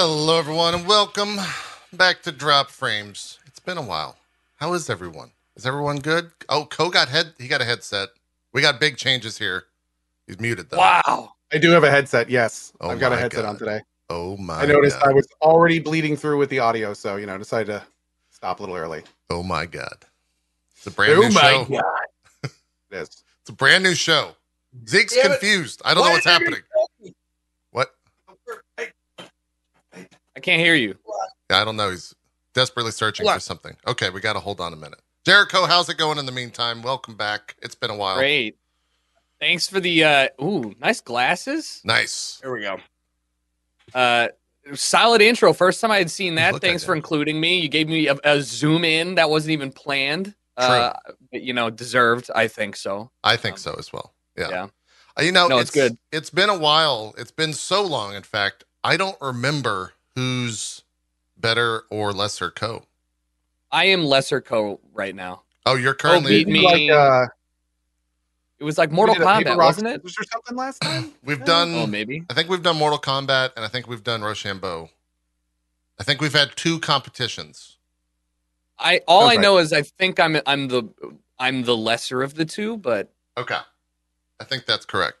Hello, everyone, and welcome back to Drop Frames. It's been a while. How is everyone? Is everyone good? Oh, Co got head. He got a headset. We got big changes here. He's muted though. Wow. I do have a headset. Yes, Oh I've got a headset God. on today. Oh my! I noticed God. I was already bleeding through with the audio, so you know, decided to stop a little early. Oh my god! It's a brand Oh new my show. God. It is. It's a brand new show. Zeke's Damn it. confused. I don't know what's happening. What? I can't hear you. I don't know. He's desperately searching Hold for something. Okay, we got to hold on a minute. Jericho, how's it going in the meantime? Welcome back. It's been a while. Great. Thanks for the uh ooh, nice glasses. Nice. There we go. Uh solid intro. First time I had seen that. Look Thanks for including me. You gave me a, a zoom in that wasn't even planned. Uh but, you know, deserved, I think so. I think Um, so as well. Yeah. yeah. Uh, You know, No, it's good. It's been a while. It's been so long. In fact, I don't remember who's better or lesser co. I am lesser co right now. Oh, you're currently. beat me. Like, uh, It was like Mortal we did a paper, Kombat, rock, wasn't it? scissors Or something last time. We've Yeah. done. Oh, maybe. I think we've done Mortal Kombat, and I think we've done Rochambeau. I think we've had two competitions. I all Sounds I know is I think I'm I'm the I'm the lesser of the two, but Okay, I think that's correct.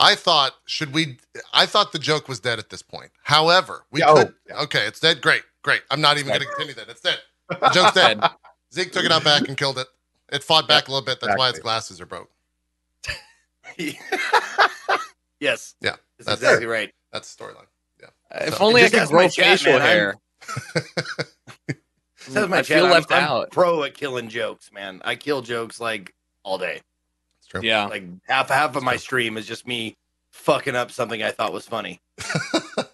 I thought should we? I thought the joke was dead at this point. However, we Yeah, oh, could. yeah. Okay, it's dead. Great, great. I'm not even gonna continue that. It's dead. The joke's dead. Zeke took it out back and killed it. It fought back a little bit. That's why its glasses are broke. yes. Yeah, That's that's- exactly right. That's the storyline. Yeah. Uh, if So- only I could grow chat, facial. I'm- hair. Says my I chat, feel I'm- left I'm out. Pro at killing jokes, man. I kill jokes like all day. It's true. Yeah. Like half half of my stream is just me fucking up something I thought was funny.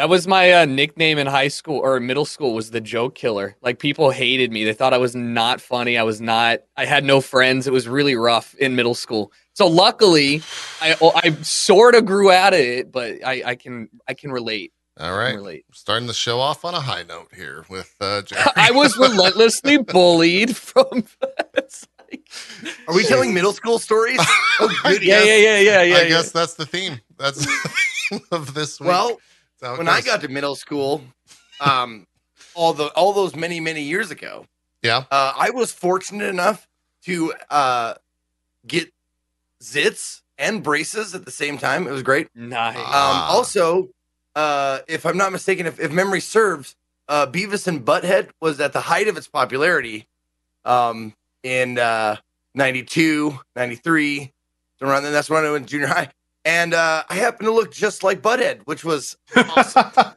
That was my uh, nickname in high school or middle school was the joke killer. Like people hated me. They thought I was not funny. I was not. I had no friends. It was really rough in middle school. So luckily, I I sort of grew out of it, but I, I can I can relate. All I right. can relate. Starting the show off on a high note here with uh, Jerry. I was relentlessly bullied from. It's like- Are we telling middle school stories? Oh, good. yeah, yeah, yeah, yeah, yeah. I yeah. guess that's the theme. That's the theme of this week. Well, That's how it when I got to middle school, um, all the all those many many years ago, yeah, uh, I was fortunate enough to uh, get zits and braces at the same time. It was great. Nice. Um, Ah. also, uh, if I'm not mistaken, if, if memory serves, uh, Beavis and Butthead was at the height of its popularity um, in uh, 92, 93. Around then, that's when I went to junior high. And uh, I happened to look just like Butthead, which was awesome.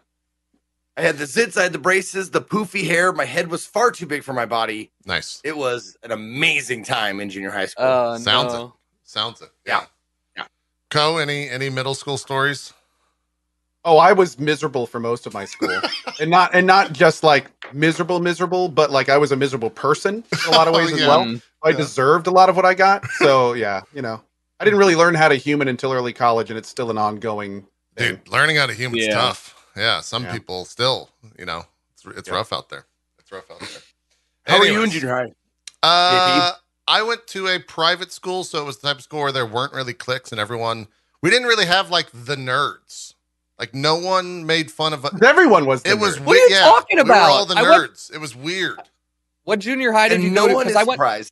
I had the zits, I had the braces, the poofy hair. My head was far too big for my body. nice. It was an amazing time in junior high school. Oh, Sounds no. Sounds it. Yeah. Yeah. Co, any any middle school stories? Oh, I was miserable for most of my school, and not and not just like miserable, miserable, but like I was a miserable person in a lot of Oh, ways as well. I Yeah. deserved a lot of what I got. So yeah, you know, I didn't really learn how to human until early college, and it's still an ongoing thing. Dude, learning how to human's Yeah. tough. Yeah, some Yeah. people still, you know, it's, it's Yeah. rough out there. It's rough out there. How were you in junior high? Uh, I went to a private school, so it was the type of school where there weren't really cliques, and everyone. We didn't really have like the nerds. Like no one made fun of. Uh, everyone was. the It was. nerd. What are you yeah, talking We were all the I went- nerds. It was weird. What junior high did And you no go to? one is I went. surprised.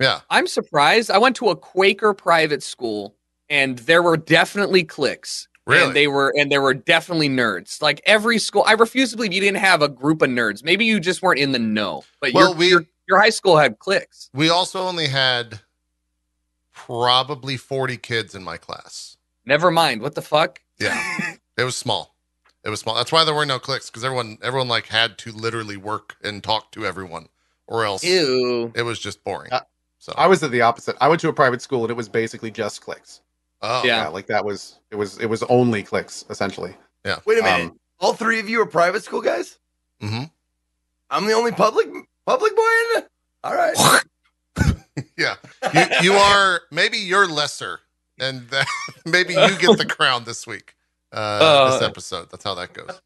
Yeah. I'm surprised. I went to a Quaker private school, and there were definitely cliques. Really? And they were, and there were definitely nerds. Like every school, I refuse to believe you didn't have a group of nerds. Maybe you just weren't in the know. But Well, your, we- your your high school had cliques. We also only had probably 40 kids in my class. Never mind. What the fuck? Yeah. it was small. It was small. That's why there were no clicks because everyone everyone like had to literally work and talk to everyone or else Ew. it was just boring. Uh, So I was at the opposite. I went to a private school, and it was basically just clicks. oh, Yeah. Yeah, like that was it was it was only clicks essentially. Yeah. Wait a minute. Um, All three of you are private school guys? hmm I'm the only public public boy in it? All right. Yeah. You you are maybe you're lesser and that, maybe you get the crown this week. Uh, this Uh. episode. That's how that goes.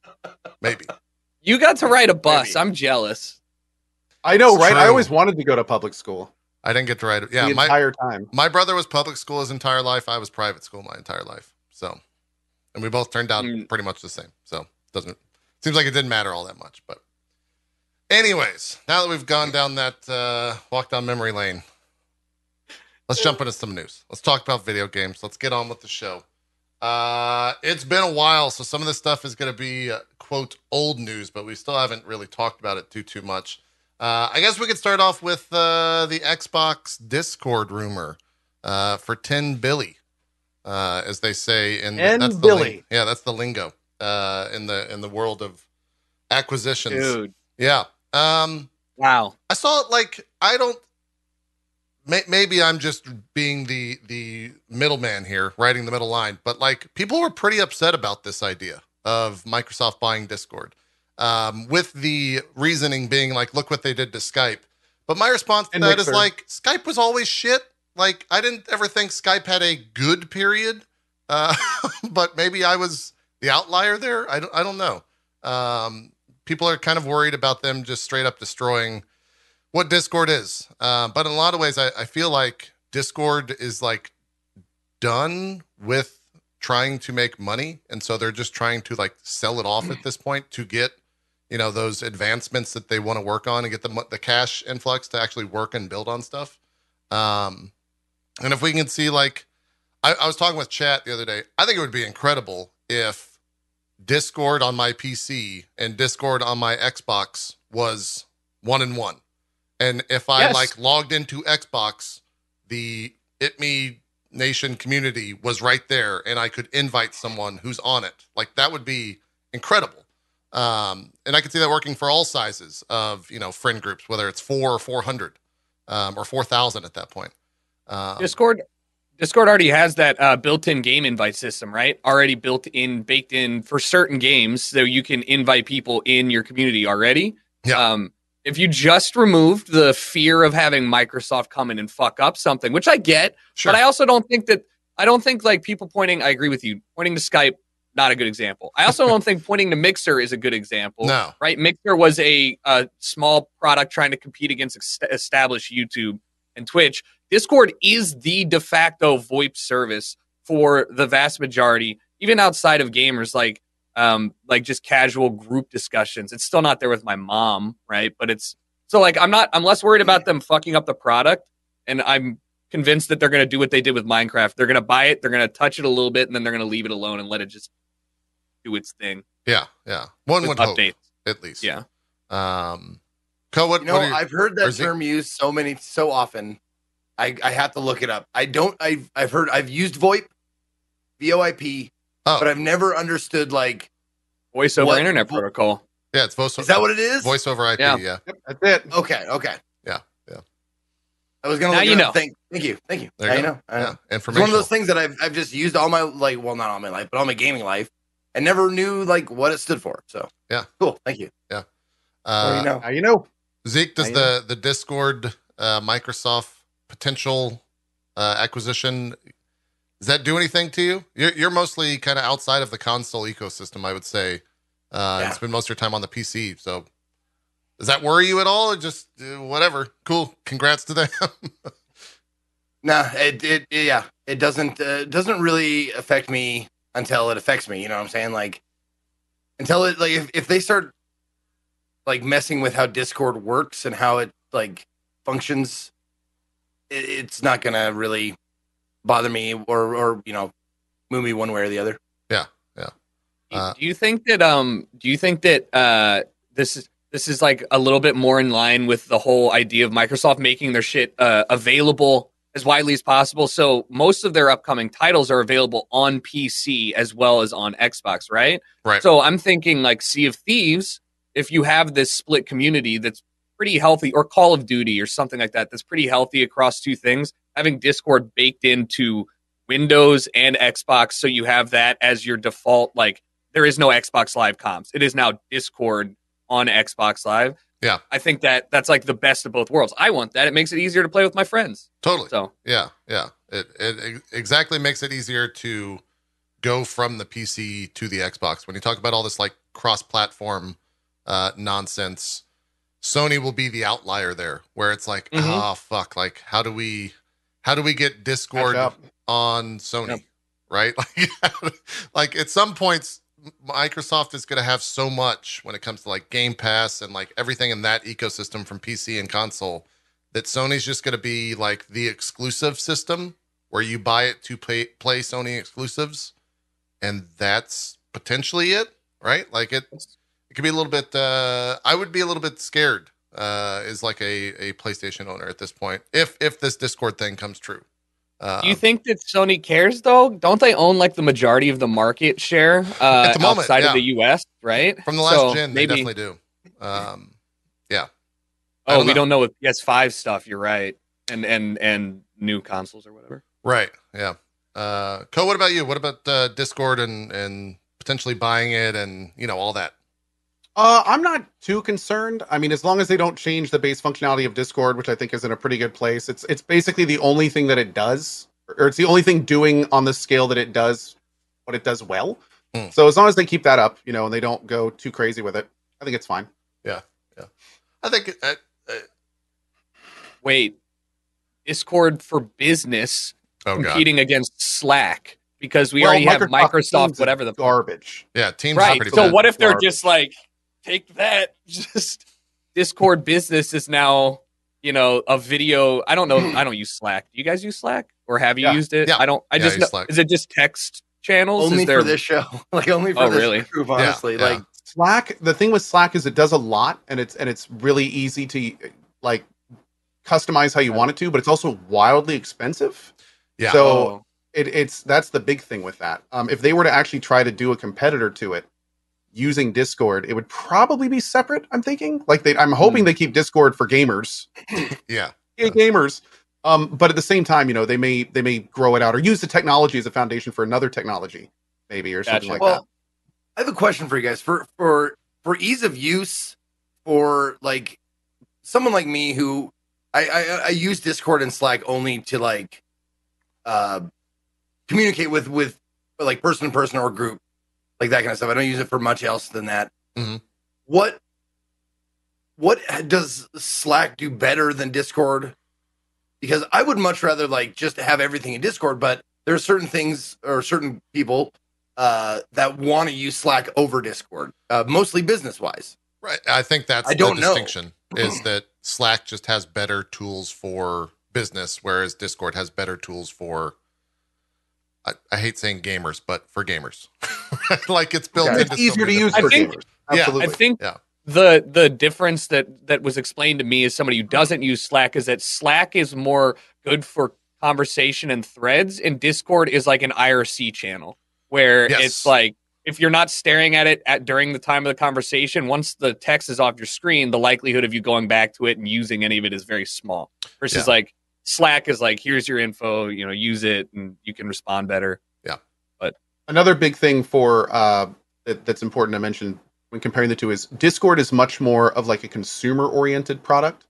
Maybe. You got to ride a bus. Maybe. I'm jealous. I know, It's right? I always wanted to go to public school. I didn't get to ride. Yeah, the my entire time. my brother was public school his entire life. I was private school my entire life. So, and we both turned out Mm. pretty much the same. So, doesn't seems like it didn't matter all that much. But anyways, now that we've gone down that uh, walk down memory lane, let's jump into some news. Let's talk about video games. Let's get on with the show. Uh, it's been a while, so some of this stuff is going to be uh, quote old news, but we still haven't really talked about it too too much. Uh, I guess we could start off with uh, the Xbox Discord rumor uh, for ten Billy, uh, as they say in Tin that's the Billy. ling- yeah, that's the lingo uh, in the in the world of acquisitions. Dude, Yeah. Um, wow. I saw it like I don't. May, maybe I'm just being the the middleman here, writing the middle line. But like, people were pretty upset about this idea of Microsoft buying Discord, um, with the reasoning being like, look what they did to Skype. But my response to And that is Mixer. like, Skype was always shit. Like, I didn't ever think Skype had a good period. Uh, but maybe I was the outlier there. I don't. I don't know. Um, people are kind of worried about them just straight up destroying what Discord is. Uh, but in a lot of ways, I, I feel like Discord is like done with trying to make money, and so they're just trying to like sell it off at this point to get you know those advancements that they want to work on and get the the cash influx to actually work and build on stuff. Um, and if we can see like, I, I was talking with Chat the other day. I think it would be incredible if Discord on my PC and Discord on my Xbox was one and one. And if I Yes. like logged into Xbox, the It Me Nation community was right there and I could invite someone who's on it. Like that would be incredible. Um, and I could see that working for all sizes of, you know, friend groups, whether it's four or 400 um, or 4,000 at that point. Um, Discord Discord already has that uh, built-in game invite system, right? Already built in, baked in for certain games, so you can invite people in your community already. Yeah. Um, if you just removed the fear of having Microsoft come in and fuck up something, which I get, sure. but I also don't think that I don't think like people pointing. I agree with you. Pointing to Skype, not a good example. I also don't think pointing to Mixer is a good example. no. right? Mixer was a, a small product trying to compete against ex- established YouTube and Twitch. Discord is the de facto VoIP service for the vast majority, even outside of gamers, like um, like just casual group discussions. It's still not there with my mom, right? But it's so like I'm not I'm less worried about them fucking up the product, and I'm convinced that they're going to do what they did with Minecraft. They're going to buy it, they're going to touch it a little bit, and then they're going to leave it alone and let it just do its thing Yeah. Yeah. One with would hope, at least. Yeah. Um, Co, what, You know, what are you- I've heard that that is it- term used so many, so often. I, I have to look it up. I don't. I've I've heard. I've used VoIP, VoIP, oh, but I've never understood like. Voice over What- internet protocol. yeah, it's voice, Is that what it is? voice over IP. Yeah. Yeah. Yep, that's it. Okay. Okay. Yeah, yeah. I was gonna. Now you know. Thank, thank you. Thank you. There now you you go. know. I know. Yeah. It's one of those things that I've I've just used all my like well not all my life but all my gaming life and never knew like what it stood for. So Yeah. cool. Thank you. Yeah. Uh, Well, you know. Now you know. Zeke, does I the the Discord uh, Microsoft potential uh, acquisition does that do anything to you? You're, you're mostly kind of outside of the console ecosystem, I would say. Uh, Yeah. and spend most of your time on the PC. So, does that worry you at all, or just uh, whatever? Cool. Congrats to them. Nah, it, it it- yeah, it doesn't uh, doesn't really affect me until it affects me. You know what I'm saying? Like until it like if, if they start like messing with how Discord works and how it like functions, it, it's not gonna really bother me or or you know move me one way or the other. Yeah, Uh, do you think that um do you think that uh this is this is like a little bit more in line with the whole idea of Microsoft making their shit uh, available as widely as possible? So most of their upcoming titles are available on PC as well as on Xbox, right? right. So I'm thinking like Sea of Thieves, if you have this split community that's pretty healthy, or Call of Duty or something like that, that's pretty healthy across two things, having Discord baked into Windows and Xbox, so you have that as your default. Like there is no Xbox Live comms; it is now Discord on Xbox Live. Yeah. I think that that's like the best of both worlds. I want that. It makes it easier to play with my friends. totally. So Yeah, yeah. It, it exactly makes it easier to go from the PC to the Xbox. When you talk about all this like cross-platform uh, nonsense, Sony will be the outlier there, where it's like, Mhm. oh fuck, like how do we, how do we get Discord on Sony, Yep. right? Like, like at some points, Microsoft is going to have so much when it comes to like Game Pass and like everything in that ecosystem from PC and console that Sony's just going to be like the exclusive system where you buy it to play, play Sony exclusives, and that's potentially it, right? Like it, it could be a little bit. Uh, I would be a little bit scared uh, as like a a PlayStation owner at this point if if this Discord thing comes true. Do you think that Sony cares though? Don't they own like the majority of the market share uh, At the moment, outside yeah. of the U.S. Right? from the last So gen, maybe. they definitely do. Um, yeah. Oh, don't we know. don't know with PS5 stuff. You're right, and and and new consoles or whatever. Right. Yeah. Uh, Co, what about you? What about uh, Discord and and potentially buying it and you know all that? Uh, I'm not too concerned. I mean, as long as they don't change the base functionality of Discord, which I think is in a pretty good place. It's it's basically the only thing that it does, or it's the only thing doing on the scale that it does what it does well. Hmm. So as long as they keep that up, you know, and they don't go too crazy with it, I think it's fine. Yeah, yeah. I think uh, uh, Wait, Discord for business oh god, competing against Slack because we Well, already have Microsoft Microsoft, Teams whatever the Garbage. yeah, teams right. pretty So bad. what if they're Garbage. just like take that? Just Discord business is now you know a video. I don't know. I don't use Slack. Do you guys use Slack or have you Yeah. used it? Yeah. I don't. I Yeah, just use know, Slack. is it just text channels? Only is there, for this show, like only for Oh, this really? group. Honestly, yeah. like Slack. The thing with Slack is it does a lot, and it's and it's really easy to like customize how you want it to, but it's also wildly expensive. Yeah. So Oh. it, it's that's the big thing with that. Um, if they were to actually try to do a competitor to it using Discord, it would probably be separate. I'm thinking like they. I'm hoping they keep Discord for gamers, yeah, yeah, gamers. Um, but at the same time, you know, they may they may grow it out or use the technology as a foundation for another technology, maybe or something Gotcha. like well, I have a question for you guys for for for ease of use for like someone like me who I I, I use Discord and Slack only to like uh communicate with with like person to person or group like that kind of stuff. I don't use it for much else than that. Mhm. What what does Slack do better than Discord? Because I would much rather like just have everything in Discord, but there are certain things or certain people uh, that want to use Slack over Discord, uh, mostly business wise. right. I think that's I don't the know. distinction is that Slack just has better tools for business, whereas Discord has better tools for. I, I hate saying gamers, but for gamers, like it's built that. into It's so easier to use for I think- gamers. Yeah, I Absolutely. I think Yeah. the the difference that that was explained to me as somebody who doesn't use Slack is that Slack is more good for conversation and threads, and Discord is like an IRC channel where Yes. it's like if you're not staring at it at during the time of the conversation, once the text is off your screen, the likelihood of you going back to it and using any of it is very small. Versus Yeah. like Slack is like here's your info, you know, use it and you can respond better. Yeah. But another big thing for uh, that, that's important to mention when comparing the two is Discord is much more of like a consumer oriented product,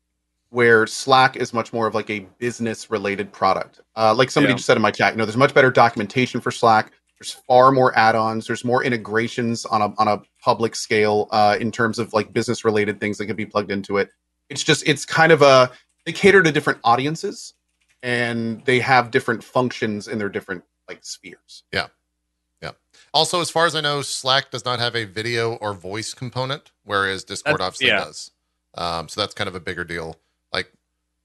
where Slack is much more of like a business related product. Uh, like somebody Yeah. just said in my chat, you know, there's much better documentation for Slack. There's far more add-ons. There's more integrations on a on a public scale uh, in terms of like business related things that can be plugged into it. It's just it's kind of a they cater to different audiences and they have different functions in their different like spheres. Yeah. Yeah. Also, as far as I know, Slack does not have a video or voice component, whereas Discord That's- obviously yeah. does. Um, so that's kind of a bigger deal. Like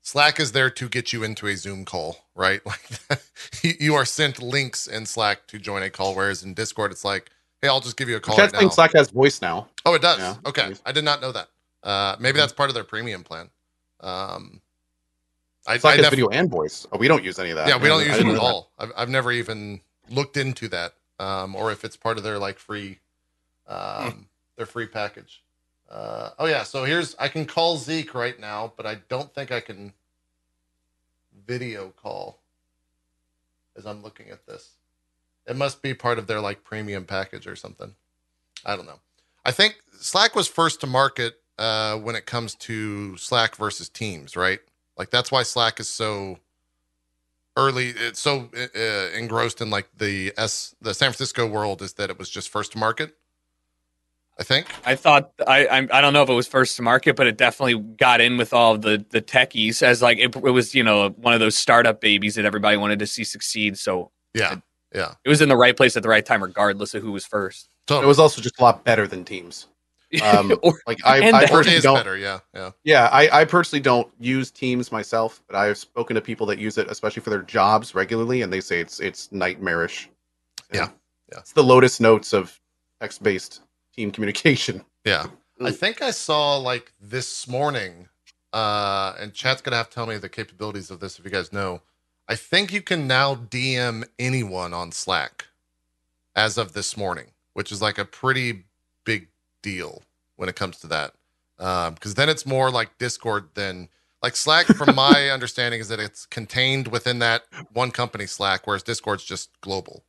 Slack is there to get you into a Zoom call, right? Like you- you are sent links in Slack to join a call, whereas in Discord it's like, hey, I'll just give you a call Chat's right saying now. Slack has voice now. Oh, it does. Yeah. Okay, I did not know that. Uh, maybe that's part of their premium plan. Um, I, Slack I def- video and voice. Oh, we don't use any of that. yeah, we don't I use it at all. I've, I've never even looked into that, um, or if it's part of their like free, um, their free package. Uh, oh yeah, so here's I can call Zeke right now, but I don't think I can video call as I'm looking at this. It must be part of their like premium package or something. I don't know. I think Slack was first to market uh, when it comes to Slack versus Teams, right? Like that's why Slack is so early. It's so uh, engrossed in like the S, the San Francisco world, is that it was just first to market. I think. I thought I, I I don't know if it was first to market, but it definitely got in with all the the techies as like it, it was you know one of those startup babies that everybody wanted to see succeed. So Yeah, yeah. it was in the right place at the right time, regardless of who was first. So It was also just a lot better than Teams. Um, Or- like I, I personally don't. better. Yeah, yeah. Yeah, I, I personally don't use Teams myself, but I've spoken to people that use it, especially for their jobs regularly, and they say it's it's nightmarish. Yeah, yeah. It's the Lotus Notes of text based team communication. Yeah. I think I saw like this morning, uh, and chat's gonna have to tell me the capabilities of this if you guys know. I think you can now DM anyone on Slack as of this morning, which is like a pretty big deal when it comes to that. Because then it's more like Discord than like Slack, from my understanding, is that it's contained within that one company Slack, whereas Discord's just global.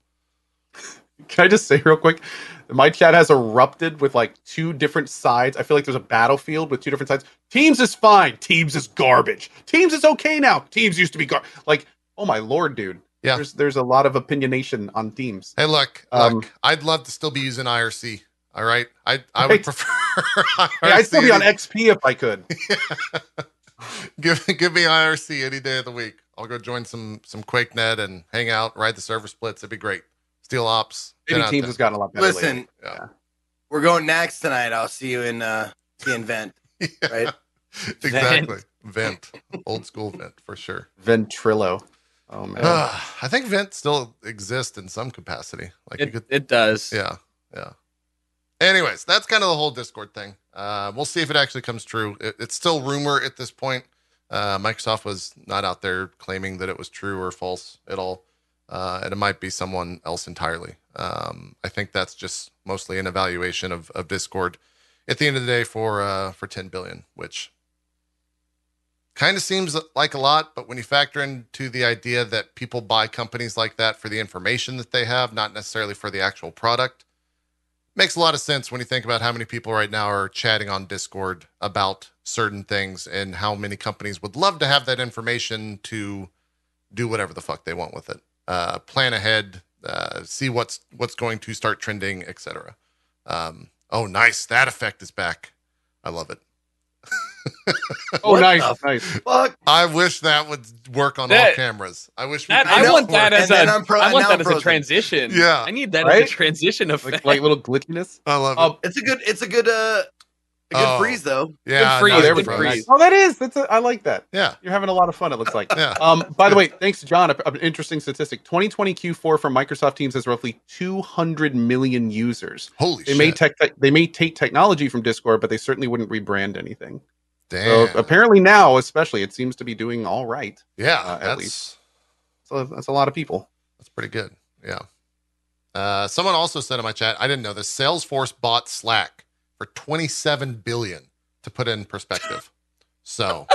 Can I just say real quick? My chat has erupted with like two different sides. I feel like there's a battlefield with two different sides. Teams is fine. Teams is garbage. Teams is okay now. Teams used to be gar like, oh my lord, dude. Yeah. There's there's a lot of opinionation on teams. Hey, look, Um, look, I'd love to still be using IRC. All right, I I would Right. prefer. Hey, I'd still be on XP if I could. give give me IRC any day of the week. I'll go join some some QuakeNet and hang out, ride the server splits. It'd be great. Steel Ops. Maybe 10 out of teams 10. has gotten a lot better. Listen. Yeah. we're going next tonight. I'll see you in uh see you in Vent. Right? exactly. Vent, old school Vent for sure. Ventrilo. Oh man. Uh, I think Vent still exists in some capacity. Like it, could, it does. yeah, yeah. Anyways, that's kind of the whole Discord thing. Uh, we'll see if it actually comes true. It, it's still rumor at this point. Uh, Microsoft was not out there claiming that it was true or false at all, uh, and it might be someone else entirely. Um, I think that's just mostly an evaluation of, of Discord at the end of the day for uh, for 10 billion, which kind of seems like a lot, but when you factor into the idea that people buy companies like that for the information that they have, not necessarily for the actual product, makes a lot of sense when you think about how many people right now are chatting on Discord about certain things and how many companies would love to have that information to do whatever the fuck they want with it. Uh, plan ahead, uh, see what's what's going to start trending, etc. Um, oh, nice! That effect is back. I love it. oh, nice, nice. Fuck. I wish that would work on all cameras. I wish we That, could I want that And as then a. I'm pro- I want that I'm as a transition. Yeah. I need that Right? as a transition Like, effect. like little glitchiness. I love it. Oh, It's a good it's a good uh a good Oh. freeze though. yeah, freeze, nice there we good go. freeze. freeze. Oh, that is. That's. A, I like that. Yeah, You're having a lot of fun. It looks like. yeah. Um, by the way, thanks John. An interesting statistic: 2020 Q4 from Microsoft Teams has roughly 200 million users. Holy They shit! may tech, they may take technology from Discord, but they certainly wouldn't rebrand anything. Damn. So apparently now, especially, it seems to be doing all right. yeah, uh, at that's least. So that's a lot of people. that's pretty good. Yeah. Uh, someone also said in my chat, I didn't know this. Salesforce bought Slack for 27 billion to put in perspective. so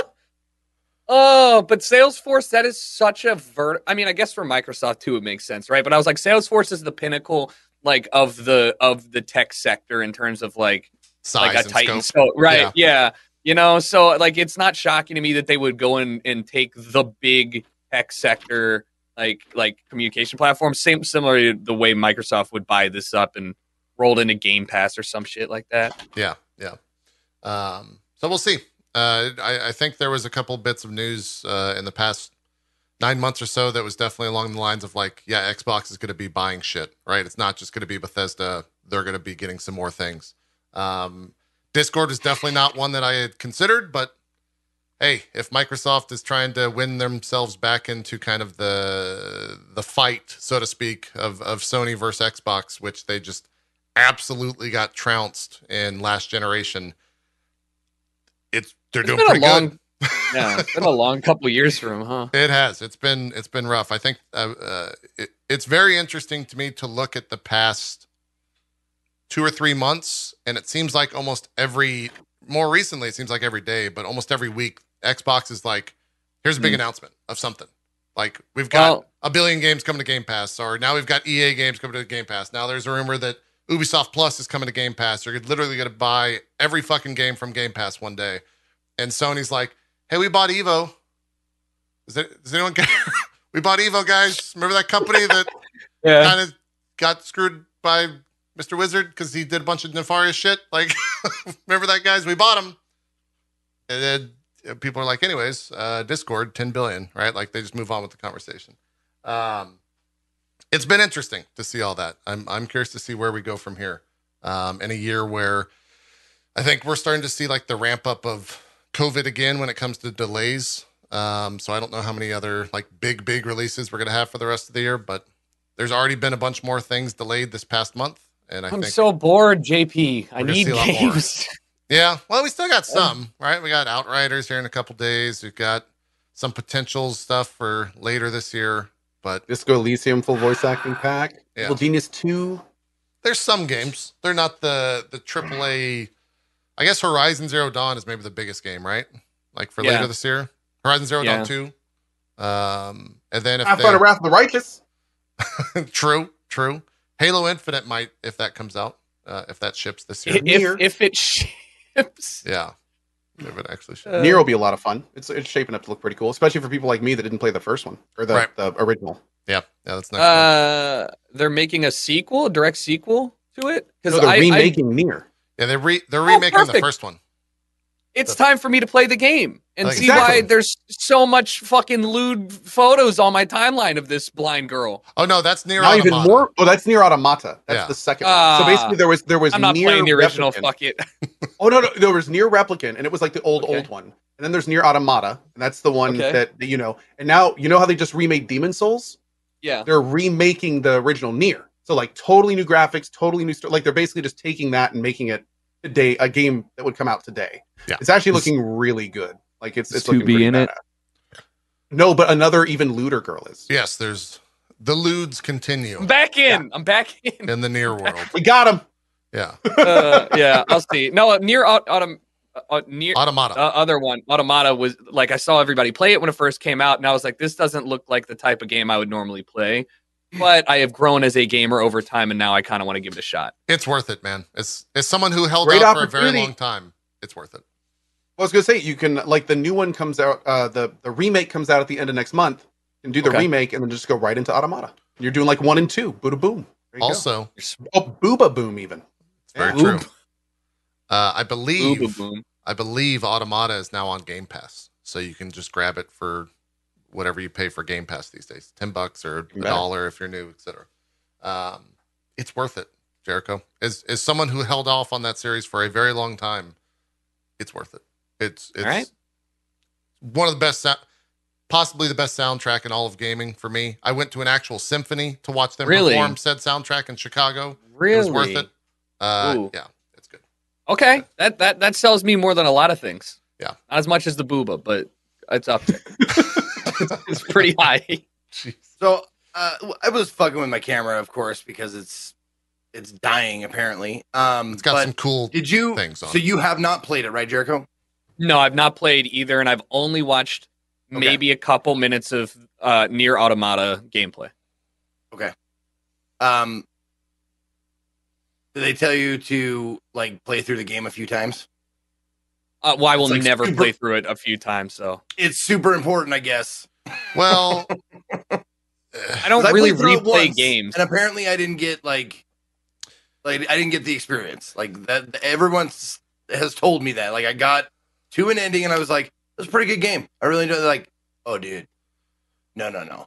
Oh, but Salesforce, that is such a vert. I mean, I guess for Microsoft too, it makes sense, right? But I was like, Salesforce is the pinnacle, like of the of the tech sector in terms of like size like a and Titan. scope. So right, Yeah. yeah. You know, so like it's not shocking to me that they would go in and take the big tech sector like like communication platform, same similar to the way Microsoft would buy this up and rolled into Game Pass or some shit like that. Yeah, yeah. Um, so we'll see. Uh, I, I think there was a couple bits of news uh, in the past nine months or so that was definitely along the lines of like, yeah, Xbox is going to be buying shit, right? It's not just going to be Bethesda; they're going to be getting some more things. Um, Discord is definitely not one that I had considered, but hey, if Microsoft is trying to win themselves back into kind of the the fight, so to speak, of of Sony versus Xbox, which they just absolutely got trounced in last generation. It's they're It's doing pretty long, good. yeah, it's been a long couple years for them, huh? It has. It's been it's been rough. I think uh, uh, it, it's very interesting to me to look at the past two or three months, and it seems like almost every more recently, it seems like every day, but almost every week, Xbox is like, here's a big Mm. announcement of something. Like we've got Well- a billion games coming to Game Pass, or now we've got EA games coming to Game Pass. Now there's a rumor that Ubisoft Plus is coming to Game Pass. You're literally going to buy every fucking game from Game Pass one day. And Sony's like, hey, we bought Evo. It, does anyone care? we bought Evo, guys. Remember that company that Yeah. kind of got screwed by Mr. Wizard because he did a bunch of nefarious shit? Like, remember that, guys? We bought him. And then uh, people are like, anyways, uh, Discord, 10 billion, right? Like, they just move on with the conversation. Um, it's been interesting to see all that. I'm, I'm curious to see where we go from here. um, in a year where I think we're starting to see like the ramp up of COVID again when it comes to delays. Um, so I don't know how many other like big, big releases we're going to have for the rest of the year, but there's already been a bunch more things delayed this past month. And I I'm think, so bored, JP. I need see a lot more. games. yeah, well, we still got some, right? We got Outriders here in a couple days. We've got some potential stuff for later this year, but Disco Elysium full voice acting pack. Yeah. Evil Genius 2. there's some games. They're not the the AAA. I guess Horizon Zero Dawn is maybe the biggest game, right? Like for Yeah. later this year, Horizon Zero Yeah. Dawn two. Um, and then if Have fun they of Wrath of the Righteous. true, true, Halo Infinite might if that comes out, uh, if that ships this year. if if it ships. yeah, if it actually ships. Uh, Nier will be a lot of fun. It's it's shaping up to look pretty cool, especially for people like me that didn't play the first one or the, Right. the original. yeah, yeah, that's next. month. Uh, they're making a sequel, a direct sequel to it No, they're I, I remaking Nier. Yeah, they're re they're remaking the Oh, perfect. first one. It's time for me to play the game and Like- see why there's so much fucking lewd photos on my timeline of this blind girl. Oh no, that's Nier Now even more. Oh, that's Nier Automata. That's Yeah. the second one. Ah. So basically, there was there was I'm not Nier playing the original. Replicant. Fuck it. Oh no, no, there was Nier Replicant, and it was like the old Okay. old one. And then there's Nier Automata, and that's the one Okay. that that, you know. And now you know how they just remade Demon's Souls. Yeah. They're remaking the original Nier. So like totally new graphics, totally new story. Like they're basically just taking that and making it today a game that would come out today. Yeah. It's actually Is- looking really good. Like it's Is it's looking 2B pretty in it? badass. No, but another even looter girl is. Yes, there's the lewds continue I'm back in. I'm back in. in the Nier world. We got him. Yeah, uh, yeah, I'll see. No, Nier aut- autumn, uh, Nier Automata. uh, other one, Automata was like I saw everybody play it when it first came out, and I was like, this doesn't look like the type of game I would normally play. But I have grown as a gamer over time, and now I kind of want to give it a shot. It's worth it, man. It's as someone who held Great out for a very long time. It's worth it. I was gonna say you can like the new one comes out. Uh, the the remake comes out at the end of next month. And do the Okay. remake and then just go right into Automata. You're doing like one and two. Booda boom. There you go. Also, oh, Booba boom even. it's very Yeah. true. Uh, I believe Boom, boom, boom. I believe Automata is now on Game Pass, so you can just grab it for whatever you pay for Game Pass these days, ten bucks or a dollar if you're new, etc. Um, it's worth it, Jericho. As as someone who held off on that series for a very long time, it's worth it. It's it's right. one of the best, possibly the best soundtrack in all of gaming for me. I went to an actual symphony to watch them Really? perform said soundtrack in Chicago. Really It was worth it. Uh, yeah, it's good. Okay, that that that sells me more than a lot of things. Yeah. not as much as the booba, but it's up there. it's pretty high. Jeez. So uh, I was fucking with my camera, of course, because it's it's dying apparently. Um, It's got some cool Did you? things on So it. you have not played it, right, Jericho? No, I've not played either, and I've only watched Okay. maybe a couple minutes of uh, Nier automata gameplay. Okay. Um, did they tell you to like play through the game a few times? Uh, well, I will like never super- play through it a few times, so It's super important, I guess. Well, I don't really played through it replay once, games. and apparently I didn't get like, like I didn't get the experience. Like that, everyone has told me that. Like I got to an ending, and I was like, "That's a pretty good game." I really enjoyed. it. Like, oh, dude, no, no, no.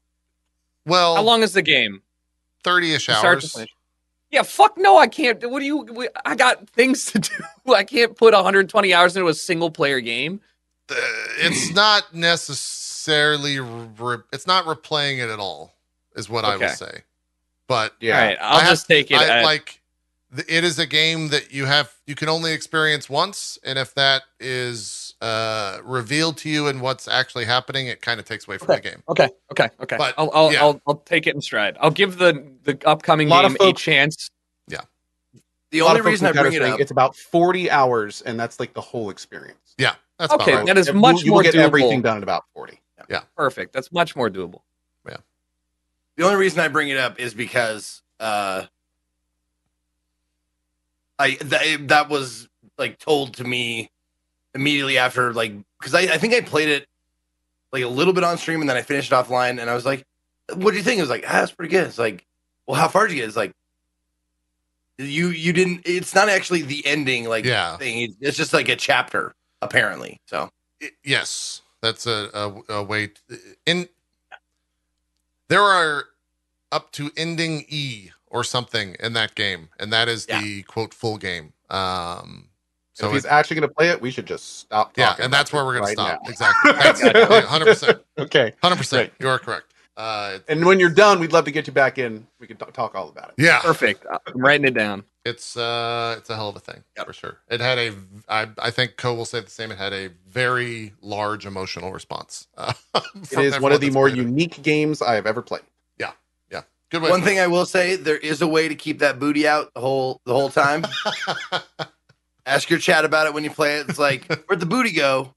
well, How long is the game? 30-ish hours. Finish. Yeah, fuck no, I can't. What do you? I got things to do. I can't put 120 hours into a single player game. Uh, it's not necessarily re- it's not replaying it at all is what i Okay. would say but Yeah. All right, I'll I have- just take it. I, at- like it is a game that you have you can only experience once and if that is uh revealed to you and what's actually happening it kind of takes away from the game okay, okay, okay. But, I'll I'll, yeah. I'll I'll take it in stride. I'll give the the upcoming Lot of game a chance. Yeah. The only reason I in chat are bring it up, It's about 40 hours, and that's like the whole experience. yeah that's Okay, about right. that is You- much you will more get doable. everything done in about 40. Yeah. Perfect. That's much more doable. Yeah. The only reason I bring it up is because uh, I th- that was like told to me immediately after like because I, I think I played it like a little bit on stream and then I finished it offline and I was like, "What do you think?" It was like, "Ah, that's pretty good." It's like, "Well, how far did you get?" It's like, "You you didn't." It's not actually the ending like Yeah. thing. It's- just like a chapter apparently. So I- yes that's a, a, a way in there are up to ending e or something in that game, and that is Yeah. the quote full game. Um, So so if he's it- actually going to play it, we should just stop. yeah, talking and that's where we're it gonna stop. now. Exactly. That's hundred percent. Okay. Hundred percent. You are correct. Uh, And when you're done, we'd love to get you back in. We can t- talk all about it. yeah, Perfect. I'm writing it down. it's uh, it's a hell of a thing Yep. for sure. It had a, I, I think Co will say the same. It had a very large emotional response. Uh, It is one of the more unique games I have ever played. Yeah, yeah. Good way. One thing I will say, there is a way to keep that booty out the whole the whole time. Ask your chat about it when you play it. It's like, where'd the booty go?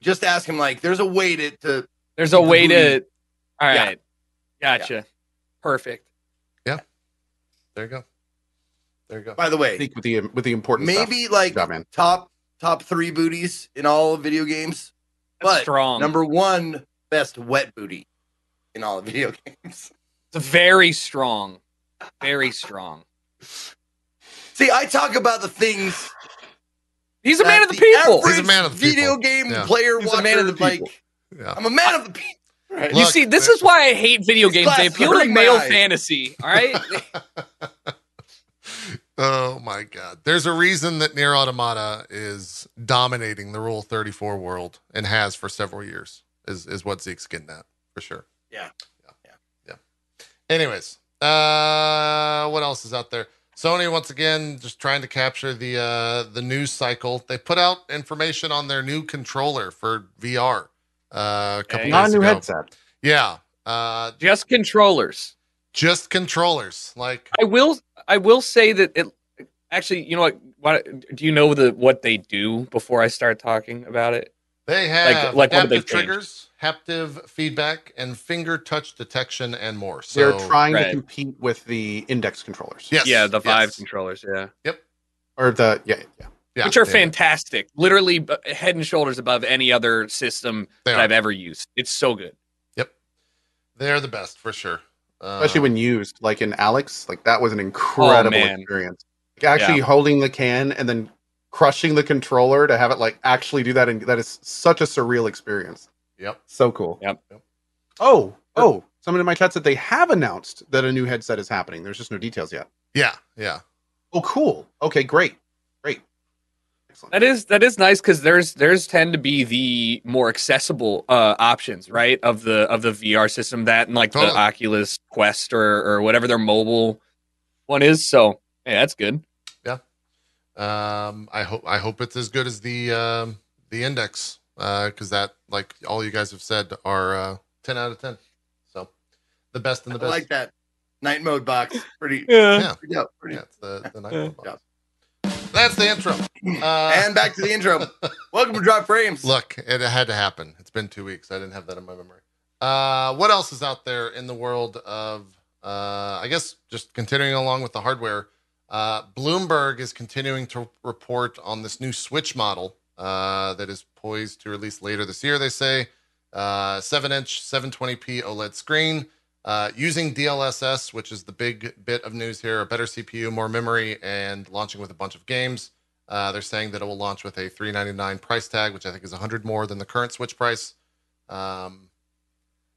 Just ask him like, there's a way to, to There's a the way booty- to. All Yeah. right. Gotcha. Perfect. Yeah. There you go. There you go. by the way, Speak with the with the important maybe stuff. like Good job, man. top top three booties in all of video games. That's But strong. Number one best wet booty in all of video games. It's very strong. Very strong. See, I talk about the things. He's a man of the people. He's a man of the people. video game Yeah. player He's a man of the like, people. Yeah. I'm a man of the people. Right. You see, this is why I hate video These games. They glasses appeal to hurting male eyes. fantasy. All right. Oh my god. There's a reason that Nier Automata is dominating the Rule 34 world and has for several years. Is is what Zeke's getting at for sure. Yeah. Yeah. Yeah. Yeah. Anyways, uh what else is out there? Sony once again just trying to capture the uh the news cycle. They put out information on their new controller for VR uh, a couple Okay. Not a new ago. headset. Yeah. Uh Just controllers. just controllers. Like I will. I will say that it. Actually, you know what? what do you know the what they do before I start talking about it? They have like, what they adaptive triggers, haptive feedback, and finger touch detection, and more. So They're trying Right. to compete with the index controllers. Yes, yeah, the Vive yes. controllers. Yeah, Yep. Or the yeah, yeah. yeah, which are they- fantastic. Literally head and shoulders above any other system They that are. I've ever used. It's so good. Yep, they're the best for sure. Uh, Especially when used, like in Alyx, like that was an incredible Oh, experience. Like actually holding the can and then crushing the controller to have it like actually do that, and that is such a surreal experience. Yep. So cool. Yep. Yep. Oh, oh! Someone in my chat said they have announced that a new headset is happening. There's just no details yet. Yeah, yeah. Oh, cool. Okay, great, great, excellent. That is that is nice because there's there's tend to be the more accessible uh, options, right? Of the of the VR system that and like Totally. the Oculus Quest or or whatever their mobile one is. So hey, that's good. Um, I hope I hope it's as good as the um, the index because that like all you guys have said are uh, ten out of ten. So the best and the I best. like that night mode box. Pretty. Yeah. pretty dope, pretty Yeah, it's the the night Yeah. mode box. That's the intro. Uh, and back to the intro. Welcome to Drop Frames. Look, it had to happen. It's been two weeks. I didn't have that in my memory. Uh, what else is out there in the world of, uh, I guess, just continuing along with the hardware? Uh, Bloomberg is continuing to report on this new Switch model uh, that is poised to release later this year, they say. Uh, 7 inch, 720p OLED screen. Uh, using DLSS, which is the big bit of news here, a better CPU, more memory, and launching with a bunch of games. Uh, they're saying that it will launch with a 399 price tag, which I think is 100 more than the current Switch price. Um,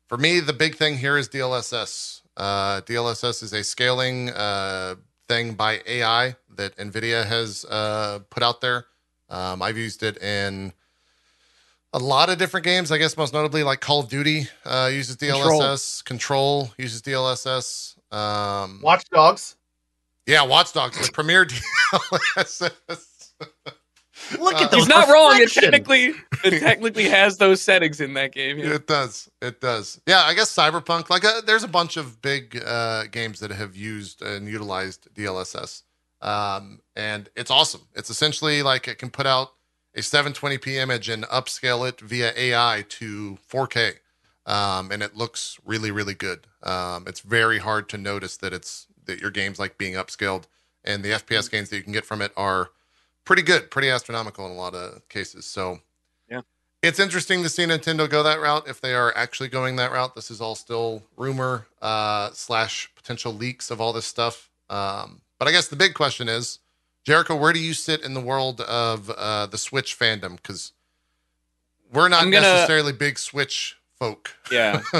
for me, the big thing here is DLSS. Uh, DLSS is a scaling uh, thing by AI that NVIDIA has uh, put out there. Um, I've used it in a lot of different games. I guess most notably, like Call of Duty uh, uses DLSS. Control, uses DLSS. Um, Watch Dogs. yeah, Watch Dogs, the premier DLSS. Look Uh, at those. He's not wrong. It technically it technically has those settings in that game. yeah. It does. It does. Yeah, I guess Cyberpunk. Like, uh, there's a bunch of big uh, games that have used and utilized DLSS, um, and it's awesome. It's essentially like it can put out a 720p image and upscale it via AI to 4K, um, and it looks really, really good. Um, it's very hard to notice that it's that your game's like being upscaled, and the FPS gains that you can get from it are pretty good, pretty astronomical in a lot of cases. So yeah, it's interesting to see Nintendo go that route if they are actually going that route. This is all still rumor uh, slash potential leaks of all this stuff. Um, but I guess the big question is, Jericho, where do you sit in the world of uh, the Switch fandom? Because we're not gonna- necessarily big Switch folk. Yeah.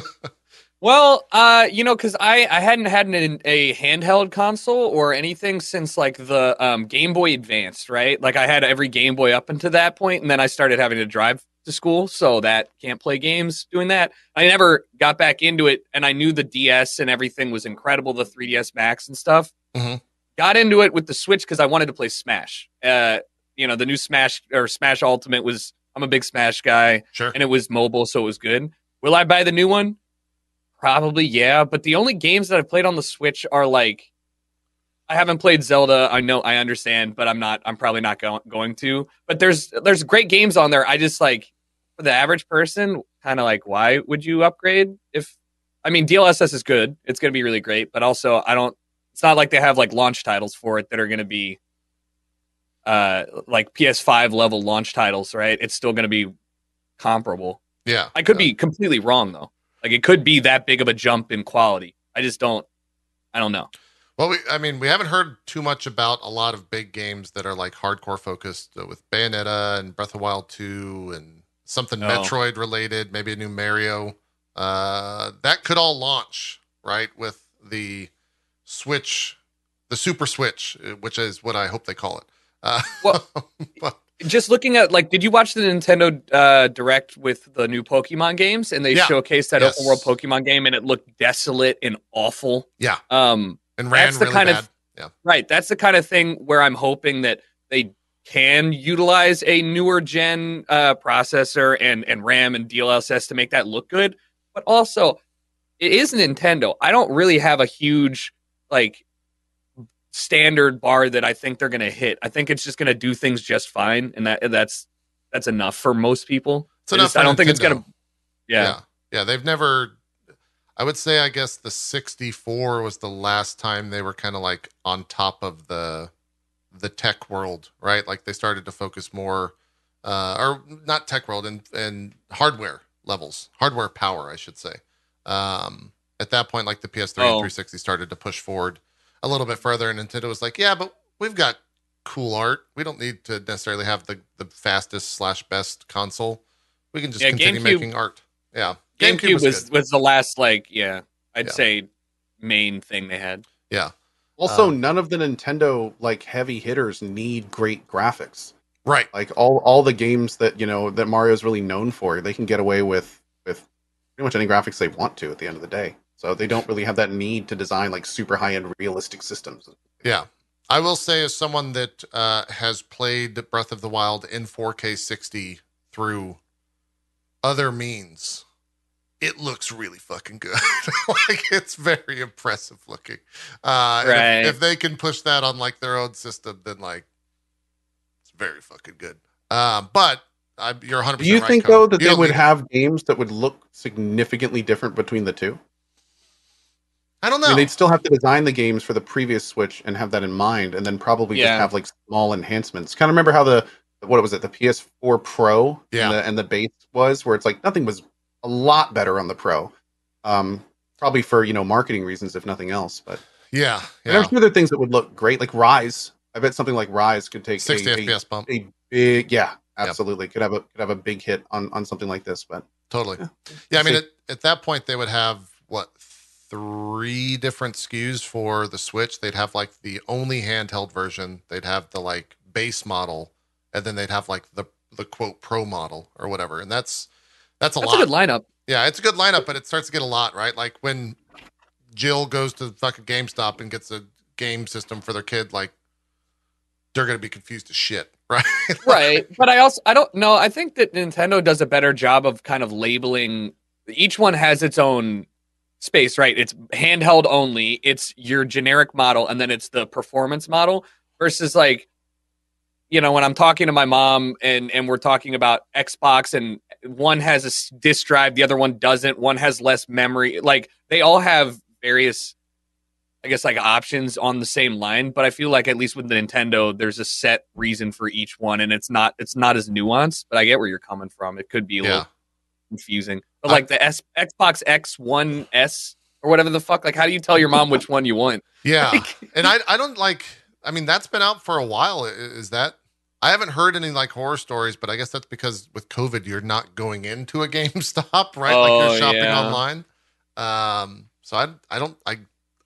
Well, uh, you know, because I I hadn't had an, a handheld console or anything since like the um, Game Boy Advance, right? Like I had every Game Boy up until that point, and then I started having to drive to school, so that can't play games doing that. I never got back into it, and I knew the DS and everything was incredible, the 3DS Max and stuff. Mhm. Got into it with the Switch because I wanted to play Smash. Uh, you know, the new Smash or Smash Ultimate was. I'm a big Smash guy Sure. and it was mobile, so it was good. Will I buy the new one? Probably, yeah. But the only games that I've played on the Switch are like, I haven't played Zelda. I know, I understand, but I'm not. I'm probably not go- going to. But there's there's great games on there. I just like for the average person, kind of like, why would you upgrade? If I mean, DLSS is good. It's going to be really great, but also I don't. It's not like they have like launch titles for it that are going to be uh like PS5 level launch titles, right? It's still going to be comparable. Yeah. I could Yeah. be completely wrong though. Like it could be that big of a jump in quality. I just don't. I don't know. Well, we, I mean, we haven't heard too much about a lot of big games that are like hardcore focused uh, with Bayonetta and Breath of Wild 2 and something No. Metroid related, maybe a new Mario. Uh, that could all launch, right? With the Switch, the Super Switch, uh, which is what I hope they call it. Uh, Well- but Just looking at like, did you watch the Nintendo uh, Direct with the new Pokemon games? And they Yeah. showcased that Yes. open world Pokemon game, and it looked desolate and awful. Yeah. Um. and ran That's the really kind bad. of- Right. That's the kind of thing where I'm hoping that they can utilize a newer gen uh, processor and and RAM and DLSS to make that look good. But also, it is Nintendo. I don't really have a huge like standard bar that I think they're going to hit. I think it's just going to do things just fine, and that that's that's enough for most people. It's I, enough just- I don't think it's going to. Yeah. yeah. Yeah, they've never I would say I guess the 64 was the last time they were kind of like on top of the the tech world, right? Like they started to focus more uh or not tech world and and hardware levels, hardware power, I should say. Um at that point like the PS3 and Oh. 360 started to push forward a little bit further and Nintendo was like, "Yeah, but we've got cool art. We don't need to necessarily have the the fastest slash best console. We can just Yeah, continue GameCube- making art." Yeah. GameCube, was good. was the last like yeah, I'd Yeah. say main thing they had. Yeah. Also, Um, none of the Nintendo like heavy hitters need great graphics. Right. Like all all the games that you know that Mario's really known for, they can get away with with pretty much any graphics they want to at the end of the day. So they don't really have that need to design like super high end realistic systems. Yeah. I will say, as someone that uh, has played Breath of the Wild in 4K 60 through other means, it looks really fucking good. like it's very impressive looking. Uh, and if- Right. if, they can push that on like their own system, then like it's very fucking good. Um, but I, you're 100. Do you right, think Cody. though that You they would need- have games that would look significantly different between the two? I don't know. I mean, they'd still have to design the games for the previous Switch and have that in mind, and then probably Yeah. just have like small enhancements. Kind of remember how the what was it, the PS4 Pro Yeah. and, the, and the base was, where it's like nothing was a lot better on the Pro. Um, probably for you know marketing reasons, if nothing else. But yeah. Yeah. I'm sure there are other things that would look great, like Rise. I bet something like Rise could take 60 a, a, bump. a big, yeah, absolutely could have a could have a big hit on on something like this. But Totally. Yeah. Yeah, I mean, at, at that point, they would have what three different SKUs for the Switch. They'd have like the only handheld version. They'd have the like base model, and then they'd have like the the quote pro model or whatever. And that's that's a That's lot. a good lineup. yeah, it's a good lineup, but it starts to get a lot, right? Like when Jill goes to fucking GameStop and gets a game system for their kid, like they're gonna be confused as shit, right? right but i also i don't know i think that nintendo does a better job of kind of labeling each one has its own space right it's handheld only it's your generic model and then it's the performance model versus like you know when i'm talking to my mom and and we're talking about xbox and one has a disk drive the other one doesn't one has less memory like they all have various I guess like options on the same line, but I feel like at least with the Nintendo, there's a set reason for each one, and it's not it's not as nuanced. But I get where you're coming from. It could be a yeah. little confusing. But I- like the S, Xbox X One S or whatever the fuck, like how do you tell your mom which one you want? Yeah. Like- and I I don't like I mean that's been out for a while. Is that I haven't heard any like horror stories, but I guess that's because with COVID you're not going into a GameStop, right? Oh, like Oh, you're shopping yeah. online. Um, so I I don't I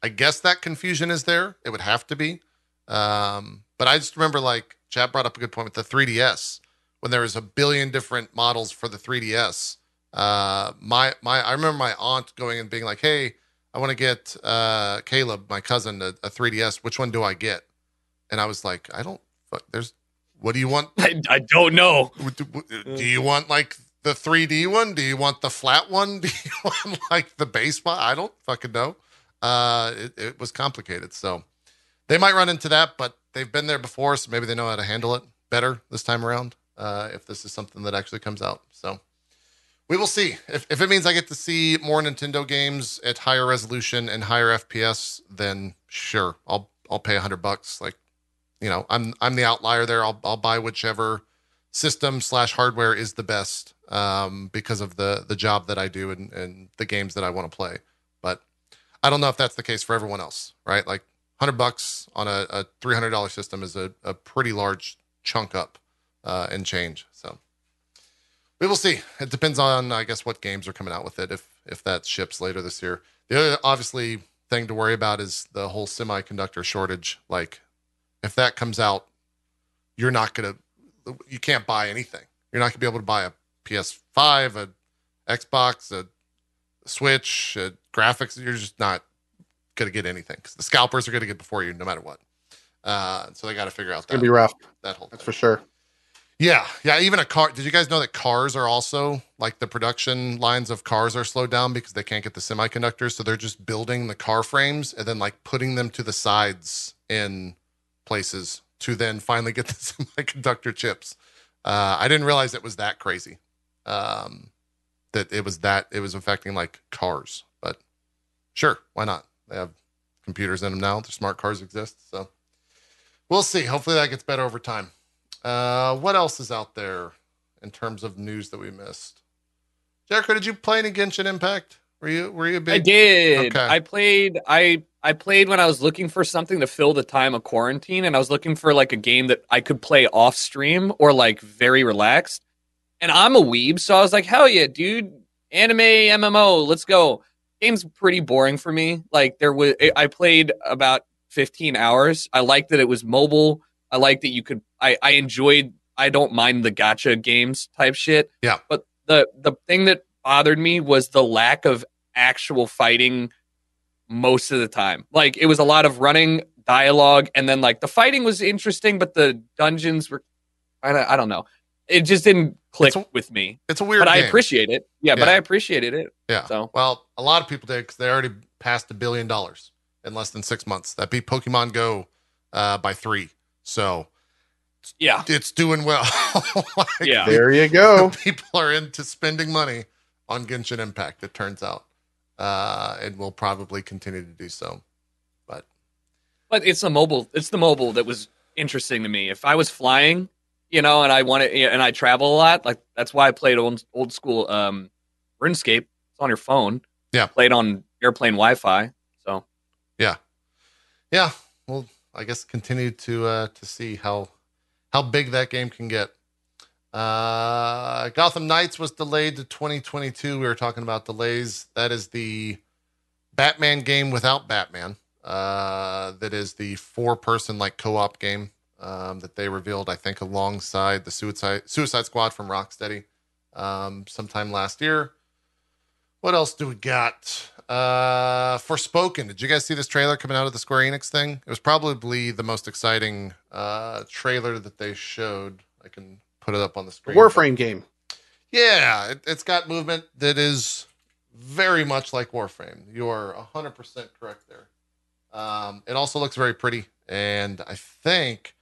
I guess that confusion is there. It would have to be. Um, but I just remember like Chad brought up a good point with the 3DS when there was a billion different models for the 3DS. Uh, my my I remember my aunt going and being like, "Hey, I want to get uh, Caleb, my cousin, a, a 3DS. Which one do I get?" And I was like, "I don't. Fuck, there's. What do you want? I, I don't know. Do, do you want like the 3D one? Do you want the flat one? Do you want like the base one? I don't fucking know. Uh, it, it was complicated, so they might run into that, but they've been there before, so maybe they know how to handle it better this time around. Uh, if this is something that actually comes out, so we will see. If if it means I get to see more Nintendo games at higher resolution and higher FPS, then sure, I'll I'll pay a hundred bucks. Like, you know, I'm I'm the outlier there. I'll I'll buy whichever system slash hardware is the best um, because of the the job that I do and, and the games that I want to play. But I don't know if that's the case for everyone else, right? Like hundred bucks on a, a three hundred dollar system is a, a pretty large chunk up uh, and change. So we will see. It depends on I guess what games are coming out with it. If if that ships later this year, the other obviously thing to worry about is the whole semiconductor shortage. Like if that comes out, you're not gonna you can't buy anything. You're not gonna be able to buy a PS5, a Xbox, a Switch, a graphics. You're just not gonna get anything because the scalpers are gonna get before you no matter what. Uh, so they got to figure out It's gonna that be rough. that whole That's thing. for sure. Yeah, yeah. Even a car. Did you guys know that cars are also like the production lines of cars are slowed down because they can't get the semiconductors? So they're just building the car frames and then like putting them to the sides in places to then finally get the semiconductor chips. Uh, I didn't realize it was that crazy. Um, that it was that it was affecting like cars, but sure, why not? They have computers in them now. The smart cars exist, so we'll see. Hopefully that gets better over time. Uh, what else is out there in terms of news that we missed? Jericho, did you play any Genshin Impact? Were you were you a big? I did. Okay. I played. I I played when I was looking for something to fill the time of quarantine, and I was looking for like a game that I could play off stream or like very relaxed. And I'm a weeb, so I was like, hell yeah, dude! Anime MMO, let's go. Game's pretty boring for me. Like there was, I played about 15 hours. I liked that it was mobile. I like that you could. I I enjoyed. I don't mind the gacha games type shit. Yeah. But the the thing that bothered me was the lack of actual fighting most of the time. Like it was a lot of running dialogue, and then like the fighting was interesting, but the dungeons were. I don't, I don't know. It just didn't click a- with me. It's a weird. But I appreciate it. Yeah, but I appreciated it. Yeah. So- well, a lot of people did because they already passed a billion dollars in less than six months. That beat Pokemon Go uh, by three. So Yeah. it's doing well. Like, Yeah. There you go. people are into spending money on Genshin Impact. It turns out, uh, and will probably continue to do so. But But it's the mobile. It's the mobile that was interesting to me. If I was flying, you know, and I wanted, and I travel a lot, like that's why I played old old school um, RuneScape. It's on your phone. Yeah. Played on airplane Wi-Fi. So yeah, yeah, well, I guess continue to uh, to see how how big that game can get. Uh, Gotham Knights was delayed to 2022. We were talking about delays. That is the Batman game without Batman. Uh, that is the four person like co op game um, that they revealed, I think, alongside the Suicide Suicide Squad from Rocksteady um, sometime last year. What else do we got? Uh, Forspoken. Did you guys see this trailer coming out of the Square Enix thing? It was probably the most exciting uh, trailer that they showed. I can put it up on the screen. Warframe game. Yeah, it, it's got movement that is very much like Warframe. You are 100% correct there. Um, it also looks very pretty. And I think,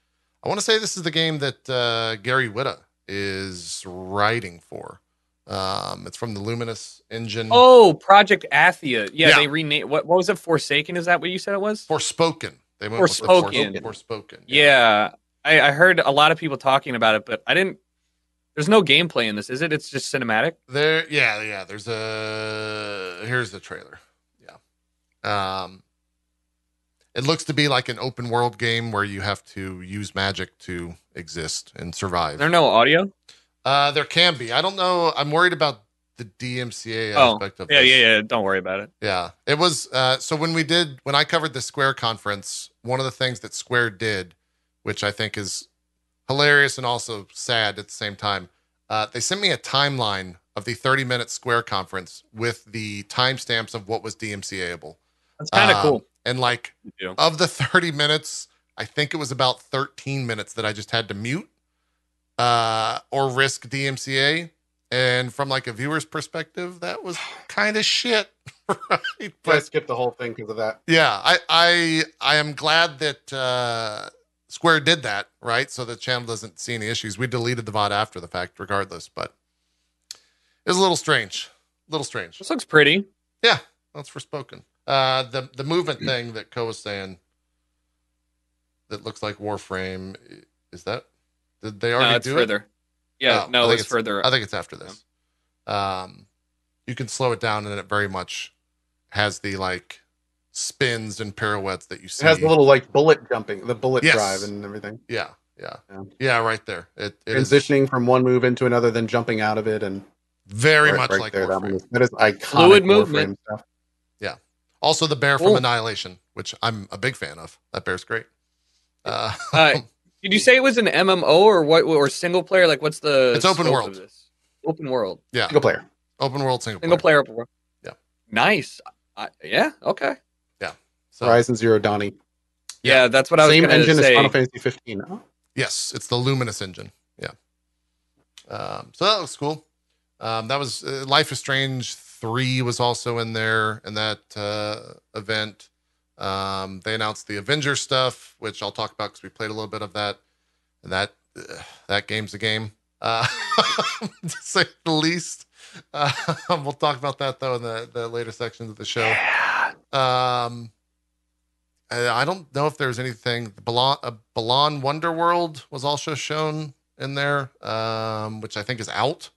I want to say this is the game that uh, Gary Whitta is writing for. Um, it's from the Luminous engine. Oh, Project Athia. Yeah, Yeah. they renamed. What, what was it? Forsaken? Is that what you said it was? Forspoken. They went with Forspoken. Fors- Forspoken. yeah, I, I heard a lot of people talking about it, but I didn't. There's no gameplay in this, is it? It's just cinematic. There, yeah, yeah. There's a here's the trailer. Yeah, um, it looks to be like an open world game where you have to use magic to exist and survive. Is there no audio? Uh, there can be. I don't know. I'm worried about the DMCA Oh, aspect of it. Yeah, this. yeah, yeah. Don't worry about it. Yeah, it was. Uh, so when we did, when I covered the Square conference, one of the things that Square did, which I think is hilarious and also sad at the same time, uh, they sent me a timeline of the 30 minute Square conference with the timestamps of what was DMCAable. That's kind of Um, cool. And like Yeah. of the 30 minutes, I think it was about 13 minutes that I just had to mute uh, or risk DMCA. And from like a viewer's perspective, that was kind of shit, right? I skipped the whole thing because of that. yeah, I I I am glad that uh, Square did that, right? So the channel doesn't see any issues. We deleted the VOD after the fact, regardless, but it was a little strange. A little strange. This looks pretty. Yeah, that's Forspoken. Uh, the the movement thing that Ko was saying that looks like Warframe is that did they already No, it's do further. it? Yeah, Oh, no, it's it's- further. I think it's after this. Um, you can slow it down, and it very much has the like spins and pirouettes that you see. It has the little like bullet jumping, the bullet Yes. drive and everything. yeah, yeah, Yeah. yeah, right there. It, it is Transitioning from one move into another, then jumping out of it, and very right- much right like there, that. That is iconic. Fluid Warframe movement. Stuff. Yeah. Also, the bear Cool. from Annihilation, which I'm a big fan of. That bear's great. Uh, Uh, Did you say it was an MMO or what? Or single player? Like, what's the? It's open scope world. of this? Open world. yeah, Single player. open world single, Single player. player. open world. Yeah. Nice. I, yeah. Okay. Yeah. So, Horizon Zero Donnie. Yeah, that's what I was Same going to engine as. Final Fantasy 15. Oh, Yes, it's the Luminous engine. Yeah. Um, so that looks cool. Um, that was uh, Life is Strange 3 was also in there in that uh, event. Um, they announced the Avenger stuff, which I'll talk about because we played a little bit of that. And that uh, that game's a game, uh, to say the least. Uh, we'll talk about that though in the, the later sections of the show. Yeah. Um, I I don't know if there's anything. Balan, uh, Balan Wonderworld was also shown in there, um, which I think is out.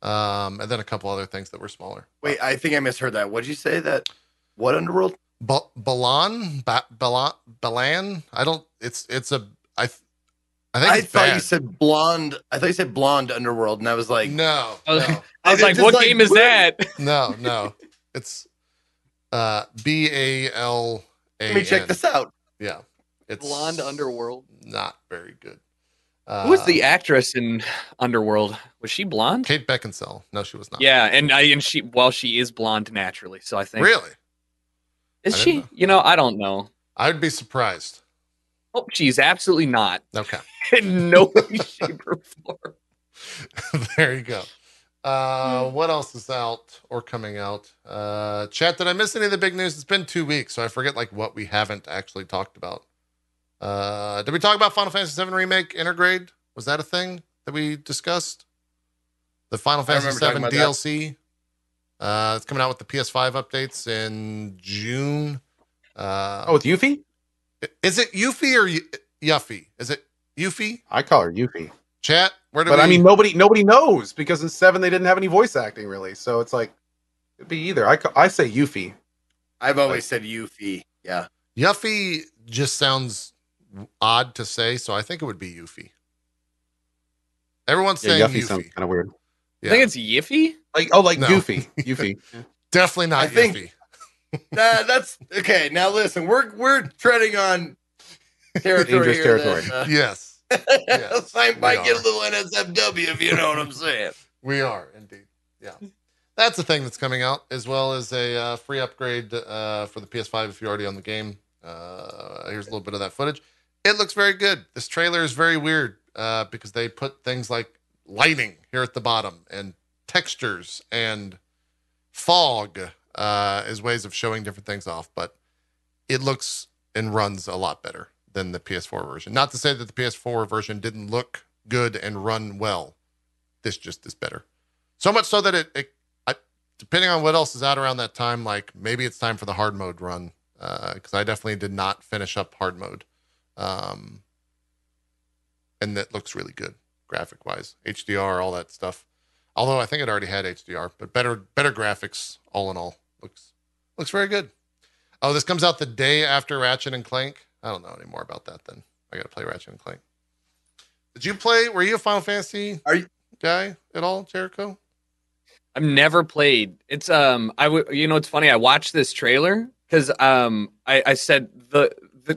Um, and then a couple other things that were smaller. Wait, I think I misheard that. What did you say? That what underworld? Ba- Balan, ba- Balan, Balan. I don't. It's it's a. I. th- I think I it's thought bad. you said blonde. I thought you said blonde underworld, and I was like, no, I was- no, I was It's like, what like, game is what? that? no, no. It's uh B A L A. let me check this out. Yeah, it's Blonde Underworld. Not very good. Uh, Who was the actress in Underworld? Was she blonde? Kate Beckinsale? No, she was not. Yeah, and I and she well, she is blonde naturally, so I think really. Is she? know. You know, I don't know. I'd be surprised. Oh, she's absolutely not. Okay. In no way, shape, or form. there you go. Uh, Hmm. what else is out or coming out? Uh, chat, did I miss any of the big news? It's been two weeks, so I forget like what we haven't actually talked about. Uh, did we talk about Final Fantasy VII Remake Intergrade? Was that a thing that we discussed? The Final Fantasy remember VII about DLC. Uh, it's coming out with the PS5 updates in June. Uh, oh, with Yuffie? is it Yuffie or Yu- Yuffie? Is it Yuffie? I call her Yuffie. Chat, where do But we? I mean, nobody nobody knows because in seven they didn't have any voice acting really. So it's like it'd be either. I ca- I say Yuffie. I've always said Yuffie. Yeah. Yuffie just sounds odd to say, so I think it would be Yuffie. Everyone's Yeah, saying Yuffie Yuffie. sounds kind of weird. Yeah. I think it's Yiffy. Like oh, like No. Goofy, Yuffie. Definitely not I think- Yuffie. Nah, that's okay. Now listen, we're we're treading on territory Dangerous here territory. that, Yes, uh, Yes, I we might get a little NSFW if you know what I'm saying. we are indeed. Yeah. That's a thing that's coming out, as well as a uh, free upgrade uh, for the PS5 if you're already on the game. Uh, here's a little bit of that footage. It looks very good. This trailer is very weird uh, because they put things like lighting here at the bottom and textures and fog uh, as ways of showing different things off. But it looks and runs a lot better than the PS4 version. Not to say that the PS4 version didn't look good and run well. This just is better. So much so that it, it I, depending on what else is out around that time, like maybe it's time for the hard mode run Uh because I definitely did not finish up hard mode, um, and that looks really good graphic wise, HDR, all that stuff. Although I think it already had HDR, but better better graphics all in all looks looks very good. Oh, this comes out the day after Ratchet and Clank. I don't know any more about that. Then I got to play Ratchet and Clank. Did you play? Were you a Final Fantasy Are you- guy at all, Jericho? I've never played. It's um I would you know it's funny I watched this trailer because um I I said the, the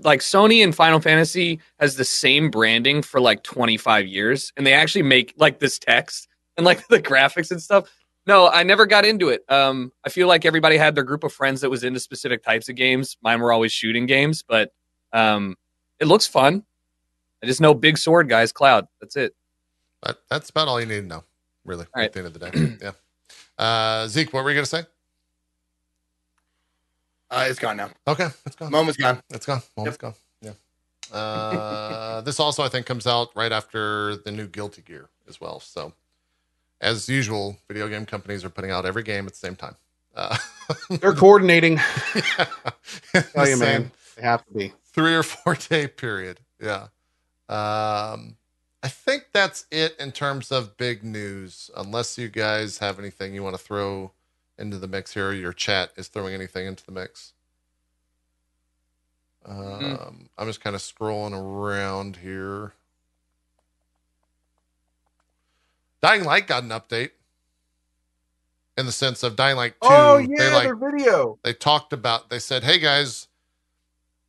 like Sony and Final Fantasy has the same branding for like 25 years and they actually make like this text and like the graphics and stuff. No, I never got into it. Um I feel like everybody had their group of friends that was into specific types of games. Mine were always shooting games, but um it looks fun. I just know big sword guys, Cloud. That's it. That, that's about all you need to know, really, All right. at the end of the day. yeah. Uh, Zeke, what were you going to say? Uh, it's gone now. Okay, it's gone. Moment's gone. It's gone. Moment's gone. Yeah. Uh, this also, I think, comes out right after the new Guilty Gear as well. So, as usual, video game companies are putting out every game at the same time. Uh, They're coordinating. yeah. Tell you, The man, they have to be. Three or four day period. Yeah. Um, I think that's it in terms of big news, unless you guys have anything you want to throw into the mix here. Your chat is throwing anything into the mix. Um, I'm just kind of scrolling around here. Dying Light got an update in the sense of Dying Light 2. Oh they yeah, like their video. they talked about they said hey guys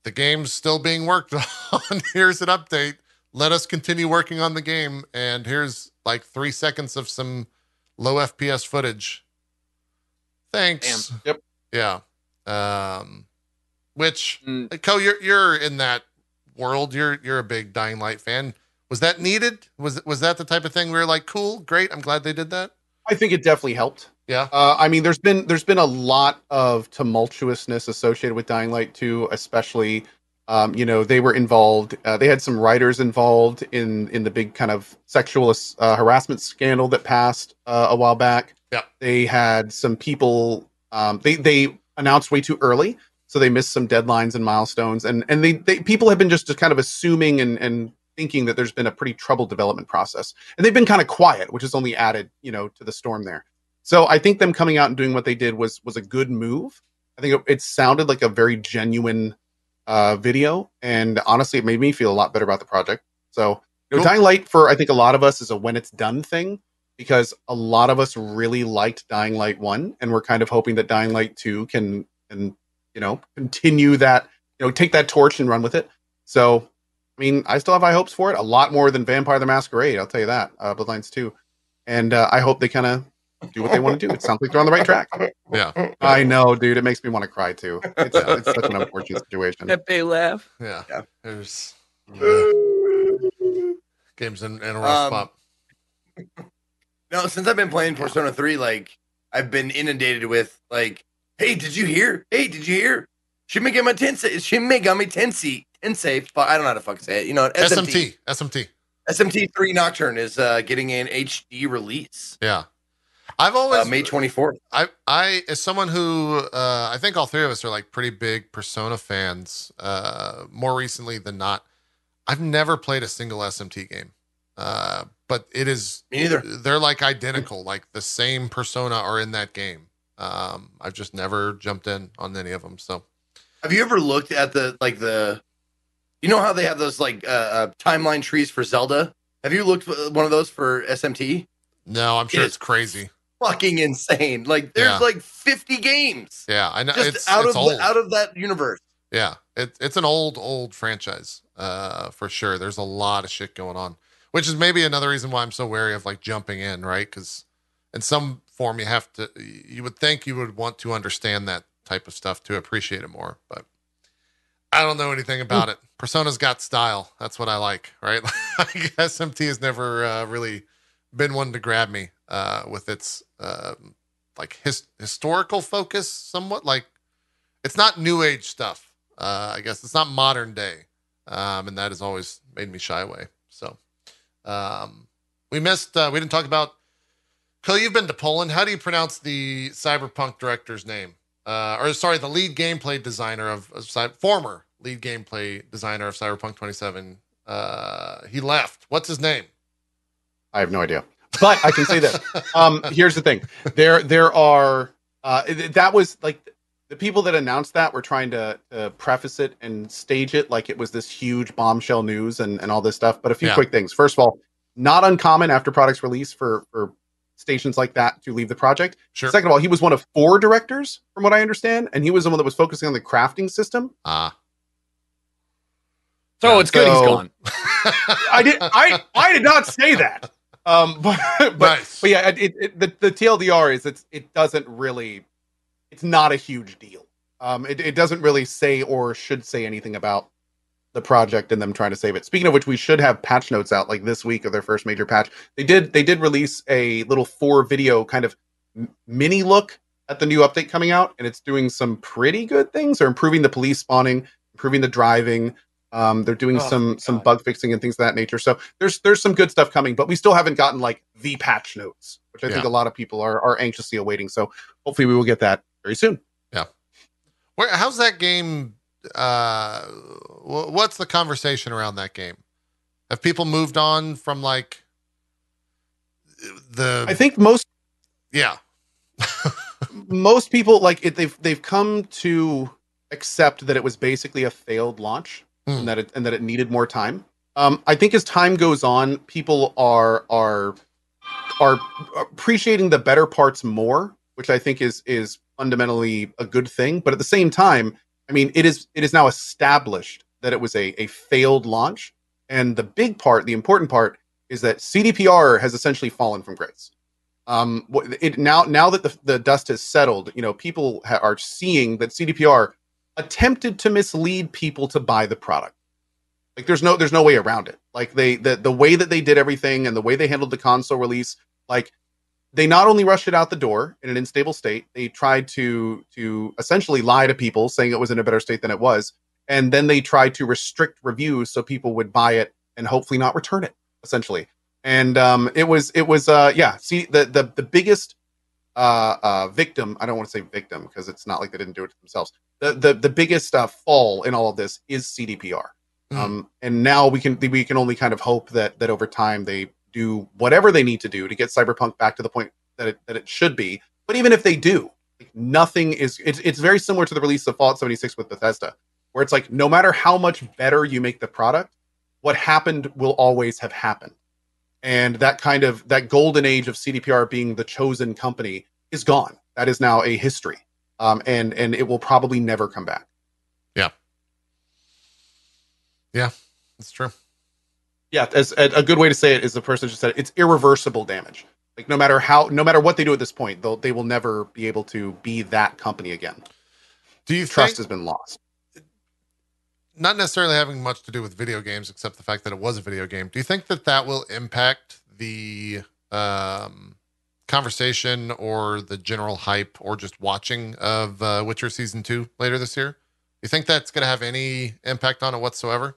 the game's still being worked on here's an update let us continue working on the game and here's like three seconds of some low fps footage thanks Damn. Yep. yeah um which Mm. co you're you're in that world you're you're a big dying light fan was that needed was was that the type of thing we were like cool great i'm glad they did that I think it definitely helped. yeah Uh, I mean, there's been there's been a lot of tumultuousness associated with Dying Light 2, especially. Um, you know, they were involved. Uh, they had some writers involved in in the big kind of sexual uh, harassment scandal that passed uh, a while back. Yeah. They had some people. Um, they they announced way too early, so they missed some deadlines and milestones. And and they, they people have been just, just kind of assuming and and thinking that there's been a pretty troubled development process, and they've been kind of quiet, which has only added you know to the storm there. So I think them coming out and doing what they did was was a good move. I think it, it sounded like a very genuine uh, video, and honestly, it made me feel a lot better about the project. So, you know, Cool. Dying Light for I think a lot of us is a when it's done thing because a lot of us really liked Dying Light one, and we're kind of hoping that Dying Light two can and you know continue that you know take that torch and run with it. So, I mean, I still have high hopes for it. A lot more than Vampire the Masquerade, I'll tell you that. Uh, Bloodlines two, and uh, I hope they kind of do what they want to do. It sounds like they're on the right track. yeah I know, dude. It makes me want to cry too. It's, it's such an unfortunate situation. That they laugh. yeah, Yeah. there's yeah, games in, in a rough Um, spot No, since I've been playing Persona 3, like I've been inundated with like, hey, did you hear? Hey, did you hear? Shin Megami Tensei, Shin Megami Tensei, Tensei, fu- I don't know how to fucking say it. You know, SMT, SMT, SMT. SMT 3 Nocturne is uh, getting an HD release Yeah, I've always uh, May 24th. I I as someone who uh, I think all three of us are like pretty big Persona fans. Uh, more recently than not, I've never played a single SMT game. Uh, but it is Me neither. they're like identical, like the same persona are in that game. Um, I've just never jumped in on any of them. So Have you ever looked at the like the, you know how they have those like uh, uh, timeline trees for Zelda? Have you looked at one of those for SMT? no, I'm sure It it's crazy. Fucking insane! Like there's Yeah. like 50 games Yeah, I know just it's out it's of old. out of that universe. Yeah, it, it's an old, old franchise uh, for sure. There's a lot of shit going on, which is maybe another reason why I'm so wary of like jumping in, right? Because in some form, you have to, you would think you would want to understand that type of stuff to appreciate it more, but I don't know anything about it. Persona's got style. That's what I like, right? like SMT has never uh, really been one to grab me uh, with its uh, like his, historical focus, somewhat like it's not new age stuff. Uh, I guess it's not modern day, um, and that has always made me shy away. So um, we missed. Uh, we didn't talk about. Cole, you've been to Poland. How do you pronounce the cyberpunk director's name? Uh, or sorry, the lead gameplay designer of, of Cy- former lead gameplay designer of Cyberpunk 27. Uh, he left. What's his name? I have no idea, but I can say this. Um, here's the thing: there there are uh, that was like the people that announced that were trying to uh, preface it and stage it like it was this huge bombshell news and, and all this stuff. But a few Yeah. quick things. First of all, not uncommon after products release for for stations like that to leave the project. Sure. Second of all, he was one of four directors, from what I understand, and he was the one that was focusing on the crafting system. Ah. So it's good he's gone. I did I I did not say that. Um, but but, Nice. but yeah, it, it, the the TLDR is it's it doesn't really it's not a huge deal. Um, it it doesn't really say or should say anything about the project and them trying to save it. Speaking of which, we should have patch notes out like this week of their first major patch. They did they did release a little four video kind of mini look at the new update coming out, and it's doing some pretty good things. They're improving the police spawning, improving the driving. Um, they're doing Oh, some some bug fixing and things of that nature. So there's there's some good stuff coming, but we still haven't gotten like the patch notes, which I think a lot of people are are anxiously awaiting. So hopefully we will get that very soon. Yeah. Where, how's that game? Uh, what's the conversation around that game? Have people moved on from like the? I think most yeah, most people like it they've they've come to accept that it was basically a failed launch Hmm. and that it and that it needed more time. Um i think as time goes on people are are are appreciating the better parts more which i think is is fundamentally a good thing. But at the same time i mean it is it is now established that it was a a failed launch. And the big part the important part is that cdpr has essentially fallen from grace. Um it now now that the, the dust has settled you know people ha- are seeing that cdpr attempted to mislead people to buy the product. Like there's no there's no way around it. Like they the, the way that they did everything and the way they handled the console release like they not only rushed it out the door in an unstable state they tried to to essentially lie to people saying it was in a better state than it was and then they tried to restrict reviews so people would buy it and hopefully not return it essentially. And um it was it was uh yeah see the the, the biggest uh uh victim i don't want to say victim because it's not like they didn't do it to themselves. The the, the biggest uh, fall in all of this is cdpr Mm. um and now we can we can only kind of hope that that over time they do whatever they need to do to get cyberpunk back to the point that it that it should be. But even if they do like, nothing is it's, it's very similar to the release of fallout 76 with bethesda where it's like no matter how much better you make the product what happened will always have happened and that kind of that golden age of cdpr being the chosen company is gone. That is now a history um, and and it will probably never come back. Yeah, yeah, that's true. yeah as a, good way to say it is the person just said it, it's irreversible damage. Like no matter how no matter what they do at this point they'll they will never be able to be that company again. Do you trust think, has been lost not necessarily having much to do with video games, except the fact that it was a video game? Do you think that that will impact the um, conversation or the general hype or just watching of uh, Witcher season two later this year? Do You think that's going to have any impact on it whatsoever?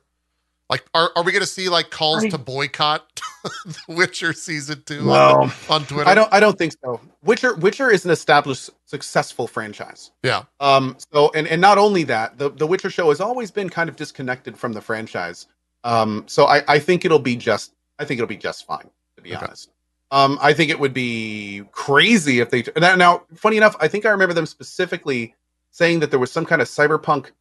Like, are, are we going to see like calls I- to boycott the Witcher season two on, on Twitter? i don't i don't think so witcher witcher is an established successful franchise Yeah. Um, so and and not only that, the the Witcher show has always been kind of disconnected from the franchise. Um, so I I think it'll be just I think it'll be just fine to be Okay. honest. Um, I think it would be crazy if they now, now. Funny enough, I think I remember them specifically saying that there was some kind of cyberpunk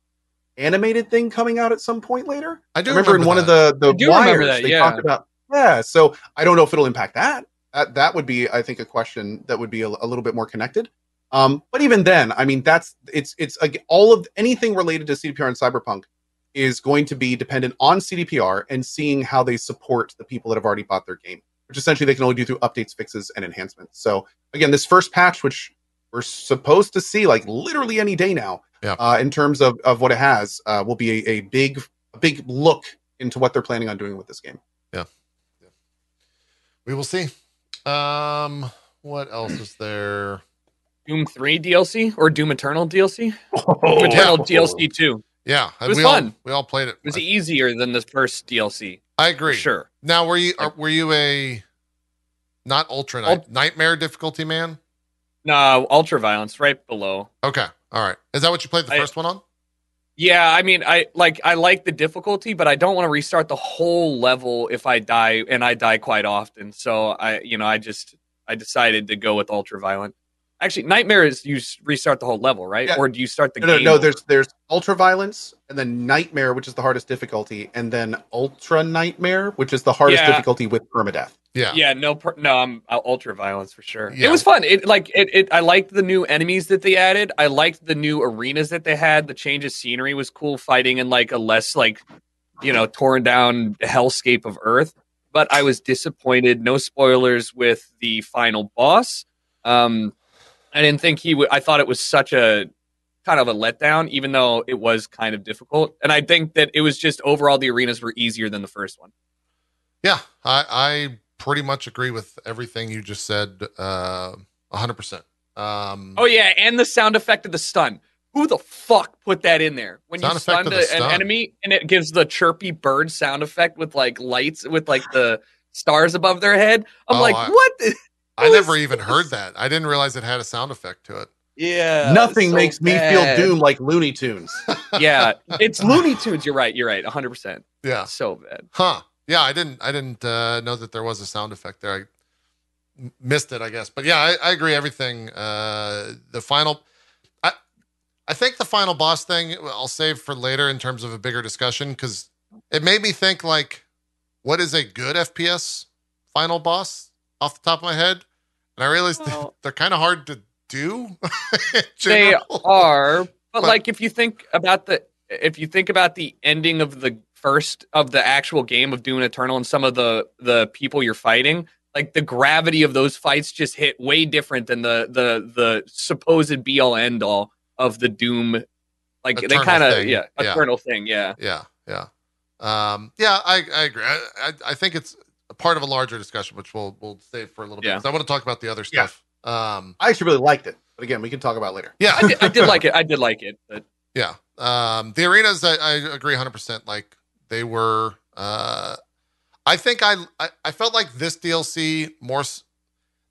animated thing coming out at some point later. I do I remember, in one of the the I do remember wires that, they yeah. talked about yeah. So I don't know if it'll impact that. That that would be I think a question that would be a, a little bit more connected. Um, but even then, I mean that's it's it's ag- all of anything related to CDPR and Cyberpunk is going to be dependent on CDPR and seeing how they support the people that have already bought their game, which essentially they can only do through updates, fixes, and enhancements. So again, this first patch, which we're supposed to see like literally any day now, Yeah. uh, in terms of of what it has, uh, will be a, a big a big look into what they're planning on doing with this game. Yeah, yeah. we will see. Um, what else is there? Doom 3 DLC or Doom Eternal DLC? Oh, Doom Eternal yeah. DLC 2. Yeah, It was we all fun. we all played it. It was I, easier than the first DLC. I agree. sure. Now, were you are, were you a not ultra night, Ult- nightmare difficulty man? No, Ultra Violence right below. Okay, all right. Is that what you played the I- first one on? Yeah, I mean, I like I like the difficulty, but I don't want to restart the whole level if I die, and I die quite often. So I, you know, I just I decided to go with ultra violent. Actually, nightmare is you restart the whole level, right? Yeah. Or do you start the no, no, game? no. over? There's there's ultra violence, and then nightmare, which is the hardest difficulty, and then ultra nightmare, which is the hardest Yeah. difficulty with permadeath. Yeah. Yeah, no, per- no, I'm uh, ultra violence for sure. Yeah. It was fun. It like it, it. I liked the new enemies that they added. I liked the new arenas that they had. The change of scenery was cool. Fighting in like a less like, you know, torn down hellscape of Earth. But I was disappointed. No spoilers with the final boss. Um, I didn't think he would. I thought it was such a kind of a letdown, even though it was kind of difficult. And I think that it was just overall the arenas were easier than the first one. Yeah, I, I pretty much agree with everything you just said. Uh, hundred percent. Um, Oh yeah, and the sound effect of the stun. Who the fuck put that in there? When you stun of a- the an stun. enemy and it gives the chirpy bird sound effect with like lights with like the stars above their head. I'm Oh, like, I- what? I it never was- even heard that. I didn't realize it had a sound effect to it. Yeah. Nothing so makes me feel doom like Looney Tunes. Yeah, it's Looney Tunes. You're right. You're right. 100. percent Yeah. So bad. Huh. Yeah, I didn't. I didn't uh, know that there was a sound effect there. I missed it, I guess. But yeah, I, I agree. Everything. Uh, the final. I I think the final boss thing I'll save for later in terms of a bigger discussion because it made me think like, what is a good FPS final boss off the top of my head, and I realized Well- they're kind of hard to do. They are, but, But- like if you think about the if you think about the ending of the first of the actual game of Doom Eternal and some of the the people you're fighting, like the gravity of those fights just hit way different than the the the supposed be all end all of the Doom. Like they kind of thing, yeah, yeah. eternal thing, yeah. Yeah, yeah, um, yeah. I, I agree. I, I, I think it's a part of a larger discussion, which we'll we'll save for a little bit. Yeah. 'cause I want to talk about the other Yeah. stuff. Um, I actually really liked it, but again, we can talk about later. yeah, I did, I did like it. I did like it, but yeah. Um, the arenas, I, I agree 100. percent Like they were. Uh, I think I, I I felt like this DLC more.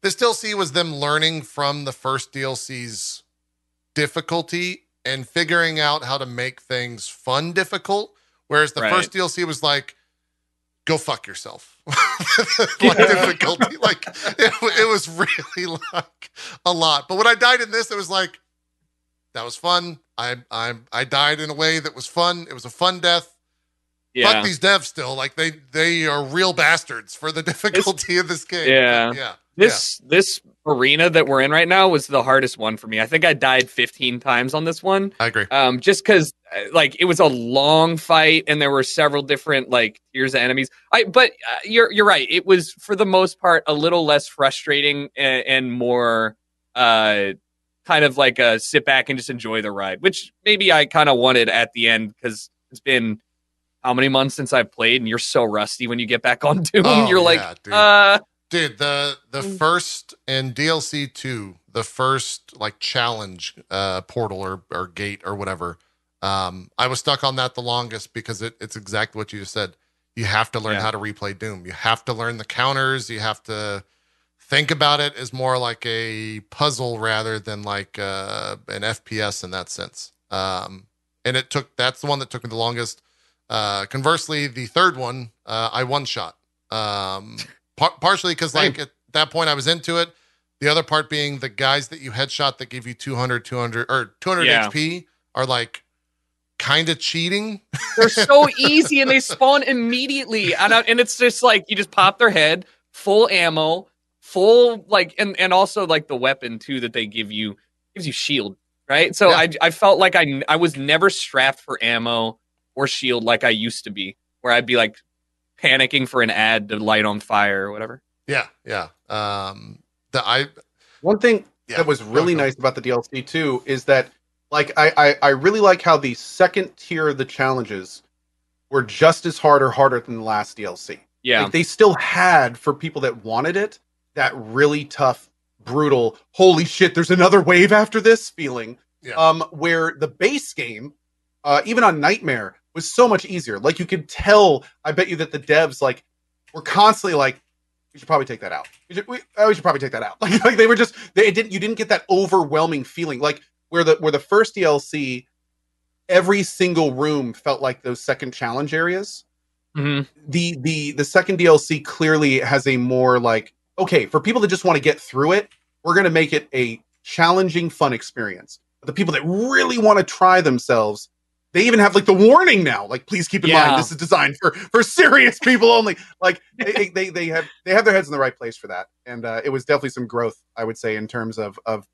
This DLC was them learning from the first DLC's difficulty and figuring out how to make things fun difficult. Whereas the Right. first DLC was like, go fuck yourself. like difficulty. Like it, it was really like a lot. But when I died in this, it was like, that was fun. I I I died in a way that was fun. It was a fun death. Yeah. Fuck these devs still. Like they they are real bastards for the difficulty of this game. Yeah. Yeah. This this arena that we're in right now was the hardest one for me. I think I died 15 times on this one. I agree. um, just because like it was a long fight and there were several different like tiers of enemies. I but uh, you're you're right. It was for the most part a little less frustrating and, and more uh kind of like a sit back and just enjoy the ride, which maybe I kind of wanted at the end because it's been how many months since I've played and you're so rusty when you get back on Doom. Oh, you're like, dude. uh, Dude, the the Mm. first in DLC two, the first like challenge uh portal or or gate or whatever. Um, I was stuck on that the longest because it, it's exactly what you just said. You have to learn Yeah. how to replay Doom. You have to learn the counters. You have to think about it as more like a puzzle rather than like uh, an FPS in that sense. Um, and it took that's the one that took me the longest. Uh, conversely, the third one, uh, I one shot. Um, par- partially because like at that point I was into it. The other part being the guys that you headshot that give you 200, 200 or 200 Yeah. HP are like kind of cheating. They're so easy and they spawn immediately. And, I, and it's just like you just pop their head, full ammo, full like, and, and also like the weapon too that they give you gives you shield, right? So Yeah. I, I felt like I, I was never strapped for ammo or shield like I used to be, where I'd be like panicking for an ad to light on fire or whatever. Yeah, yeah. Um, the I One thing yeah, that was really go, go. nice about the DLC too is that like I, I I really like how the second tier of the challenges were just as hard or harder than the last DLC. Yeah. Like they still had for people that wanted it that really tough, brutal, holy shit, there's another wave after this feeling. Yeah. Um, where the base game, uh, even on Nightmare, was so much easier. Like you could tell, I bet you that the devs like were constantly like, we should probably take that out. We should, we, oh, we should probably take that out. Like, like they were just they didn't you didn't get that overwhelming feeling like where the where the first DLC, every single room felt like those second challenge areas Mhm. the the the second DLC clearly has a more like okay for people that just want to get through it, we're gonna make it a challenging, fun experience. But the people that really want to try themselves, they even have like the warning now, like please keep in Yeah. mind this is designed for for serious people only. Like they, they they have they have their heads in the right place for that, and uh, it was definitely some growth, I would say, in terms of of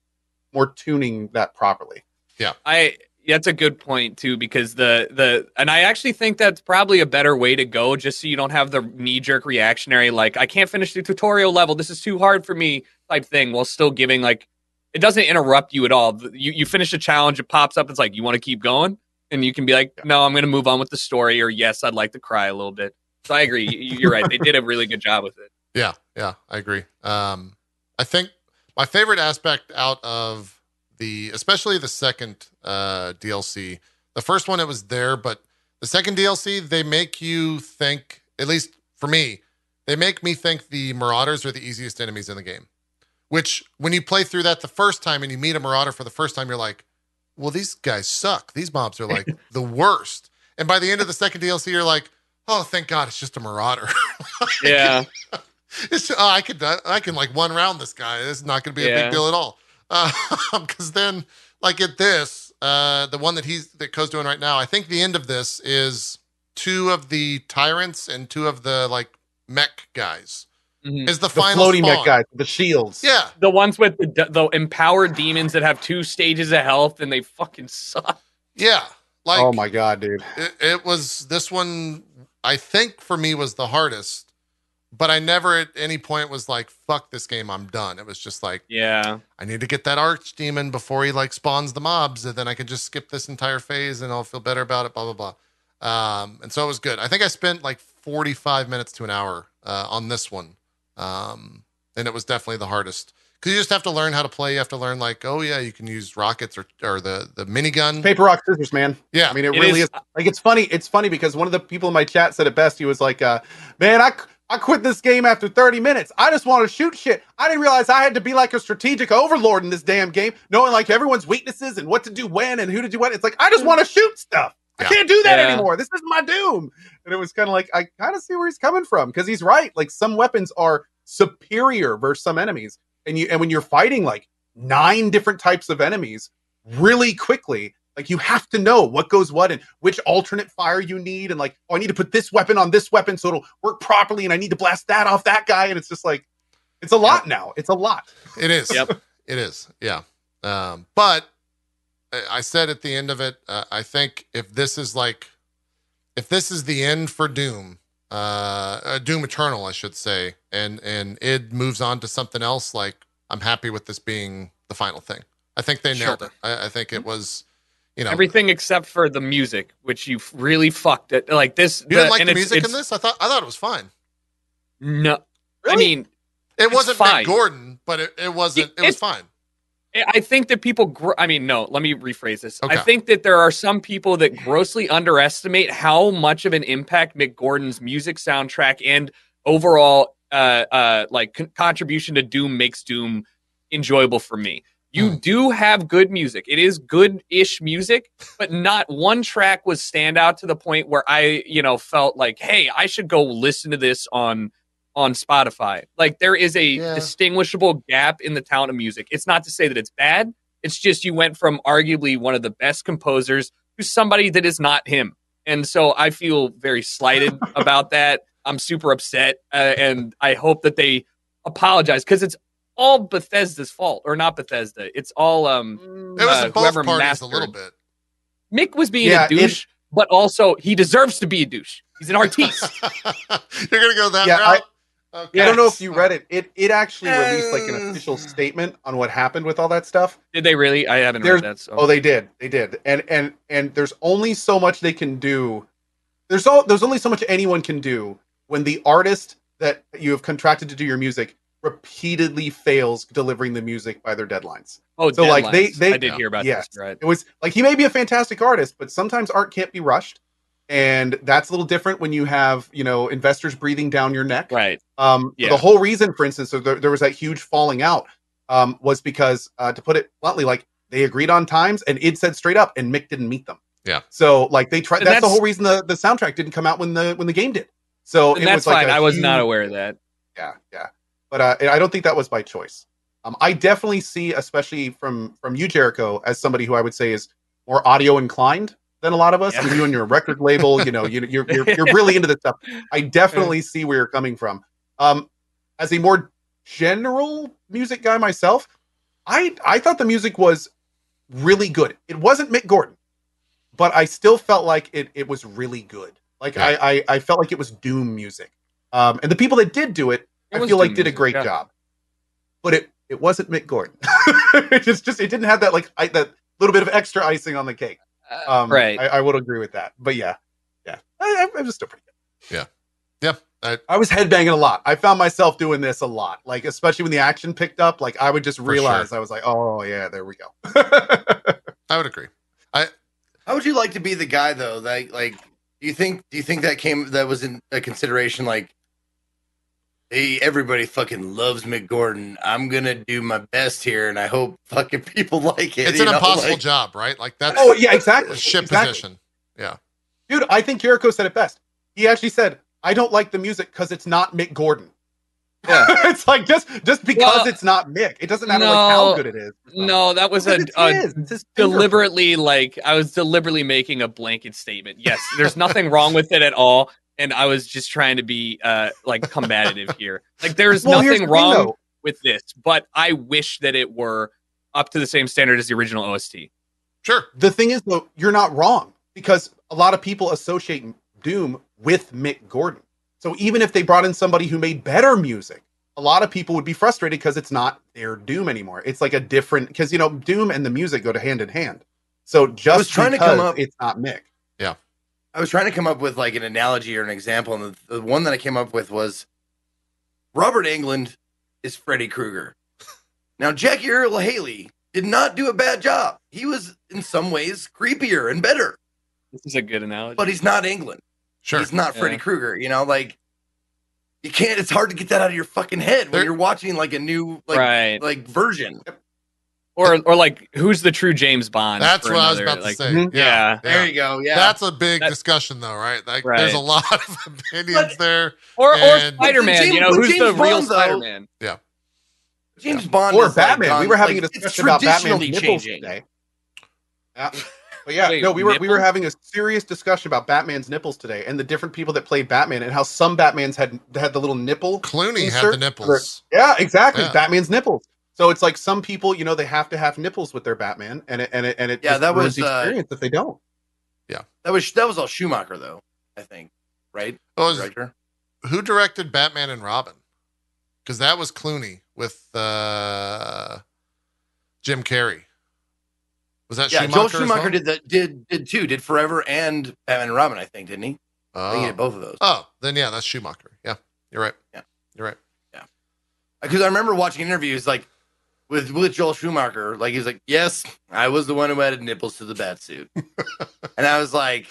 more tuning that properly. Yeah. I that's a good point too because the the and I actually think that's probably a better way to go just so you don't have the knee jerk reactionary like I can't finish the tutorial level this is too hard for me type thing while still giving like it doesn't interrupt you at all you you finish a challenge it pops up it's like you want to keep going and you can be like no I'm going to move on with the story or yes I'd like to cry a little bit. So I agree. You- you're right. They did a really good job with it. Yeah, yeah, I agree. Um, I think my favorite aspect out of the, especially the second uh, DLC, the first one it was there, but the second DLC they make you think, at least for me, they make me think the Marauders are the easiest enemies in the game. Which, when you play through that the first time and you meet a Marauder for the first time, you're like, well, these guys suck. These mobs are like the worst. And by the end of the second DLC, you're like, oh, thank God, it's just a Marauder. yeah It's, oh, I could I can like one round this guy. This is not going to be a big deal at all. Because then, like at this, uh, the one that he's that Ko's doing right now, I think the end of this is two of the tyrants and two of the like mech guys Mhm. is the, The final floating spawn. mech guys, the shields. Yeah, the ones with the, the empowered demons that have two stages of health and they fucking suck yeah. Like oh my god, dude. it, it was this one. I think for me was the hardest, but I never at any point was like, "Fuck this game, I'm done." It was just like. yeah I need to get that arch demon before he like spawns the mobs, and then I can just skip this entire phase and I'll feel better about it. Blah blah blah. Um, and so it was good. I think I spent like forty five minutes to an hour uh, on this one, um, and it was definitely the hardest because you just have to learn how to play. You have to learn like, oh yeah, you can use rockets or or the the minigun. Paper rock scissors, man. Yeah, I mean, it, It really is- is. Like, it's funny. It's funny because one of the people in my chat said it best. He was like, uh, "Man, I I quit this game after 30 minutes. I just want to shoot shit. I didn't realize I had to be like a strategic overlord in this damn game, knowing like everyone's weaknesses and what to do when and who to do what. It's like I just want to shoot stuff. I Yeah. can't do that Yeah. anymore. This is my doom." And it was kind of like I kind of see where he's coming from because he's right. Like some weapons are superior versus some enemies, and you and when you're fighting like nine different types of enemies really quickly like you have to know what goes what and which alternate fire you need and like oh i need to put this weapon on this weapon so it'll work properly and i need to blast that off that guy and it's just like it's a lot now it's a lot It is. Yep. It is. Yeah. Um, but I I said at the end of it, uh, I think if this is like, if this is the end for Doom, uh, uh, Doom Eternal, I should say, and and it moves on to something else, like I'm happy with this being the final thing. I think they nailed Sure. it. I, I think it was, you know, everything except for the music which you really fucked it like this You didn't like and the it's- music in this? I thought I thought it was fine. no i mean It wasn't fine. Mick Gordon, but it, it wasn't. It, was fine. I think that people. Gr- I mean, no. Let me rephrase this. Okay. I think that there are some people that grossly underestimate how much of an impact Mick Gordon's music soundtrack and overall, uh, uh, like con- contribution to Doom makes Doom enjoyable for me. You Hmm. do have good music. It is good-ish music, but not one track was stand out to the point where I, you know, felt like, hey, I should go listen to this on on Spotify. Like there is a Yeah. distinguishable gap in the talent of music. It's not to say that it's bad. It's just you went from arguably one of the best composers to somebody that is not him. And so I feel very slighted about that. I'm super upset, uh, and I hope that they apologize because it's all Bethesda's fault, or not Bethesda. It's all um, It was uh, both whoever parties mastered. a little bit. Mick was being Yeah, a douche, but also he deserves to be a douche. He's an artiste. You're gonna go that Yeah, I- route. Okay. i don't know if you read it it it actually released like an Uh. official statement on what happened with all that stuff Did they really? I haven't There's- read that. So. Oh, they did. They did. And and and there's only so much they can do. There's all there's only so much anyone can do when the artist that you have contracted to do your music repeatedly fails delivering the music by their deadlines. Oh, So, like, they- they- I did hear about yes. this. Right. It was like he may be a fantastic artist, but sometimes art can't be rushed. And that's a little different when you have, you know, investors breathing down your neck. Right. Um, Yeah. The whole reason, for instance, so there, there was that huge falling out um, was because, uh, to put it bluntly, like they agreed on times and id said straight up, and Mick didn't meet them. Yeah. So like they tried. And That's, the whole reason the, the soundtrack didn't come out when the when the game did. So it that's was like fine. i was not aware of that. Yeah, yeah. But uh, I don't think that was by choice. Um, I definitely see, especially from from you, Jericho, as somebody who I would say is more audio inclined. Than a lot of us. Yeah. You and your record label, you know, you, you're, you're you're really into this stuff. I definitely see where you're coming from. Um, as a more general music guy myself, I I thought the music was really good. It wasn't Mick Gordon, but I still felt like it it was really good. Like Yeah. I, I I felt like it was Doom music. Um, and the people that did do it, It I feel like did a great yeah. job. But it it wasn't Mick Gordon. it just just it didn't have that like I, that little bit of extra icing on the cake. Uh, Um, right. I, I would agree with that. But yeah, yeah, I, I, I was still pretty good. Yeah, I- I was headbanging a lot. I found myself doing this a lot, like especially when the action picked up. Like I would just realize I was like, oh yeah, there we go. I would agree. I. How would you like to be the guy though? That like, do you think? Do you think that came? That was in a consideration? Like, hey, everybody fucking loves Mick Gordon. I'm gonna do my best here, and I hope fucking people like it. It's an know, impossible like- job, right? Like that's oh yeah, exactly. a ship exactly. position. Yeah. Dude. I think Jericho said it best. He actually said, "I don't like the music because it's not Mick Gordon." Yeah. it's like just just because Well, it's not Mick, it doesn't matter like how good it is. No, that was a, Because it's a his. It's his fingerprint. deliberately like I was deliberately making a blanket statement. Yes, there's nothing wrong with it at all, and I was just trying to be uh like combative here. Like there's Well, nothing the thing, wrong though. with this, but I wish that it were up to the same standard as the original OST. Sure. The thing is, though, you're not wrong because a lot of people associate Doom with Mick Gordon. So even if they brought in somebody who made better music, a lot of people would be frustrated because it's not their Doom anymore. It's like a different because you know Doom and the music go to hand in hand. So just was trying to because come up- it's not Mick. I was trying to come up with like an analogy or an example, and the, the one that I came up with was Robert Englund is Freddy Krueger. Now, Jackie Earle Haley did not do a bad job. He was in some ways creepier and better, This is a good analogy. but he's not Englund. Sure. He's not Freddy Krueger. You know, like you can't. It's hard to get that out of your fucking head when There- you're watching like a new like right. like version. Or or like who's the true James Bond? That's for what I was about like, to say. Mhm. Yeah. Yeah. There you go. Yeah, That's a big That- discussion, though, right? Like, Right. there's a lot of opinions But- there. Or or Spider Man. James- You know but who's the James real Bond, though- Spider Man? Yeah, James Bond Or is, like, Batman. we were having like, a discussion about Batman's nipples changing. today. Yeah. But yeah, Wait, no, we were we were having a serious discussion about Batman's nipples today, and the different people that played Batman, and how some Batmans had had the little nipple. Clooney had the nipples. Yeah, exactly. Yeah. Batman's nipples. So it's like some people, you know, they have to have nipples with their Batman, and it and it and it Yeah, that was, the uh, experience if they don't. Yeah, that was that was all Schumacher though. I think right What was- director. who directed Batman and Robin? Because that was Clooney with uh, Jim Carrey. Was that Yeah, Schumacher? Joel Schumacher well? did that. Did did two? Did Forever and Batman and Robin? I think didn't he? I think he Oh. did both of those. oh, then yeah, that's Schumacher. Yeah, you're right. Yeah. you're right. Yeah, because I remember watching interviews like with with Joel Schumacher. Like he's like, "Yes, I was the one who added nipples to the bat suit," and I was like,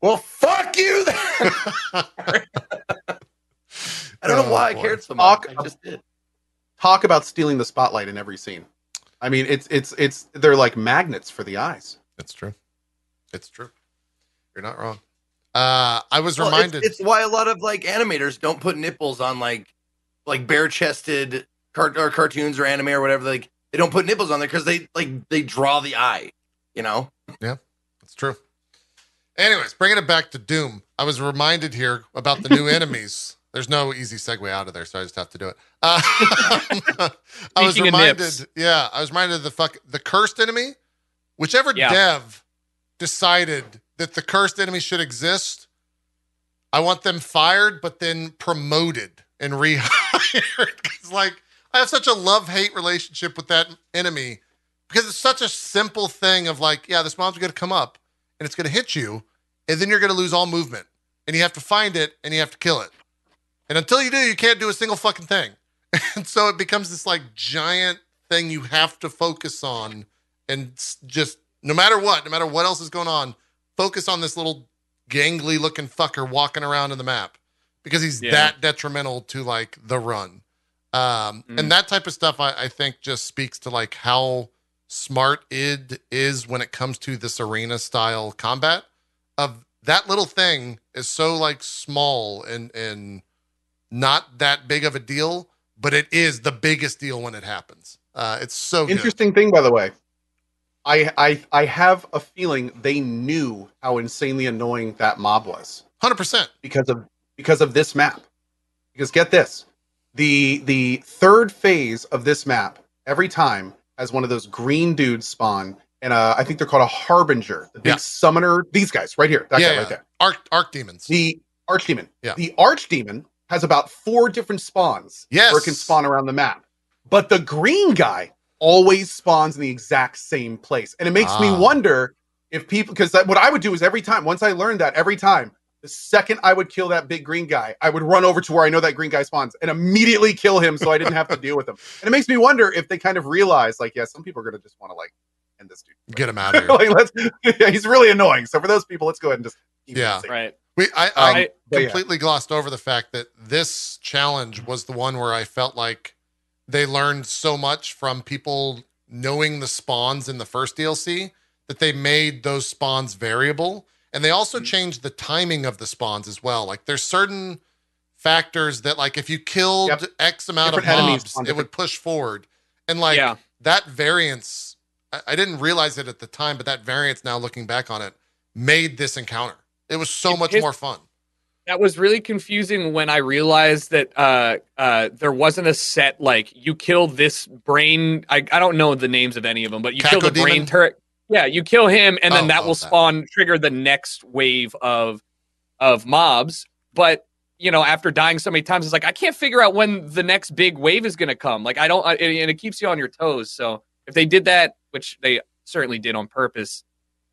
"Well, fuck you." Then. I don't know Oh, why I cared so much. Talk I just did. Talk about stealing the spotlight in every scene. I mean, it's it's it's they're like magnets for the eyes. It's true. It's true. You're not wrong. Uh, I was Well, it's- reminded. it's, why a lot of like animators don't put nipples on like like bare chested cart- or cartoons or anime or whatever. Like they don't put nipples on there because they like they draw the eye. You know. Yeah, that's true. Anyways, bringing it back to Doom, I was reminded here about the new enemies. There's no easy segue out of there, so I just have to do it. Uh, I was reminded, yeah, I was reminded of the fuck the cursed enemy. Whichever Yeah. dev decided that the cursed enemy should exist, I want them fired, but then promoted and rehired. Because like I have such a love hate relationship with that enemy because it's such a simple thing of like, yeah, this mob's gonna come up and it's gonna hit you, and then you're gonna lose all movement, and you have to find it and you have to kill it. And until you do, you can't do a single fucking thing. And so it becomes this like giant thing you have to focus on and just no matter what, no matter what else is going on, focus on this little gangly looking fucker walking around in the map because he's Yeah. that detrimental to like the run. Um, Mm. and that type of stuff I, I think just speaks to like how smart id is when it comes to this arena style combat of that little thing is so like small and and not that big of a deal but it is the biggest deal when it happens uh it's so good Interesting thing, by the way. I, I I have a feeling they knew how insanely annoying that mob was Hundred percent. because of because of this map. Because get this, the the third phase of this map every time has one of those green dudes spawn, and uh, I think they're called a harbinger, the big Yeah. summoner. These guys right here, that Yeah, guy yeah. right there. Arc arc demons. The archdemon. Yeah. The archdemon has about four different spawns Yes. where it can spawn around the map. But the green guy always spawns in the exact same place. And it makes me Ah. wonder if people because what I would do is every time, once I learned that, every time, the second I would kill that big green guy, I would run over to where I know that green guy spawns and immediately kill him so I didn't have to deal with him. And it makes me wonder if they kind of realize, like, yeah, some people are gonna just want to like end this dude. Get him out of here. like, let's yeah, he's really annoying. So for those people, let's go ahead and just keep Yeah. Right. We I, I Um, but yeah. completely glossed over the fact that this challenge was the one where I felt like they learned so much from people knowing the spawns in the first DLC that they made those spawns variable. And they also Mhm. changed the timing of the spawns as well. Like there's certain factors that like if you killed Yep. X amount Different of enemies mobs, it would push forward. And like yeah. that variance, I, I didn't realize it at the time, but that variance now looking back on it made this encounter. It was so It much pissed- more fun. That was really confusing when I realized that uh, uh, there wasn't a set like you kill this brain. I, I don't know the names of any of them, but you kill the Cacodemon? brain turret. Yeah, you kill him, and then Oh, that oh, will that. spawn trigger the next wave of of mobs. But you know, after dying so many times, it's like I can't figure out when the next big wave is going to come. Like I don't, I- and it keeps you on your toes. So if they did that, which they certainly did on purpose,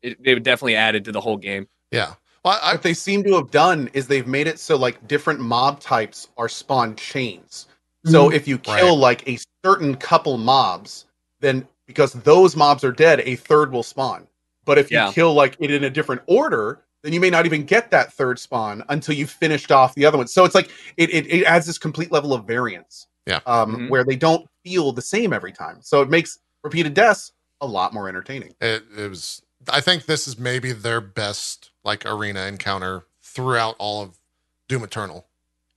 it, they would definitely added to the whole game. Yeah. Well, I, what they seem to have done is they've made it so like different mob types are spawn chains. So mm-hmm. if you kill like a certain couple mobs, then because those mobs are dead, a third will spawn. But if you Yeah. kill like it in a different order, then you may not even get that third spawn until you've finished off the other one. So it's like it it, it adds this complete level of variance. Yeah. Um, Mhm. where they don't feel the same every time. So it makes repeated deaths a lot more entertaining. it, it was. I think this is maybe their best like arena encounter throughout all of Doom Eternal.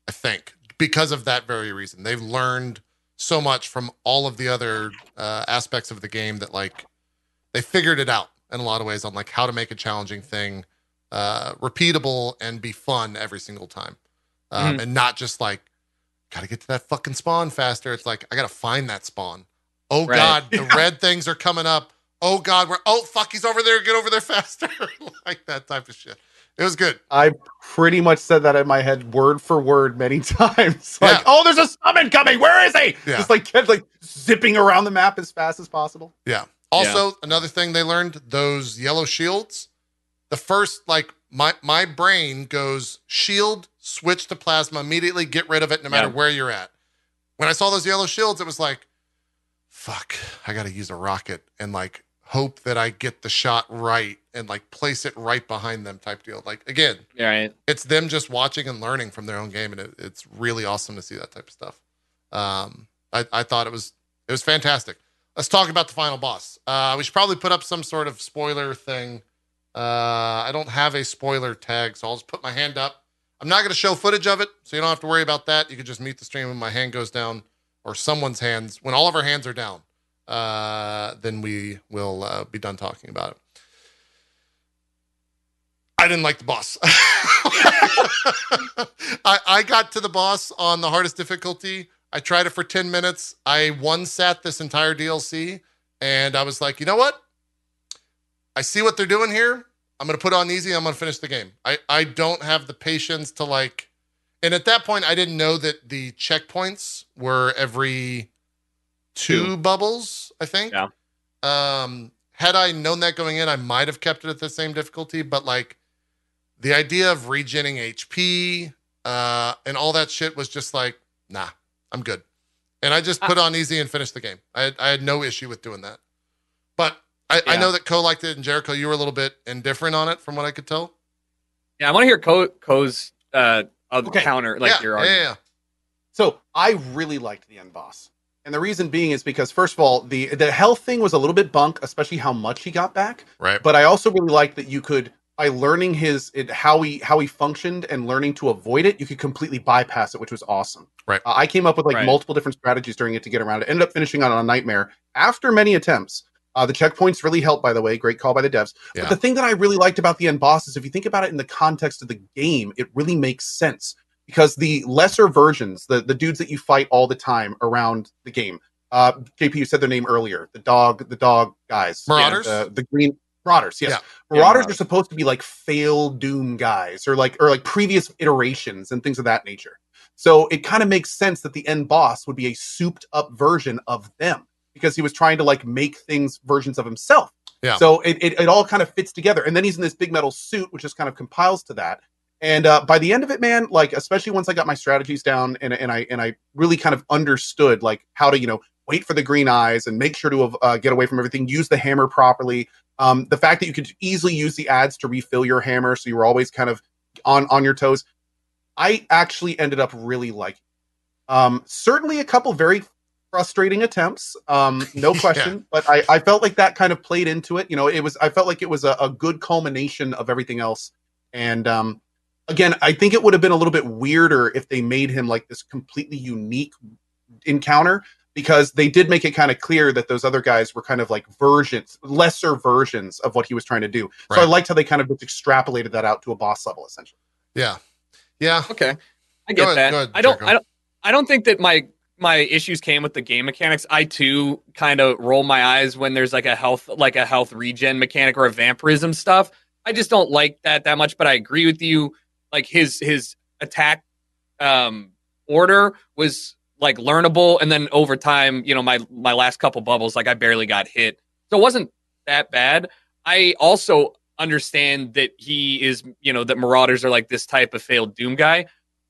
I think because of that very reason, they've learned so much from all of the other uh, aspects of the game that like they figured it out in a lot of ways on like how to make a challenging thing uh, repeatable and be fun every single time, um, and not just like gotta get to that fucking spawn faster. It's like I gotta find that spawn. Oh Right. god, the red things are coming up. Oh god, we're oh fuck, he's over there. Get over there faster, like that type of shit. It was good. I pretty much said that in my head, word for word, many times. like, Yeah. oh, there's a summon coming. Where is he? Yeah. Just like kept like zipping around the map as fast as possible. Yeah. Also, another thing they learned those yellow shields. The first, like my my brain goes shield, switch to plasma, immediately get rid of it, no matter Yeah. where you're at. When I saw those yellow shields, it was like, fuck, I got to use a rocket and like hope that I get the shot right and like place it right behind them type deal. Like again, right. it's them just watching and learning from their own game, and it, it's really awesome to see that type of stuff. Um, I, I thought it was it was fantastic. Let's talk about the final boss. Uh, we should probably put up some sort of spoiler thing. Uh, I don't have a spoiler tag, so I'll just put my hand up. I'm not going to show footage of it, so you don't have to worry about that. You can just mute the stream when my hand goes down, or someone's hands. When all of our hands are down, uh, then we will uh, be done talking about it. I didn't like the boss. I, I got to the boss on the hardest difficulty. I tried it for 10 minutes. I one sat this entire DLC and I was like, you know what? I see what they're doing here. I'm going to put on easy. I'm going to finish the game. I, I don't have the patience to like, and at that point, I didn't know that the checkpoints were every two, Two. bubbles, I think. Yeah. Um, had I known that going in, I might have kept it at the same difficulty, but like the idea of regenning HP uh, and all that shit was just like, nah, I'm good. And I just put on easy and finished the game. I had, I had no issue with doing that. But I, I know that Co liked it and Jericho, you were a little bit indifferent on it from what I could tell. Yeah, I want to hear Co- Co's uh, other Okay. counter, like yeah, your yeah, argument. yeah, So I really liked the end boss. And the reason being is because first of all, the the health thing was a little bit bunk, especially how much he got back. right. But I also really liked that you could by learning his it, how he how he functioned and learning to avoid it, you could completely bypass it, which was awesome. Right. Uh, I came up with like Right. multiple different strategies during it to get around it. Ended up finishing on a nightmare after many attempts. Uh, the checkpoints really helped, by the way. Great call by the devs. Yeah. But the thing that I really liked about the end boss is if you think about it in the context of the game, it really makes sense because the lesser versions, the, the dudes that you fight all the time around the game, uh, JP, you said their name earlier, the dog, the dog guys, Marauders? the, the green Marauders, yes. Yeah. Marauders Marauders. are supposed to be like failed Doom guys or like or like previous iterations and things of that nature. So it kind of makes sense that the end boss would be a souped up version of them because he was trying to like make things versions of himself. Yeah. So it, it, it all kind of fits together. And then he's in this big metal suit, which just kind of compiles to that. And uh, by the end of it, man, like especially once I got my strategies down and, and I and I really kind of understood like how to you know wait for the green eyes and make sure to uh, get away from everything, use the hammer properly. Um, the fact that you could easily use the ads to refill your hammer, so you were always kind of on on your toes. I actually ended up really liking. Um, certainly a couple very frustrating attempts, um, no Yeah. question. But I, I felt like that kind of played into it. You know, it was I felt like it was a, a good culmination of everything else. And um, again, I think it would have been a little bit weirder if they made him like this completely unique encounter because they did make it kind of clear that those other guys were kind of like versions, lesser versions of what he was trying to do. So I liked how they kind of just extrapolated that out to a boss level, essentially. Yeah. Yeah. Okay, I get ahead, that. ahead, I don't. I don't. I don't think that my my issues came with the game mechanics. I too kind of roll my eyes when there's like a health like a health regen mechanic or a vampirism stuff. I just don't like that that much. But I agree with you. Like his his attack um order was like learnable, and then over time, you know, my my last couple bubbles, like I barely got hit, so it wasn't that bad. I also understand that he is, you know, that Marauders are like this type of failed Doom guy.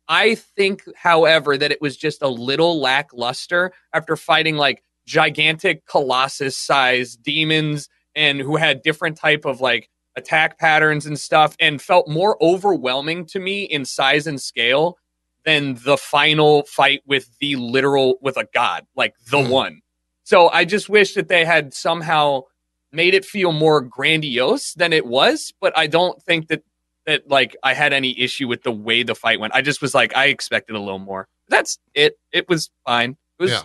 I think, however, that it was just a little lackluster after fighting like gigantic colossus sized demons and who had different type of like attack patterns and stuff and felt more overwhelming to me in size and scale than the final fight with the literal with a god like the Hmm. one so i just wish that they had somehow made it feel more grandiose than it was but i don't think that that like i had any issue with the way the fight went i just was like i expected a little more that's it it was fine it was Yeah.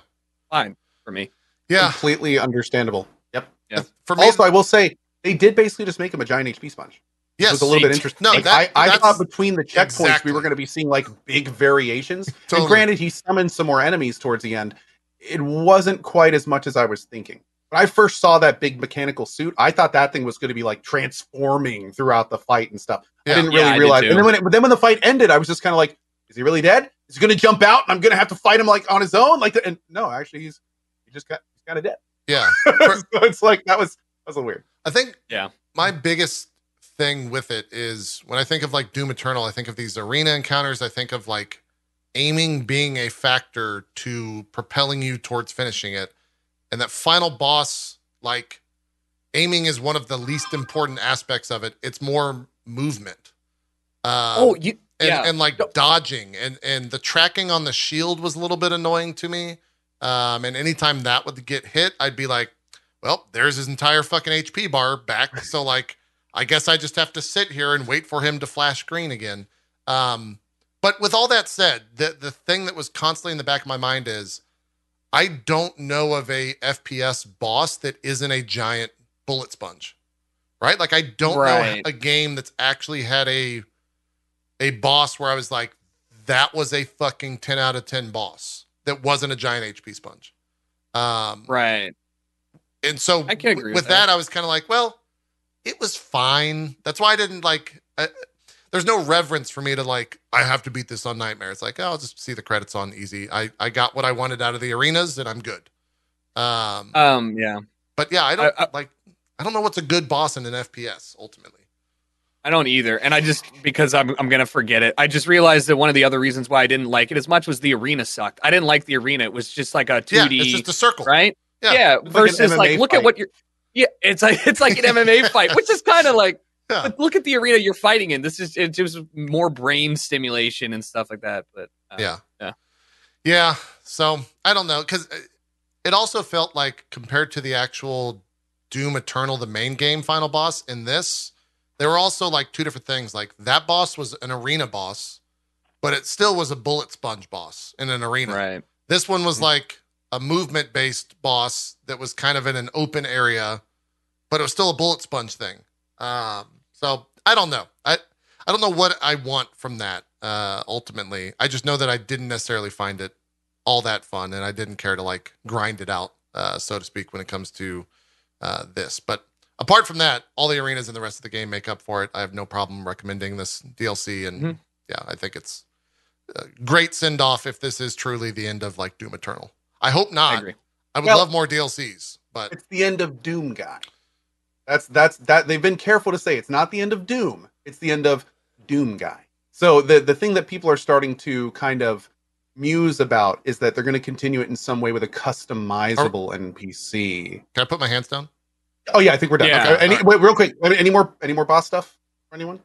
fine for me Yeah. Completely understandable. Yep. Yeah. For me, Also, I will say they did basically just make him a giant HP sponge. yes. it was a little bit interesting. No, Like, that- I, I thought between the checkpoints Exactly. we were going to be seeing like big variations. Totally. And granted, he summoned some more enemies towards the end. It wasn't quite as much as I was thinking. When I first saw that big mechanical suit, I thought that thing was going to be like transforming throughout the fight and stuff. Yeah. I didn't really I did realize. too. And then when it, but then when the fight ended, I was just kind of like, "Is he really dead? Is he going to jump out and I'm going to have to fight him like on his own?" Like, and no, actually, he's he just got he's kind of dead. Yeah. so it's like that was that was a little weird. I think Yeah. my biggest thing with it is when I think of like Doom Eternal, I think of these arena encounters, I think of like aiming being a factor to propelling you towards finishing it. And that final boss, like aiming is one of the least important aspects of it. It's more movement. Um, oh you and, yeah and like dodging and and the tracking on the shield was a little bit annoying to me um and anytime that would get hit i'd be like well there's his entire fucking hp bar back so like i guess i just have to sit here and wait for him to flash green again um but with all that said the the thing that was constantly in the back of my mind is i don't know of a fps boss that isn't a giant bullet sponge right like i don't Right. know a game that's actually had a a boss where I was like, that was a fucking 10 out of 10 boss that wasn't a giant HP sponge. Um, right and so I can agree with, with that. that. I was kind of like, well, it was fine. That's why I didn't like, uh, there's no reverence for me to like, I have to beat this on Nightmare. It's like, oh, I'll just see the credits on easy. I, I got what I wanted out of the arenas and I'm good. Um, um yeah but yeah, I don't I- I- like, I don't know what's a good boss in an FPS ultimately. I don't either. And I just because I'm I'm gonna forget it. I just realized that one of the other reasons why I didn't like it as much was the arena sucked. I didn't like the arena. It was just like a 2D. Yeah, it's just a circle. right? Yeah. Yeah. versus like, MMA look fight. at what you're yeah, it's like it's like an MMA fight, which is kind of like Yeah. look at the arena you're fighting in. This is it's just more brain stimulation and stuff like that. But uh, Yeah. Yeah. Yeah. So I don't know because it also felt like compared to the actual Doom Eternal, the main game final boss in this, there were also like two different things. Like that boss was an arena boss, but it still was a bullet sponge boss in an arena. right. This one was like a movement based boss that was kind of in an open area but it was still a bullet sponge thing. Um, so I don't know. I I don't know what I want from that. Uh, ultimately, I just know that I didn't necessarily find it all that fun, and I didn't care to like grind it out, uh, so to speak, when it comes to uh, this. But apart from that, all the arenas and the rest of the game make up for it. I have no problem recommending this DLC, and Mhm. yeah, I think it's a great send off if this is truly the end of like Doom Eternal. I hope I not. agree. I would Well- love more DLCs, but It's the end of Doom guy. That's that's that they've been careful to say it's not the end of Doom. It's the end of Doom guy. So the the thing that people are starting to kind of muse about is that they're going to continue it in some way with a customizable NPC. can I put my hands down? Oh yeah, I think we're done. Yeah. Okay, any, wait, real quick. Any any more any more boss stuff for anyone?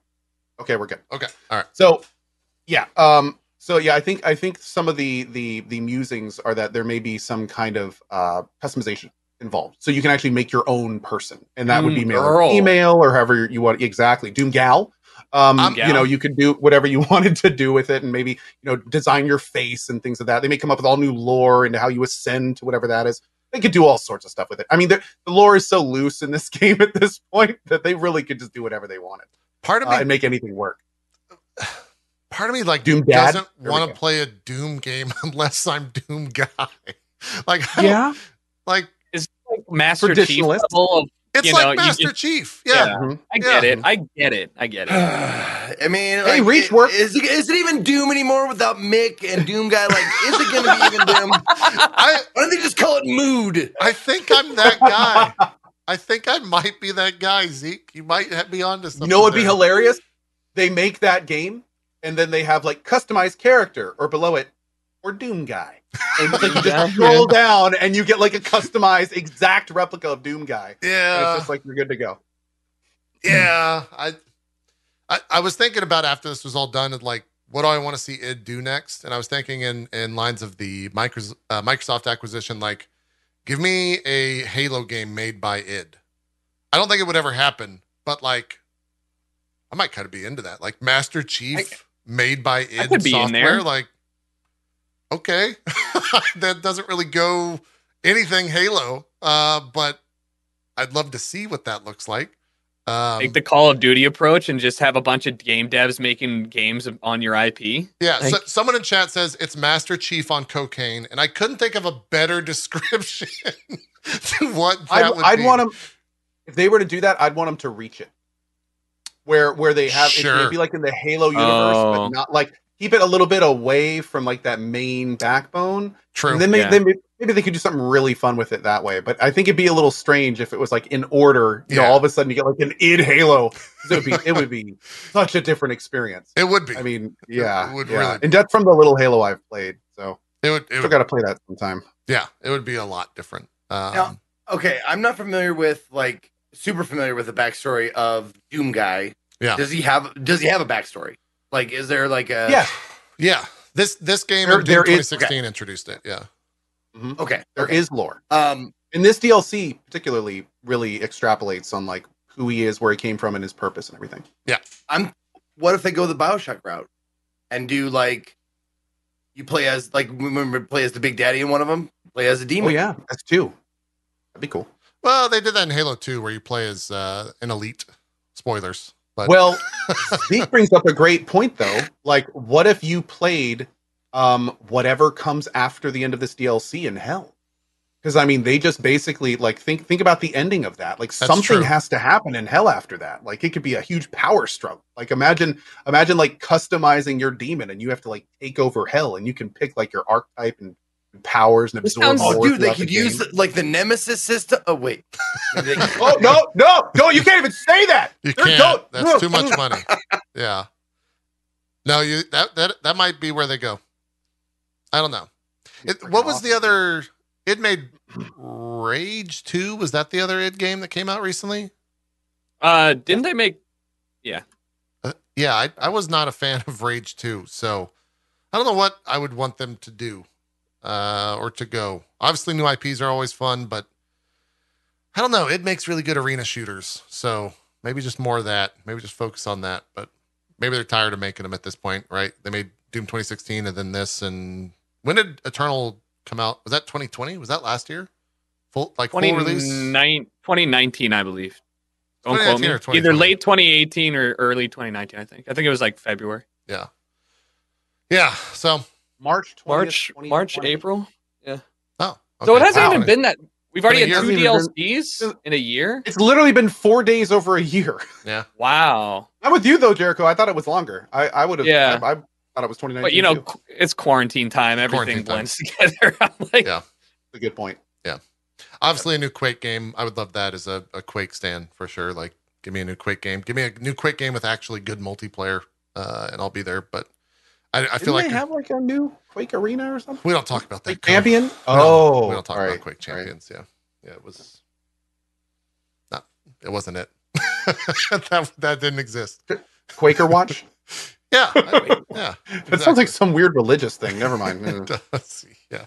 Okay, we're good. Okay, all right. So, yeah. Um. So yeah, I think I think some of the the the musings are that there may be some kind of uh customization involved, so you can actually make your own person, and that would be Doom male, girl. or female, or however you want. Exactly, Doom gal. Um, Um, you know, you could do whatever you wanted to do with it, and maybe you know design your face and things of that. They may come up with all new lore into how you ascend to whatever that is. They could do all sorts of stuff with it. I mean, the, the lore is so loose in this game at this point that they really could just do whatever they wanted Part of uh, and make anything work. Part of me, like Doom Dad? doesn't want to play a Doom game unless I'm Doom guy. like, I don't- like Like Master Chief level of it's You like know, Master just- Chief. Yeah. Yeah. Mhm. I get Yeah. it. I get it. I get it. I mean, Hey, like, Reach it- work- Is, it- is it even Doom anymore without Mick and Doom guy? Like, is it going to be even Doom? I Why don't they just call it Mood? I think I'm that guy. I think I might be that guy, Zeke. You might be onto something. You know what'd be hilarious? They make that game and then they have like customized character or below it or Doom guy. And you Yeah, just scroll down and you get like a customized exact replica of Doom guy. And Yeah. it's just like you're good to go. Yeah, I, I I was thinking about after this was all done, and like, what do I want to see id do next? And I was thinking in in lines of the Microsoft uh, Microsoft acquisition, like, give me a Halo game made by id. I don't think it would ever happen, but like, I might kind of be into that. Like Master Chief made by id could be in software. there. Like, okay, that doesn't really go anything Halo, uh, but I'd love to see what that looks like. Um, Take the Call of Duty approach and just have a bunch of game devs making games on your IP. Yeah, so, someone in chat says it's Master Chief on cocaine, and I couldn't think of a better description to what that I'd, would I'd be. want them if they were to do that, I'd want them to reach it. Where where they have Sure. it may be like in the Halo universe, Oh. but not like keep it a little bit away from like that main backbone. True. And then maybe, Yeah. then maybe maybe they could do something really fun with it that way. But I think it'd be a little strange if it was like in order. You know, Yeah. all of a sudden you get like an in Halo. It would be it would be such a different experience. it would be. I mean, yeah, it would yeah. really be. and that's from the little Halo I've played. So it would. It still got to play that sometime. yeah, it would be a lot different. Um, Now- Okay, I'm not familiar with like super familiar with the backstory of Doom guy. Yeah. Does he have Does he have a backstory? Like, is there like a yeah, yeah, this this game There- in Doom there is- 2016 introduced it. Yeah, Okay, there is okay. lore. Um, And this DLC particularly really extrapolates on like who he is, where he came from, and his purpose and everything. Yeah. I'm. What if they go the Bioshock route and do like you play as like remember play as the Big Daddy in one of them, play as a Oh demon. yeah, that's two. That'd be cool. Well, they did that in Halo 2, where you play as uh, an elite. Spoilers, but Well, Zeke brings up a great point though. Like, what if you played um whatever comes after the end of this DLC in hell? Because I mean, they just basically like think think about the ending of that. Like That's something true. has to happen in hell after that. Like it could be a huge power struggle. Like imagine imagine like customizing your demon and you have to like take over hell and you can pick like your archetype and powers and This absorb. sounds- Oh, dude, they could the use game. like the Nemesis system. Oh wait, Maybe they could- Oh no, no, no! You can't even say that. you They're can't. go- That's too much money. Yeah. No, you that that that might be where they go. I don't know. It, what was the other? It made Rage Two. Was that the other id game that came out recently? Uh, didn't they make? Uh, yeah, I, I was not a fan of Rage 2, so I don't know what I would want them to do uh, or to go. Obviously, new IPs are always fun, but I don't know. It makes really good arena shooters, so maybe just more of that. Maybe just focus on that. But maybe they're tired of making them at this point, right? They made Doom 2016 and then this. And when did Eternal come out? Was that 2020? Was that last year? Full like full release. 2019, I believe. Don't quote me. Either late 2018 or early 2019. I think. I think it was like February, Yeah. Yeah. So March 20th, March, March, April. Yeah. oh. So it hasn't Wow. even been that. We've already had two year. DLCs in a year. It's literally been four days over a year. Yeah. Wow. I'm with you though, Jericho. I thought it was longer. I, I would have. Yeah. I, I thought it was 2019. But you know, too. it's quarantine time. Everything Quarantine time. blends together. I'm like, Yeah. a good point. Yeah. Obviously, a new Quake game. I would love that as a, a Quake stand for sure. Like, give me a new Quake game. Give me a new Quake game with actually good multiplayer, uh, and I'll be there. But I, I Didn't feel like they have like a new Quake Arena or something? we don't talk about that. Quake Champion? Oh, we don't talk all about Quake all right. Champions. Yeah, yeah, it was not. It wasn't it. that that didn't exist. Quaker Watch. Yeah, I- yeah. That sounds like some weird religious thing. Never mind. It does. Yeah.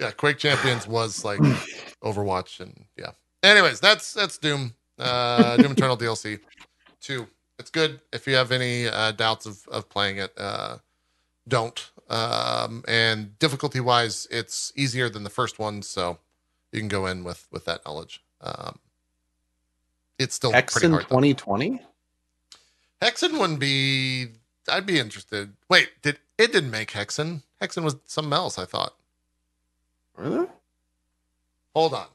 Yeah. Quake Champions was like Overwatch and yeah. Anyways, that's that's Doom. Uh Doom Eternal DLC. Two. It's good. If you have any uh doubts of, of playing it, uh don't. Um and difficulty wise, it's easier than the first one, so you can go in with with that knowledge. Um it's still pretty Hexen hard. though. 2020. Hexen wouldn't be I'd be interested. Wait, did it didn't make Hexen? Hexen was something else, I thought. Really? Hold on.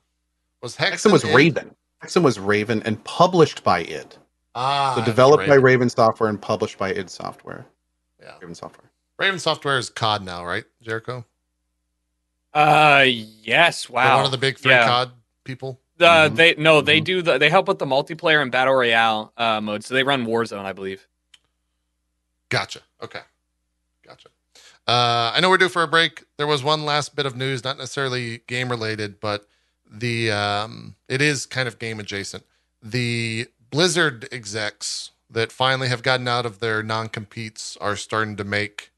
Was Hexen, Hexen was in- Raven. Hexen was Raven and published by id. Ah, So developed by Raven. Raven Software and published by id Software. Yeah. Raven Software. Raven Software is COD now, right, Jericho? uh, yes. They're Wow. one of the big three Yeah. COD people. The, Mhm. they no, they Mhm. do the they help with the multiplayer and battle royale uh, mode. So they run Warzone, I believe. Gotcha. Okay. Gotcha. Uh, I know we're due for a break. There was one last bit of news, not necessarily game related, but the um, it is kind of game adjacent. The Blizzard execs that finally have gotten out of their non competes are starting to make.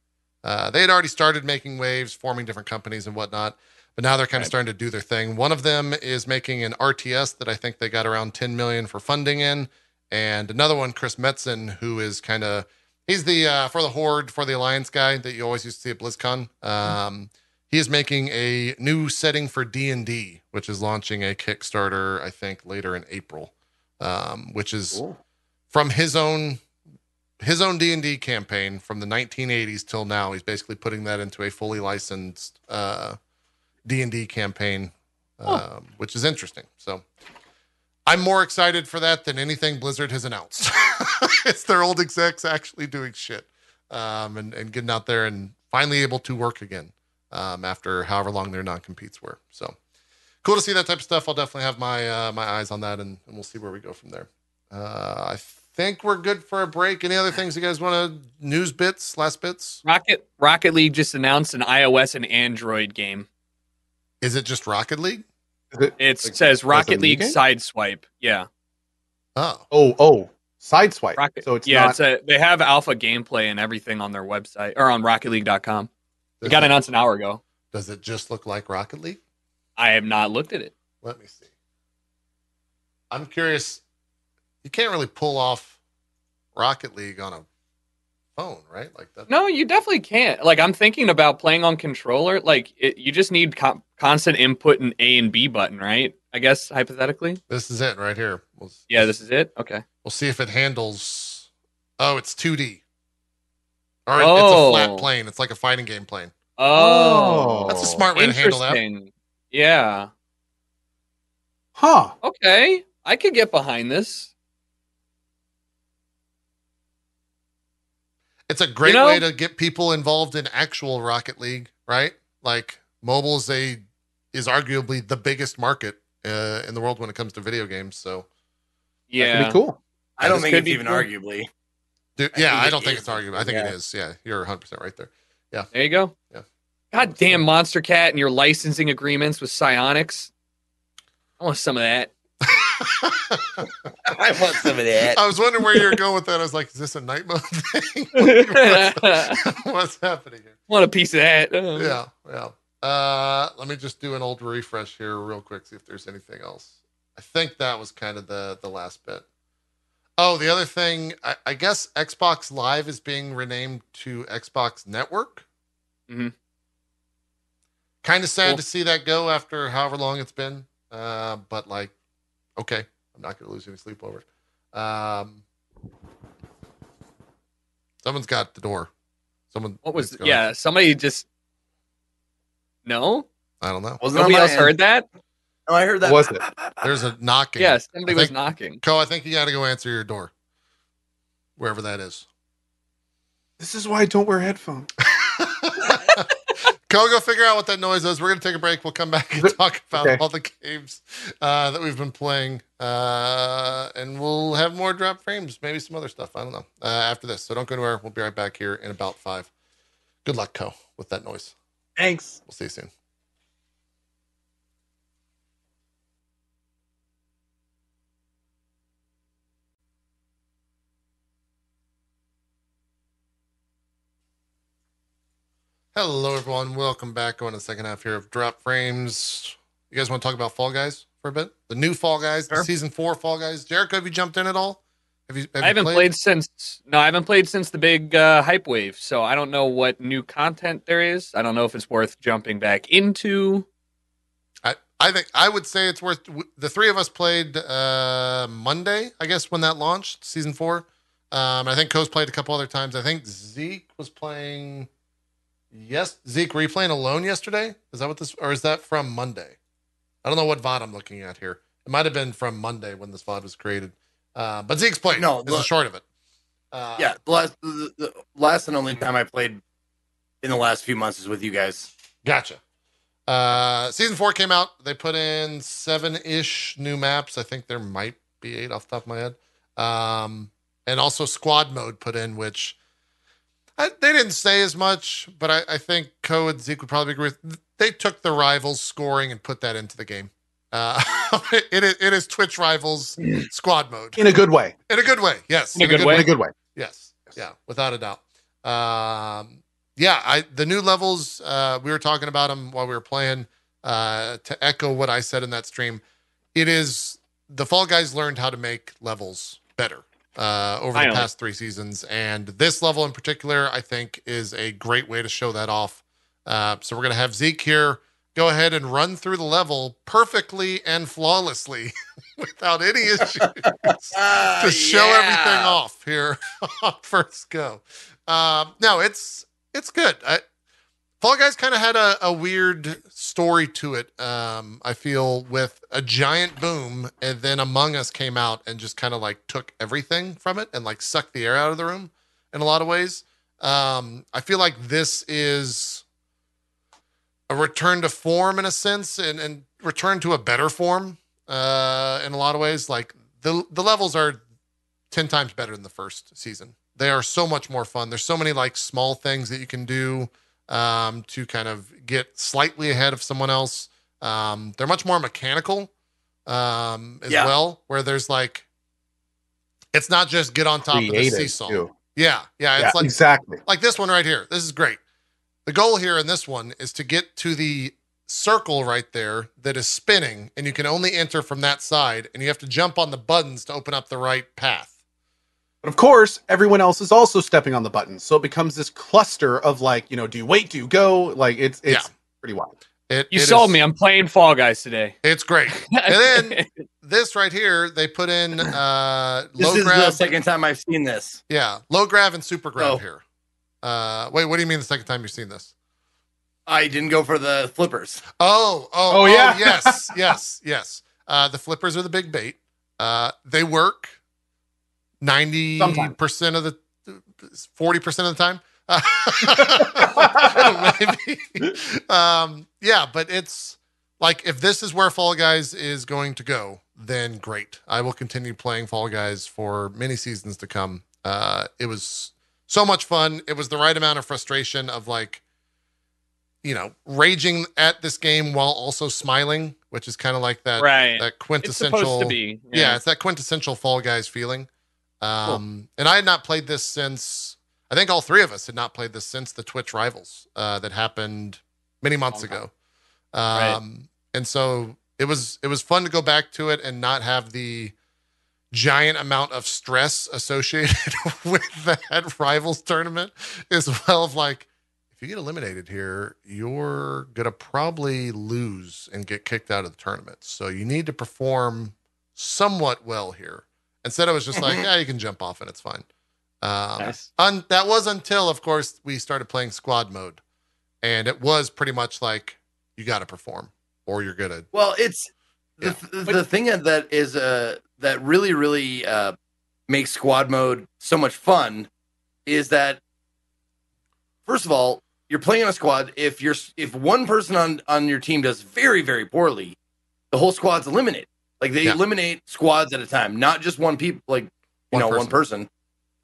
Uh, they had already started making waves, forming different companies and whatnot, but now they're kind of starting to do their thing. One of them is making an RTS that I think they got around 10 million for funding in, and another one, Chris Metzen, who is kind of He's the uh, for the Horde for the Alliance guy that you always used to see at BlizzCon. Um, he is making a new setting for D and D, which is launching a Kickstarter, I think, later in April, um, which is Cool. from his own his own D and D campaign from the 1980s till now. He's basically putting that into a fully licensed uh, D and D campaign, um, which is interesting. So. I'm more excited for that than anything Blizzard has announced. it's their old execs actually doing shit um, and, and getting out there and finally able to work again um, after however long their non competes were. So cool to see that type of stuff. I'll definitely have my uh, my eyes on that and, and we'll see where we go from there. Uh, I think we're good for a break. Any other things you guys want to news bits, last bits? Rocket Rocket League just announced an iOS and Android game. Is it just Rocket League? It- It Like, says Rocket League game? Sideswipe. Yeah, Oh, Oh, oh, sideswipe. Rocket. So it's yeah, not. it's a, they have alpha gameplay and everything on their website or on RocketLeague.com. It does got it, announced an hour ago. does it just look like Rocket League? I have not looked at it. Let me see. I'm curious. You can't really pull off Rocket League on a phone, right? Like that. No, you definitely can't. Like I'm thinking about playing on controller. Like it, you just need co- constant input and A and B button, right? I guess hypothetically. This is it right here. We'll, Yeah, this is it. Okay. we'll see if it handles. Oh, it's 2D. Or it- it's a Oh. flat plane. It's like a fighting game plane. Oh, That's a smart way to handle that. interesting. Yeah. huh. Okay. I could get behind this. It's a great You know- way to get people involved in actual Rocket League, right? Like mobile is a is arguably the biggest market uh, in the world when it comes to video games. So, That could Yeah. be cool. I don't think it's be even cool. arguably. dude, yeah, think I don't think is. it's arguable. I think Yeah. it is. Yeah, you're 100 percent right there. Yeah, there you go. Yeah. God damn Monstercat and your licensing agreements with Psyonix. I want some of that. I want some of that. I was wondering where you were going with that. I was like, is this a night mode thing? what's, what's happening here? want a piece of that. Uh, Yeah, yeah. Uh, let me just do an old refresh here real quick, see if there's anything else. I think that was kind of the the last bit. Oh, the other thing, I, I guess Xbox Live is being renamed to Xbox Network. Mhm. Kind of sad Cool. to see that go after however long it's been. Uh, but like, okay, I'm not gonna lose any sleep over it. Um, someone's got the door. Someone. What was? going- Yeah, somebody just. No, I don't know. Wasn't nobody else end. heard that. No, I heard that. Was it? There's a knocking. Yeah, somebody I was knocking. Co, I think you got to go answer your door, wherever that is. This is why I don't wear headphones. Go go figure out what that noise is. We're gonna take a break. We'll come back and talk about Okay. all the games uh, that we've been playing, uh, and we'll have more drop frames, maybe some other stuff. I don't know uh, after this. So don't go anywhere. We'll be right back here in about five. Good luck, Co, with that noise. Thanks. We'll see you soon. Hello, everyone. Welcome back. Going to the second half here of Drop Frames. You guys want to talk about Fall Guys for a bit? The new Fall Guys, Sure. season four Fall Guys. Jericho, have you jumped in at all? Have you? Have I haven't played? since no, I haven't played since the big uh, hype wave, so I don't know what new content there is. I don't know if it's worth jumping back into. I, I think I would say it's worth. The three of us played uh, Monday, I guess, when that launched, season four. Um, I think Co's played a couple other times. I think Zeke was playing. Yes, Zeke, were you playing alone yesterday? Is that what this, or is that from Monday? I don't know what VOD I'm looking at here. It might have been from Monday when this VOD was created. Uh, but Zeke's playing. No, this is the short of it. Uh, yeah, the last, the, the last and only time I played in the last few months is with you guys. Gotcha. Uh, season four came out. They put in seven ish new maps. I think there might be eight off the top of my head. Um, and also squad mode put in, which I, they didn't say as much, but I, I think Co and Zeke would probably agree with. They took the rivals scoring and put that into the game. Uh, it, is, it is Twitch rivals squad mode In a good way. in a good way. Yes, In a good way. In a good way. Yes. Yeah, without a doubt. Um, yeah, I the new levels. Uh, we were talking about them while we were playing. Uh, to echo what I said in that stream, it is the Fall Guys learned how to make levels better uh, over the past three seasons, and this level in particular, I think, is a great way to show that off. Uh, so we're gonna have Zeke here go ahead and run through the level perfectly and flawlessly without any issues to show everything off here on first go. Um, no, it's it's good. I, Fall Guys kind of had a, a weird story to it. Um, I feel with a giant boom, and then Among Us came out and just kind of like took everything from it and like sucked the air out of the room in a lot of ways. Um, I feel like this is a return to form in a sense, and and return to a better form uh, in a lot of ways. Like the the levels are ten times better than the first season. They are so much more fun. There's so many like small things that you can do um, to kind of get slightly ahead of someone else. Um, they're much more mechanical um, as Yeah. well, where there's like it's not just get on top of the seesaw. too. Yeah, yeah, Yeah, it's like exactly. like this one right here. This is great. The goal here in this one is to get to the circle right there that is spinning, and you can only enter from that side, and you have to jump on the buttons to open up the right path. But of course, everyone else is also stepping on the buttons, so it becomes this cluster of like, you know, do you wait, do you go? Like it's it's Yeah. pretty wild. It, You it sold is- me. I'm playing Fall Guys today. It's great. And then this right here, they put in uh, This low is the second time I've seen this. yeah, low grab and super grab Oh. here. Uh, wait, what do you mean the second time you've seen this? I didn't go for the flippers. Oh, oh, Oh, oh, yes, yes, yes. Uh, the flippers are the big bait. Uh, they work ninety percent of the, forty percent of the time. Maybe. Um, yeah, but it's like if this is where Fall Guys is going to go, then great. I will continue playing Fall Guys for many seasons to come. Uh, it was so much fun. It was the right amount of frustration of like you know, raging at this game while also smiling, which is kind of like that right. that It's quintessential. supposed to be. yeah. it's that quintessential Fall Guys feeling. Um, and I had not played this since I think all three of us had not played this since the Twitch rivals uh, that happened many months ago. Um, and so it was it was fun to go back to it and not have the giant amount of stress associated with that rivals tournament as well of like if you get eliminated here, you're gonna probably lose and get kicked out of the tournament. So you need to perform somewhat well here. Instead, I was just like, yeah, you can jump off and it's fine. Um, Nice. un- that was until, of course, we started playing squad mode, and it was pretty much like you got to perform or you're gonna. Well, it's the, the, the thing that is uh that really really uh makes squad mode so much fun is that first of all you're playing on a squad if you're if one person on on your team does very very poorly the whole squad's eliminated like they Yeah. eliminate squads at a time not just one people like you One know person. one person.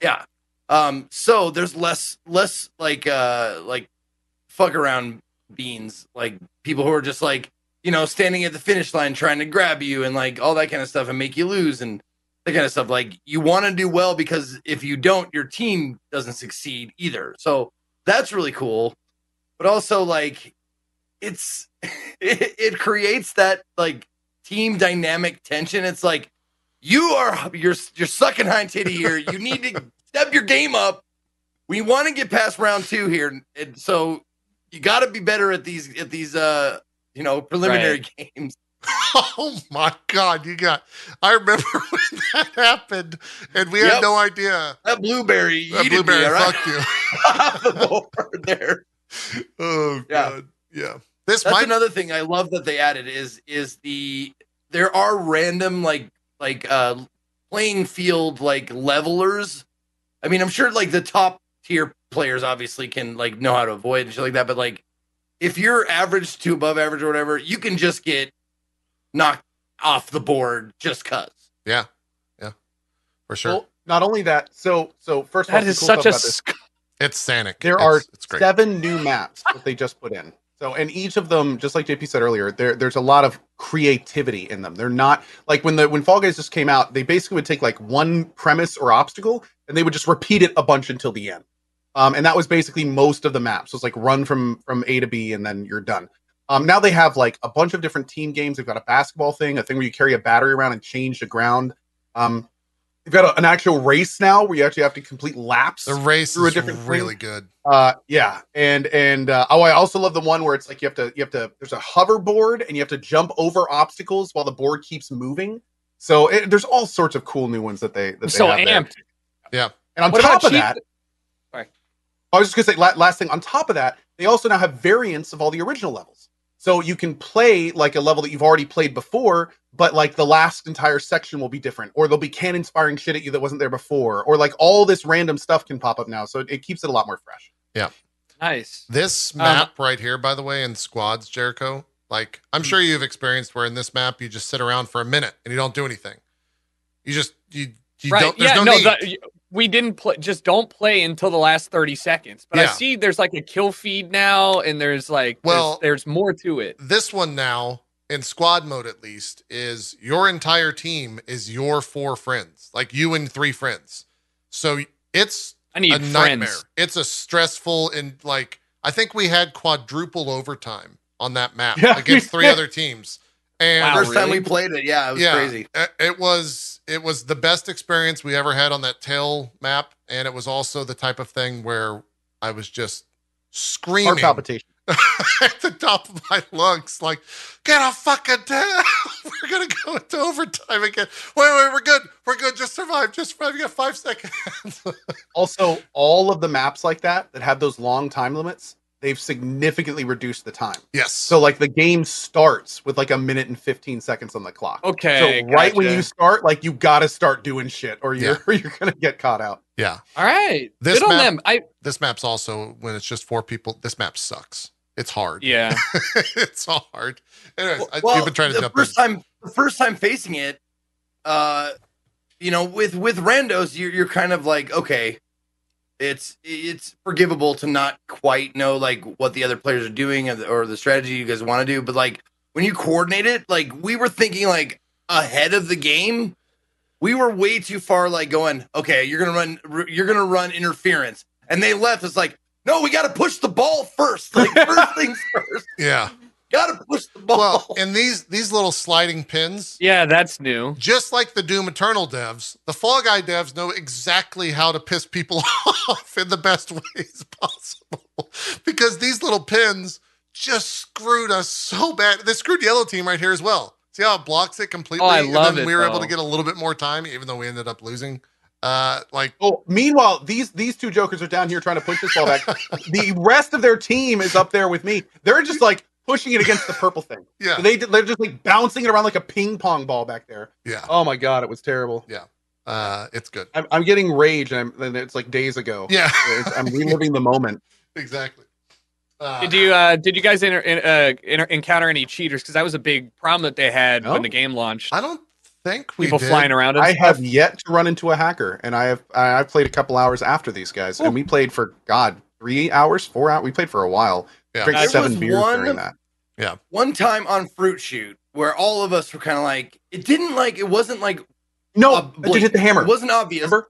yeah. Um so there's less less like uh like fuck around beans like people who are just like you know standing at the finish line trying to grab you and like all that kind of stuff and make you lose and that kind of stuff. Like you want to do well because if you don't your team doesn't succeed either. So that's really cool. But also like it's it, it creates that like team dynamic tension it's like you are you're you're sucking hind titty here you need to step your game up we want to get past round two here and so you got to be better at these at these uh you know preliminary games Oh my god, you got! I remember when that happened, and we had no idea. that blueberry That blueberry me, right? fucked you. off the board there Oh Yeah. god, yeah. This That's might another thing I love that they added is is the there are random like like uh playing field like levelers. I mean, I'm sure like the top tier players obviously can like know how to avoid and shit like that, but like if you're average to above average or whatever, you can just get knocked off the board just cuz. yeah, yeah, for sure. Well, not only that, so so first of all, is cool such a. sc- it's Sanic. There It's- are it's great. seven new maps that they just put in. So, and each of them, just like JP said earlier, there there's a lot of creativity in them. They're not like when the when Fall Guys just came out, they basically would take like one premise or obstacle and they would just repeat it a bunch until the end. Um, and that was basically most of the maps. So it's like run from from A to B and then you're done. Um, now they have like a bunch of different team games. They've got a basketball thing, a thing where you carry a battery around and change the ground. Um, they've got a, an actual race now where you actually have to complete laps. The race through a is different thing. really good. Uh, yeah, and and uh, oh, I also love the one where it's like you have to you have to there's a hoverboard and you have to jump over obstacles while the board keeps moving. So it, there's all sorts of cool new ones that they that I'm they so have there. amped. And on What top of cheap- that, Sorry. I was just gonna say last thing. On top of that, they also now have variants of all the original levels. So you can play like a level that you've already played before, but like the last entire section will be different, or there'll be cannon firing shit at you that wasn't there before, or like all this random stuff can pop up now. So it, it keeps it a lot more fresh. Yeah. Nice. This Um, map right here, by the way, in squads, Jericho. Like I'm sure you've experienced where in this map you just sit around for a minute and you don't do anything. You just you you right. don't. There's yeah. no, No. need. the- we didn't play. Just don't play until the last thirty seconds. But I see there's like a kill feed now, and there's like Well- there's, more to it. this one now in squad mode at least is your entire team is your four friends like you and three friends so it's I need a friends. nightmare it's a stressful and like i think we had quadruple overtime on that map Yeah, against three other teams and Wow, First time we played it, yeah, it was yeah, crazy. it- it was it was the best experience we ever had on that tail map and it was also the type of thing where i was just Heart screaming palpitation. at the top of my lungs, like, get a fucking tail. We're gonna go into overtime again. Wait, wait, we're good. We're good. Just survive. Just survive. You got five seconds. Also, all of the maps like that that have those long time limits, they've significantly reduced the time. yes. So like the game starts with like a minute and 15 seconds on the clock. Okay. so right when you start, like you got to start doing shit or you're Yeah. or you're going to get caught out. yeah. All right. This Good on map- them. I This map's also when it's just four people. This map sucks. It's hard. yeah. it's all hard. Anyways, I, Well, we've been trying to the jump first in. time the first time facing it uh you know with with randos you're, you're kind of like okay it's it's forgivable to not quite know like what the other players are doing or the, or the strategy you guys want to do but like when you coordinate it like we were thinking like ahead of the game. We were way too far like going okay you're gonna run you're gonna run interference. And they left us like no we gotta push the ball first like first things first. Yeah. Gotta push the ball Well, and these these little sliding pins, Yeah, that's new. just like the Doom Eternal devs, the Fall Guy devs know exactly how to piss people off in the best ways possible. because these little pins just screwed us so bad. They screwed the yellow team right here as well. See how it blocks it completely? Oh, I and love then it, we were able to get a little bit more time, even though we ended up losing. Uh, like Oh, meanwhile, these these two jokers are down here trying to push this ball back. the rest of their team is up there with me. They're just like pushing it against the purple thing. yeah, So they they're just like bouncing it around like a ping pong ball back there. yeah, Oh my god, it was terrible. uh, it's good. I'm, I'm getting rage, and, I'm, and it's like days ago. Yeah, It's- I'm reliving the moment. exactly. Uh, Did you uh, did you guys inter- in- uh, inter- encounter any cheaters? Because that was a big problem that they had No. when the game launched. I don't think we People did. flying around. I stuff. have yet to run into a hacker, and I have I, I've played a couple hours after these guys, and we played for God three hours, four hours. We played for a while. Yeah. Drank There seven was beers one- during that. One time on Fruit Chute, where all of us were kind of like, it didn't like, it wasn't like, No, Uh, I did hit the hammer. it wasn't obvious. Remember?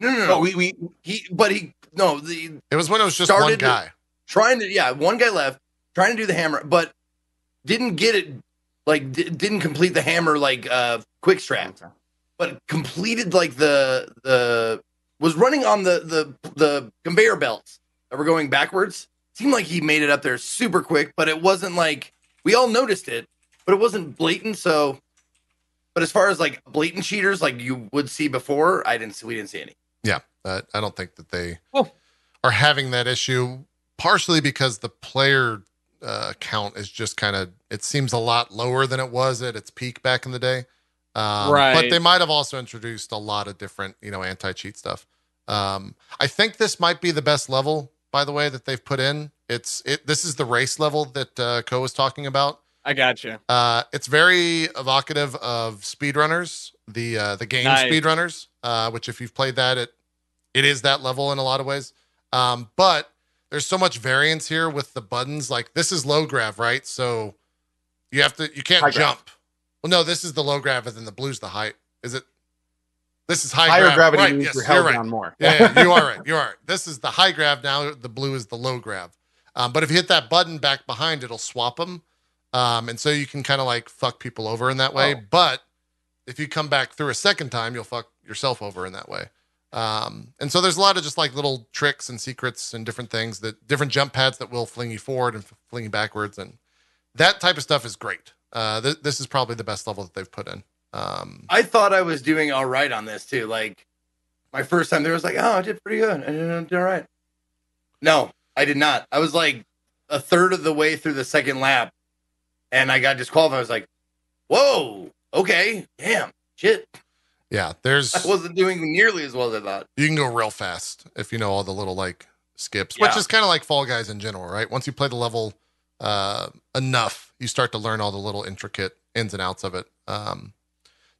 No, no, no. No, we, we he, but he, no, the It was when it was just one guy. trying to, yeah, one guy left trying to do the hammer, but didn't get it, like, d- didn't complete the hammer like uh quick strap, but completed like the the was running on the the the conveyor belts that were going backwards. Seemed like he made it up there super quick, but it wasn't like we all noticed it, but it wasn't blatant. So, but as far as like blatant cheaters, like you would see before, I didn't. see We didn't see any. Yeah, uh, I don't think that they Oh. are having that issue. Partially because the player uh, count is just kind of it seems a lot lower than it was at its peak back in the day. Um, But they might have also introduced a lot of different you know anti cheat stuff. Um, I think this might be the best level, by the way, that they've put in. It's it. This is the race level that uh, Co was talking about. I got you. Uh, it's very evocative of speedrunners, the uh, the game Nice. speedrunners, uh, which if you've played that, it it is that level in a lot of ways. Um, but there's so much variance here with the buttons. Like this is low grav, right? So you have to you can't High grav. jump. Well, no, this is the low grav, and then the blue's the height. Is it? This is high higher grav. gravity Right, means yes, you're held right. down more. Yeah, yeah, you are right. You are right. This is the high grav now. The blue is the low grav. Um, but if you hit that button back behind, it'll swap them. Um, and so you can kind of like fuck people over in that way. Oh. But if you come back through a second time, you'll fuck yourself over in that way. Um, and so there's a lot of just like little tricks and secrets and different things that different jump pads that will fling you forward and fling you backwards. And that type of stuff is great. Uh, th- this is probably the best level that they've put in. Um, I thought I was doing all right on this too. Like my first time there was like, oh, I did pretty good. I did, all right. No, I did not. I was like a third of the way through the second lap, and I got disqualified. I was like, whoa, okay, damn, shit. yeah, there's. I wasn't doing nearly as well as I thought. you can go real fast if you know all the little like skips, which is kind of like Fall Guys in general, right? Once you play the level uh, enough, you start to learn all the little intricate ins and outs of it. Um,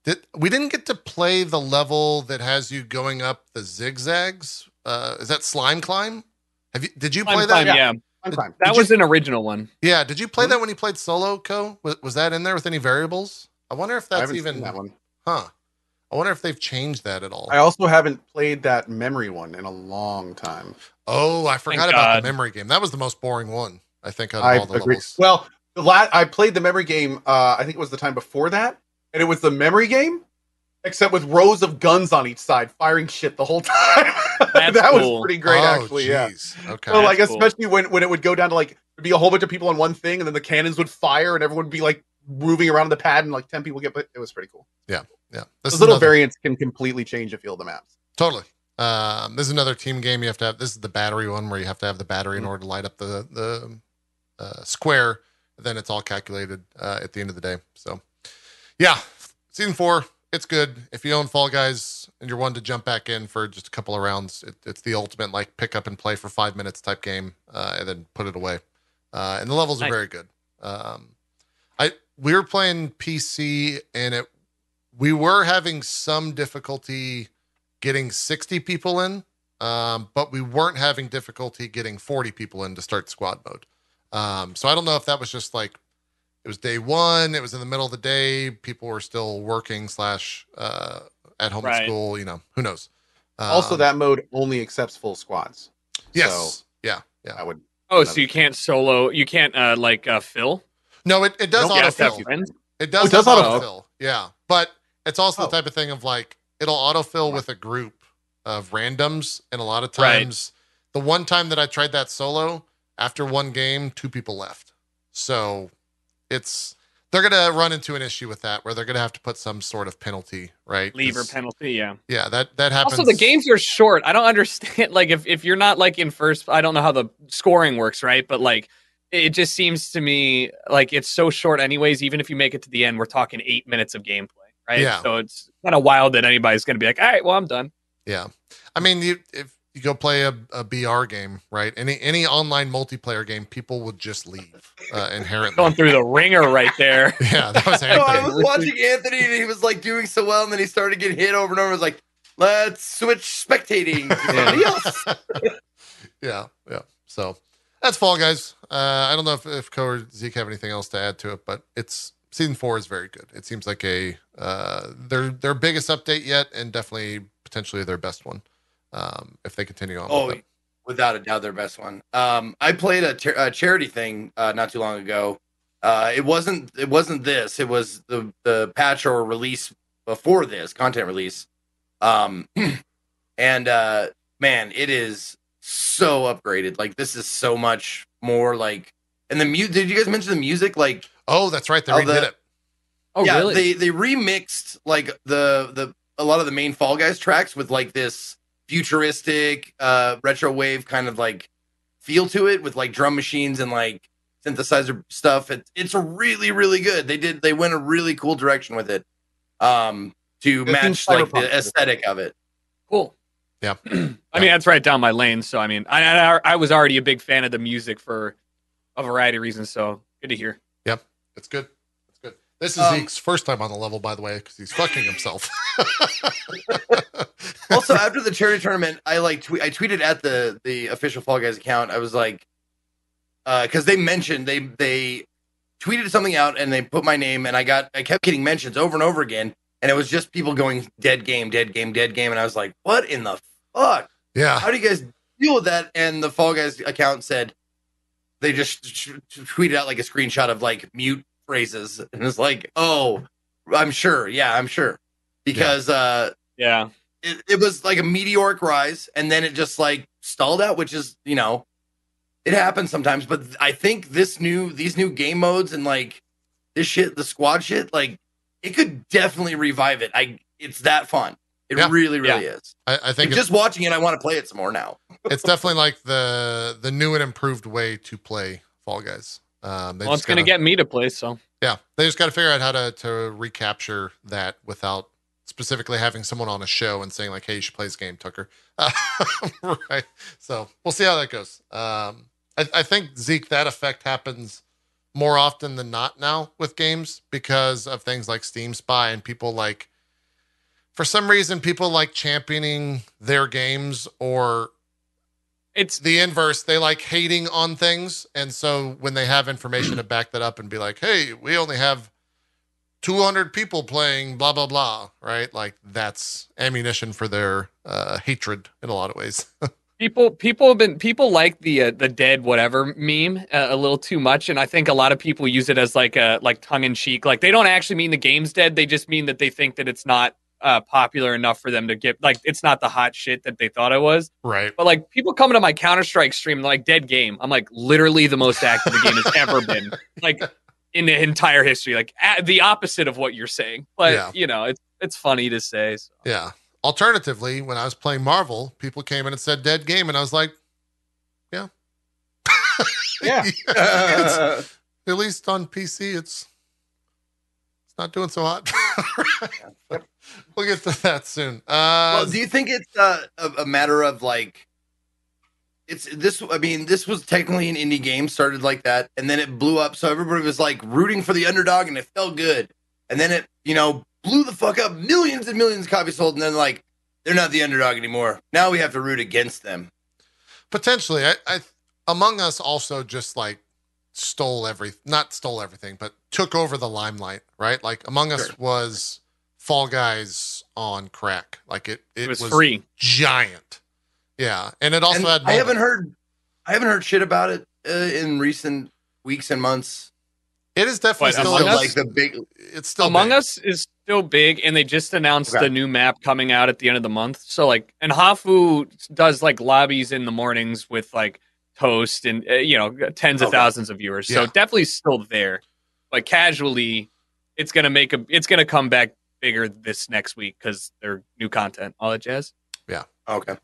did we didn't get to play the level that has you going up the zigzags? Uh, is that Slime Climb? Have you? Did you play Climb, that? Yeah. yeah. One. That Did was an original one. Yeah. Did you play Hmm? that when you played solo? Co was, was that in there with any variables? I wonder if that's haven't even. seen that one. Huh. I wonder if they've changed that at all. I also haven't played that memory one in a long time. oh, I forgot Thank about God. the memory game. That was the most boring one. I think out of I all the agree. levels. Well, the la- I played the memory game. Uh, I think it was the time before that, and it was the memory game, except with rows of guns on each side, firing shit the whole time. That's that cool. was pretty great, Oh, actually. Yeah. Okay. So, like, That's cool. especially when when it would go down to like there'd be a whole bunch of people on one thing, and then the cannons would fire, and everyone would be like moving around the pad, and like ten people get. But it was pretty cool. yeah. yeah. This Those little another- variants can completely change the feel of the maps. Totally. Um, this is another team game. You have to have. This is the battery one where you have to have the battery in Mhm. order to light up the the uh, square. Then it's all calculated uh, at the end of the day. So, yeah, season four. It's good. If you own Fall Guys and you're one to jump back in for just a couple of rounds, it, it's the ultimate like pick up and play for five minutes type game, uh, and then put it away. Uh, and the levels are Nice. very good. Um, I we were playing PC and it we were having some difficulty getting 60 people in, um, but we weren't having difficulty getting 40 people in to start squad mode. Um, so I don't know if that was just like it was day one, it was in the middle of the day, people were still working slash uh, at home at Right. school. You know, who knows? Um, also, that mode only accepts full squads. yes, So yeah, yeah. I would. Oh, so you can't solo. You can't uh, like uh, fill. No, it, it does Nope. You have to have autofill. friends. It does, Oh, it does have autofill? autofill. Yeah. But it's also Oh. the type of thing of like it'll autofill with a group of randoms. And a lot of Right. times the one time that I tried that solo, after one game, two people left. So it's they're gonna run into an issue with that where they're gonna have to put some sort of penalty, right? Lever 'Cause- penalty, yeah. Yeah, that that happens. Also, the games are short. I don't understand. Like, if, if you're not like in first, I don't know how the scoring works, right? But like, it just seems to me like it's so short, anyways. Even if you make it to the end, we're talking eight minutes of gameplay, right? Yeah. So it's kind of wild that anybody's going to be like, all right, well, I'm done. Yeah, I mean, you if you go play a, a BR game, right? Any any online multiplayer game, people would just leave uh, inherently. Going through the wringer right there. yeah, that was No, I was watching Anthony and he was like doing so well, and then he started getting hit over and over. I was like, let's switch spectating to somebody else. yeah, yeah. So that's Fall Guys. Uh, I don't know if if Co or Zeke have anything else to add to it, but it's season four is very good. It seems like a uh, their their biggest update yet, and definitely potentially their best one um, if they continue on. Oh, with without a doubt, their best one. Um, I played a, char- a charity thing uh, not too long ago. Uh, it wasn't it wasn't this. It was the the patch or release before this content release. Um, and uh, man, it is so upgraded. Like this is so much more like. And the music? Did you guys mention the music? Like Oh, that's right. They redid the- it. Oh, yeah, really? they they remixed like the the a lot of the main Fall Guys tracks with like this futuristic uh retro wave kind of like feel to it with like drum machines and like synthesizer stuff. It, it's really really good. They did they went a really cool direction with it. Um to It match like the aesthetic of it. cool. Yeah. I mean, that's right down my lane. So, I mean, I, I, I was already a big fan of the music for a variety of reasons. So, good to hear. Yep. It's good. It's good. This is Um, Zeke's first time on the level, by the way, because he's fucking himself. also after the charity tournament i like tweet i tweeted at the the official fall guys account. I was like uh because they mentioned they they tweeted something out and they put my name and i got i kept getting mentions over and over again. And it was just people going dead game dead game dead game. And i was like what in the fuck? Yeah. how do you guys deal with that? And the fall guys account said they just sh- sh- tweeted out like a screenshot of like mute phrases. And it's like oh i'm sure. Yeah i'm sure. Because uh Yeah. It, it was like a meteoric rise and then it just like stalled out which is you know it happens sometimes but i think this new these new game modes and like this shit the squad shit like it could definitely revive it i it's that fun it Yeah. really really is I, I think just watching it i want to play it some more now it's definitely like the the new and improved way to play Fall Guys. Um, they Well, it's going to gotta- get me to play. So, Yeah, they just got to figure out how to to recapture that without specifically having someone on a show and saying like, "Hey, you should play this game, Tucker." Uh, right. So we'll see how that goes. Um, I, I think Zeke, that effect happens more often than not now with games because of things like Steam Spy and people like. For some reason, people like championing their games or it's the inverse they like hating on things and so when they have information to back that up and be like hey we only have 200 people playing blah blah blah right? Like that's ammunition for their uh, hatred in a lot of ways. People people have been people like the uh, the dead whatever meme uh, a little too much and i think a lot of people use it as like a like tongue in cheek like they don't actually mean the game's dead they just mean that they think that it's not uh, popular enough for them to get like it's not the hot shit that they thought it was. Right. But like people coming to my counter-strike stream like dead game. I'm like literally the most active the game has ever been. Like in the entire history like a- the opposite of what you're saying but Yeah. you know it's it's funny to say so. yeah alternatively when i was playing marvel people came in and said dead game and i was like yeah Yeah. It's- at least on pc it's it's not doing so hot we'll get to that soon uh well, do you think it's uh, a, a matter of like it's this i mean this was technically an indie game started like that and then it blew up. So everybody was like rooting for the underdog and it felt good. And then it you know blew the fuck up. Millions and millions of copies sold and then like they're not the underdog anymore. Now we have to root against them. Potentially. I, I among us also just like stole every not stole everything but took over the limelight right? Like among us was fall guys on crack. Like it it, it was, was, free. giant yeah and it also And had i haven't heard i haven't heard shit about it uh, in recent weeks and months it is definitely What, still Among Still, Us? like the big it's still Among big. Us is still big, and they just announced Okay. the new map coming out at the end of the month. So like, and Hafu does like lobbies in the mornings with like toast and uh, you know tens of Okay. thousands of viewers. So Yeah. definitely still there, but casually, it's gonna make a it's gonna come back bigger this next week because they're new content, all that jazz. Yeah. Okay.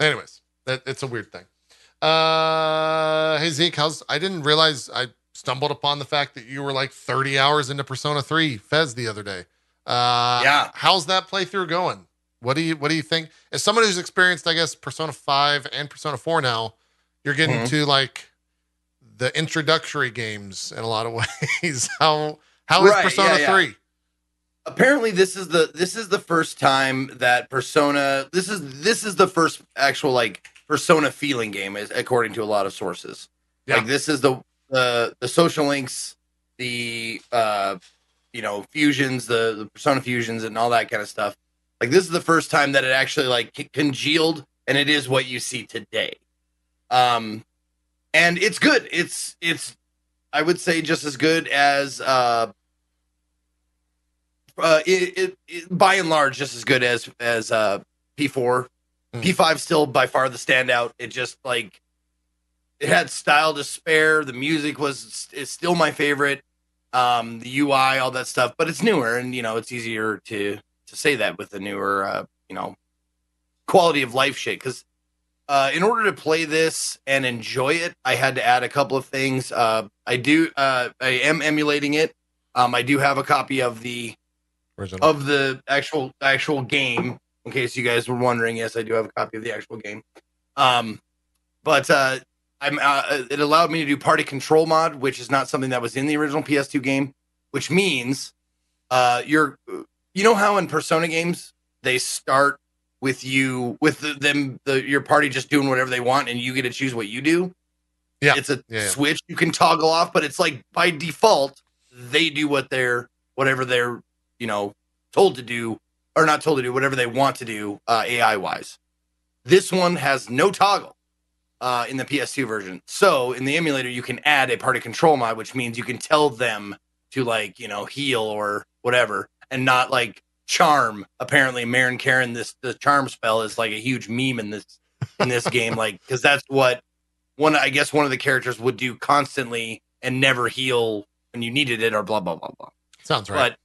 Anyways, that it's a weird thing. Uh, hey Zeke, how's? I didn't realize I stumbled upon the fact that you were like 30 hours into Persona 3 FES the other day. Uh, Yeah. How's that playthrough going? What do you What do you think? As someone who's experienced, I guess, Persona 5 and Persona 4 now, you're getting Mhm. to like the introductory games in a lot of ways. how How is Right, Persona yeah, yeah. 3? Apparently this is the this is the first time that persona this is this is the first actual like persona feeling game is according to a lot of sources. Yeah. like this is the the the social links the uh you know fusions the, the persona fusions and all that kind of stuff. Like this is the first time that it actually like congealed and it is what you see today. Um and it's good. It's it's i would say just as good as uh uh, it, it, it by and large just as good as as uh P4. Hmm. P5 still by far the standout. It just like it had style to spare. The music was is still my favorite. Um, the UI, all that stuff, but it's newer, and you know it's easier to to say that with the newer, uh, you know, quality of life shit. Because uh, in order to play this and enjoy it, I had to add a couple of things. Uh, I do, uh, I am emulating it. Um, I do have a copy of the. Of the actual actual game. In case you guys were wondering, yes, I do have a copy of the actual game. Um, but uh, I'm uh, it allowed me to do party control mod, which is not something that was in the original PS2 game. Which means, uh, you're you know how in Persona games they start with you with the, them the your party just doing whatever they want, and you get to choose what you do. Yeah. it's a Yeah, yeah. switch you can toggle off, but it's like by default they do what they're whatever they're you know told to do or not told to do whatever they want to do uh, AI wise. This one has no toggle uh, in the PS2 version. So in the emulator, you can add a party control mod, which means you can tell them to like you know heal or whatever, and not like charm. Apparently, Marin Karin, this the charm spell is like a huge meme in this in this game, like because that's what one I guess one of the characters would do constantly and never heal when you needed it or blah blah blah blah. Sounds right. But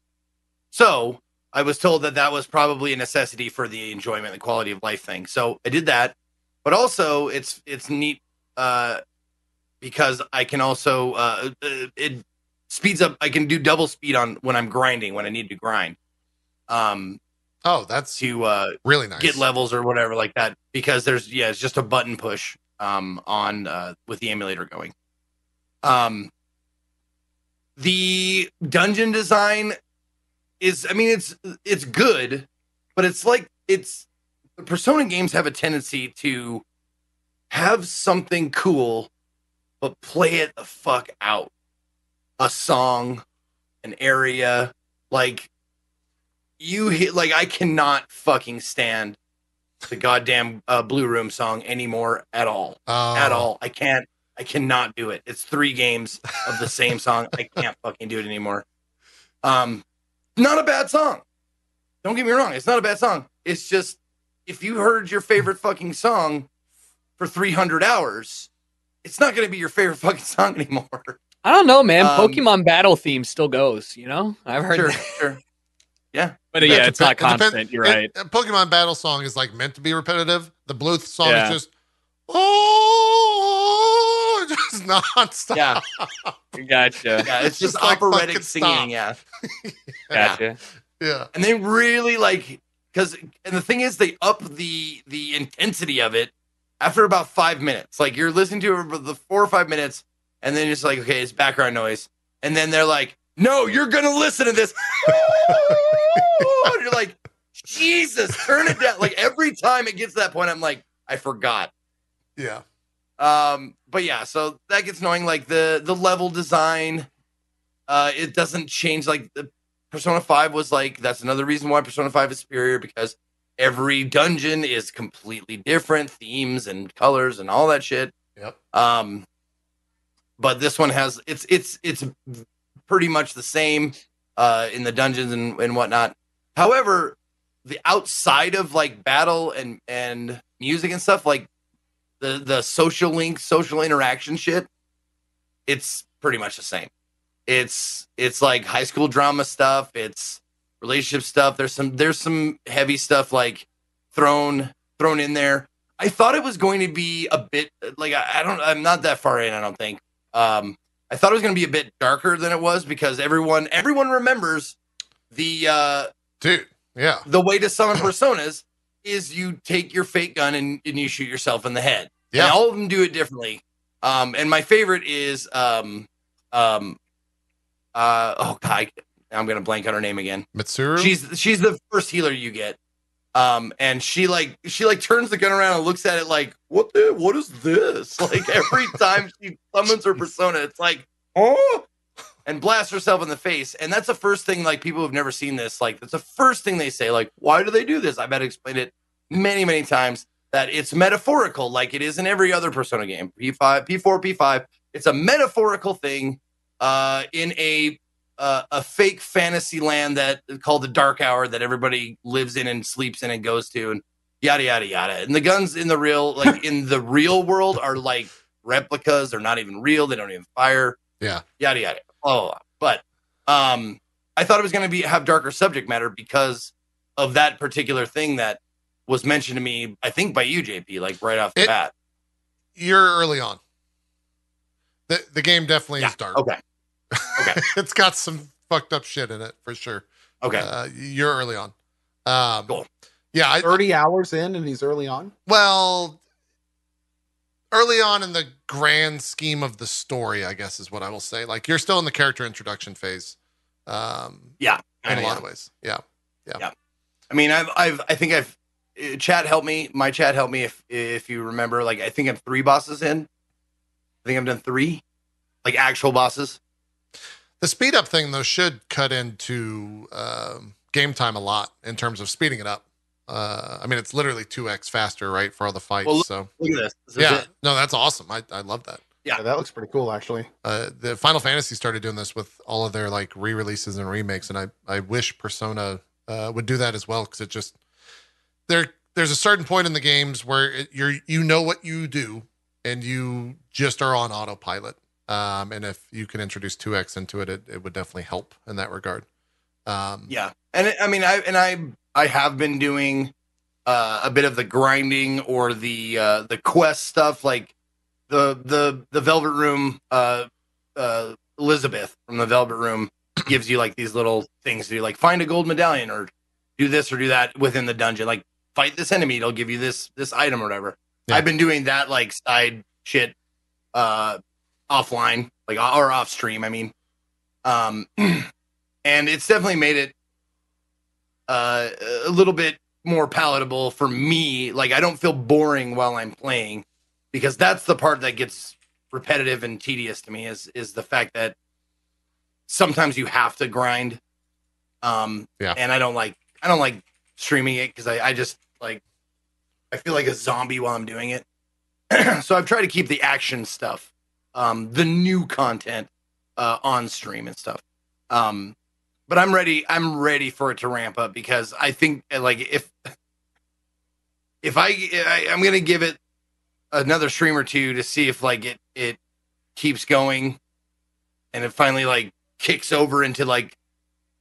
so I was told that that was probably a necessity for the enjoyment, the quality of life thing. So I did that, but also it's it's neat uh, because I can also uh, uh, it speeds up. I can do double speed on when I'm grinding when I need to grind. Um, oh, that's to uh, really nice. get levels or whatever like that because there's yeah it's just a button push um on uh with the emulator going um the dungeon design is i mean it's it's good but it's like it's the persona games have a tendency to have something cool but play it the fuck out. A song an area like you hit like i cannot fucking stand the goddamn uh, blue room song anymore at all. Oh, at all. I can't i cannot do it. It's three games of the same song. I can't fucking do it anymore. Um not a bad song don't get me wrong it's not a bad song it's just if you heard your favorite fucking song for 300 hours it's not going to be your favorite fucking song anymore I don't know, man. Um, Pokemon battle theme still goes. You know, I've heard, sure that. sure but yeah, It it's not depen- it depend- constant. You're right. a Pokemon battle song is like meant to be repetitive. The blue song Yeah. is just oh, just nonstop. yeah Gotcha. yeah it's just, Just, like, operatic fucking singing stop. yeah Gotcha. yeah. and they really like because and the thing is they up the the intensity of it after about five minutes like you're listening to it for the four or five minutes and then it's like okay it's background noise and then they're like no you're gonna listen to this and you're like jesus turn it down like every time it gets to that point i'm like i forgot Yeah. um, but yeah, so that gets annoying. Like the the level design, uh, it doesn't change. Like the Persona Five was like that's another reason why Persona Five is superior because every dungeon is completely different, themes and colors and all that shit. Yep. Um, but this one has it's it's it's pretty much the same. uh, in the dungeons and, and whatnot. However, the outside of like battle and and music and stuff, like the the social link, social interaction shit, it's pretty much the same. It's it's like high school drama stuff. It's relationship stuff. There's some there's some heavy stuff like thrown thrown in there. I thought it was going to be a bit like I, I don't I'm not that far in. I don't think. Um, I thought it was going to be a bit darker than it was because everyone everyone remembers the uh, Dude, yeah. the way to summon personas is you take your fake gun and, and you shoot yourself in the head. Yeah. And all of them do it differently. Um, and my favorite is um, um, uh, oh god, I'm gonna blank on her name again. Mitsuru. She's she's the first healer you get. Um, and she like she like turns the gun around and looks at it like, what the what is this? Like every time she summons her persona, it's like, oh and blasts herself in the face. And that's the first thing like people who've never seen this, like that's the first thing they say, like, why do they do this? I've had to explain it many, many times that it's metaphorical, like it is in every other persona game. P5, P4, P5. It's a metaphorical thing uh in a uh, a fake fantasy land that called the Dark Hour that everybody lives in and sleeps in and goes to, and yada yada yada. And the guns in the real, like in the real world, are like replicas. They're not even real. They don't even fire. Yeah. Yada yada. Oh, but um, I thought it was going to be have darker subject matter because of that particular thing that was mentioned to me. I think by you, JP, like right off the It- bat. You're early on. The the game definitely is dark. Okay. Okay. it's got some fucked up shit in it for sure. Okay. Uh, you're early on. Um, Cool. Yeah. I, 30 hours in and he's early on. well, early on in the grand scheme of the story, I guess is what I will say. Like you're still in the character introduction phase. Um, in a lot yeah. of ways. Yeah. I mean, I've, I've, I think I've, uh, chat helped me. My chat helped me. If, if you remember, like, I think I'm three bosses in. I think I've done three, like actual bosses. The speed up thing though should cut into um, game time a lot in terms of speeding it up. Uh, I mean, it's literally two x faster, right, for all the fights. Well, look- so Look at this. This yeah, no, that's awesome. I I love that. Yeah. Yeah, that looks pretty cool actually. Uh, the Final Fantasy started doing this with all of their like re-releases and remakes, and I I wish Persona uh, would do that as well because it just there there's a certain point in the games where it, you're you know what you do and you just are on autopilot. Um, and if you can introduce two x into it, it, it would definitely help in that regard. Um, Yeah, and it, I mean, I and I, I have been doing uh, a bit of the grinding or the uh, the quest stuff, like the the the Velvet Room. Uh, uh, Elizabeth from the Velvet Room gives you like these little things to do, like find a gold medallion or do this or do that within the dungeon. Like fight this enemy, it'll give you this this item or whatever. Yeah. I've been doing that like side shit uh offline, like or off stream, I mean. Um and it's definitely made it uh a little bit more palatable for me. Like I don't feel boring while I'm playing because that's the part that gets repetitive and tedious to me is is the fact that sometimes you have to grind. Um Yeah. and I don't like I don't like streaming it because I, I just like I feel like a zombie while I'm doing it. so I've tried to keep the action stuff, um, the new content uh, on stream and stuff. Um, but I'm ready. I'm ready for it to ramp up because I think like if if I, I I'm gonna give it another stream or two to see if like it it keeps going and it finally like kicks over into like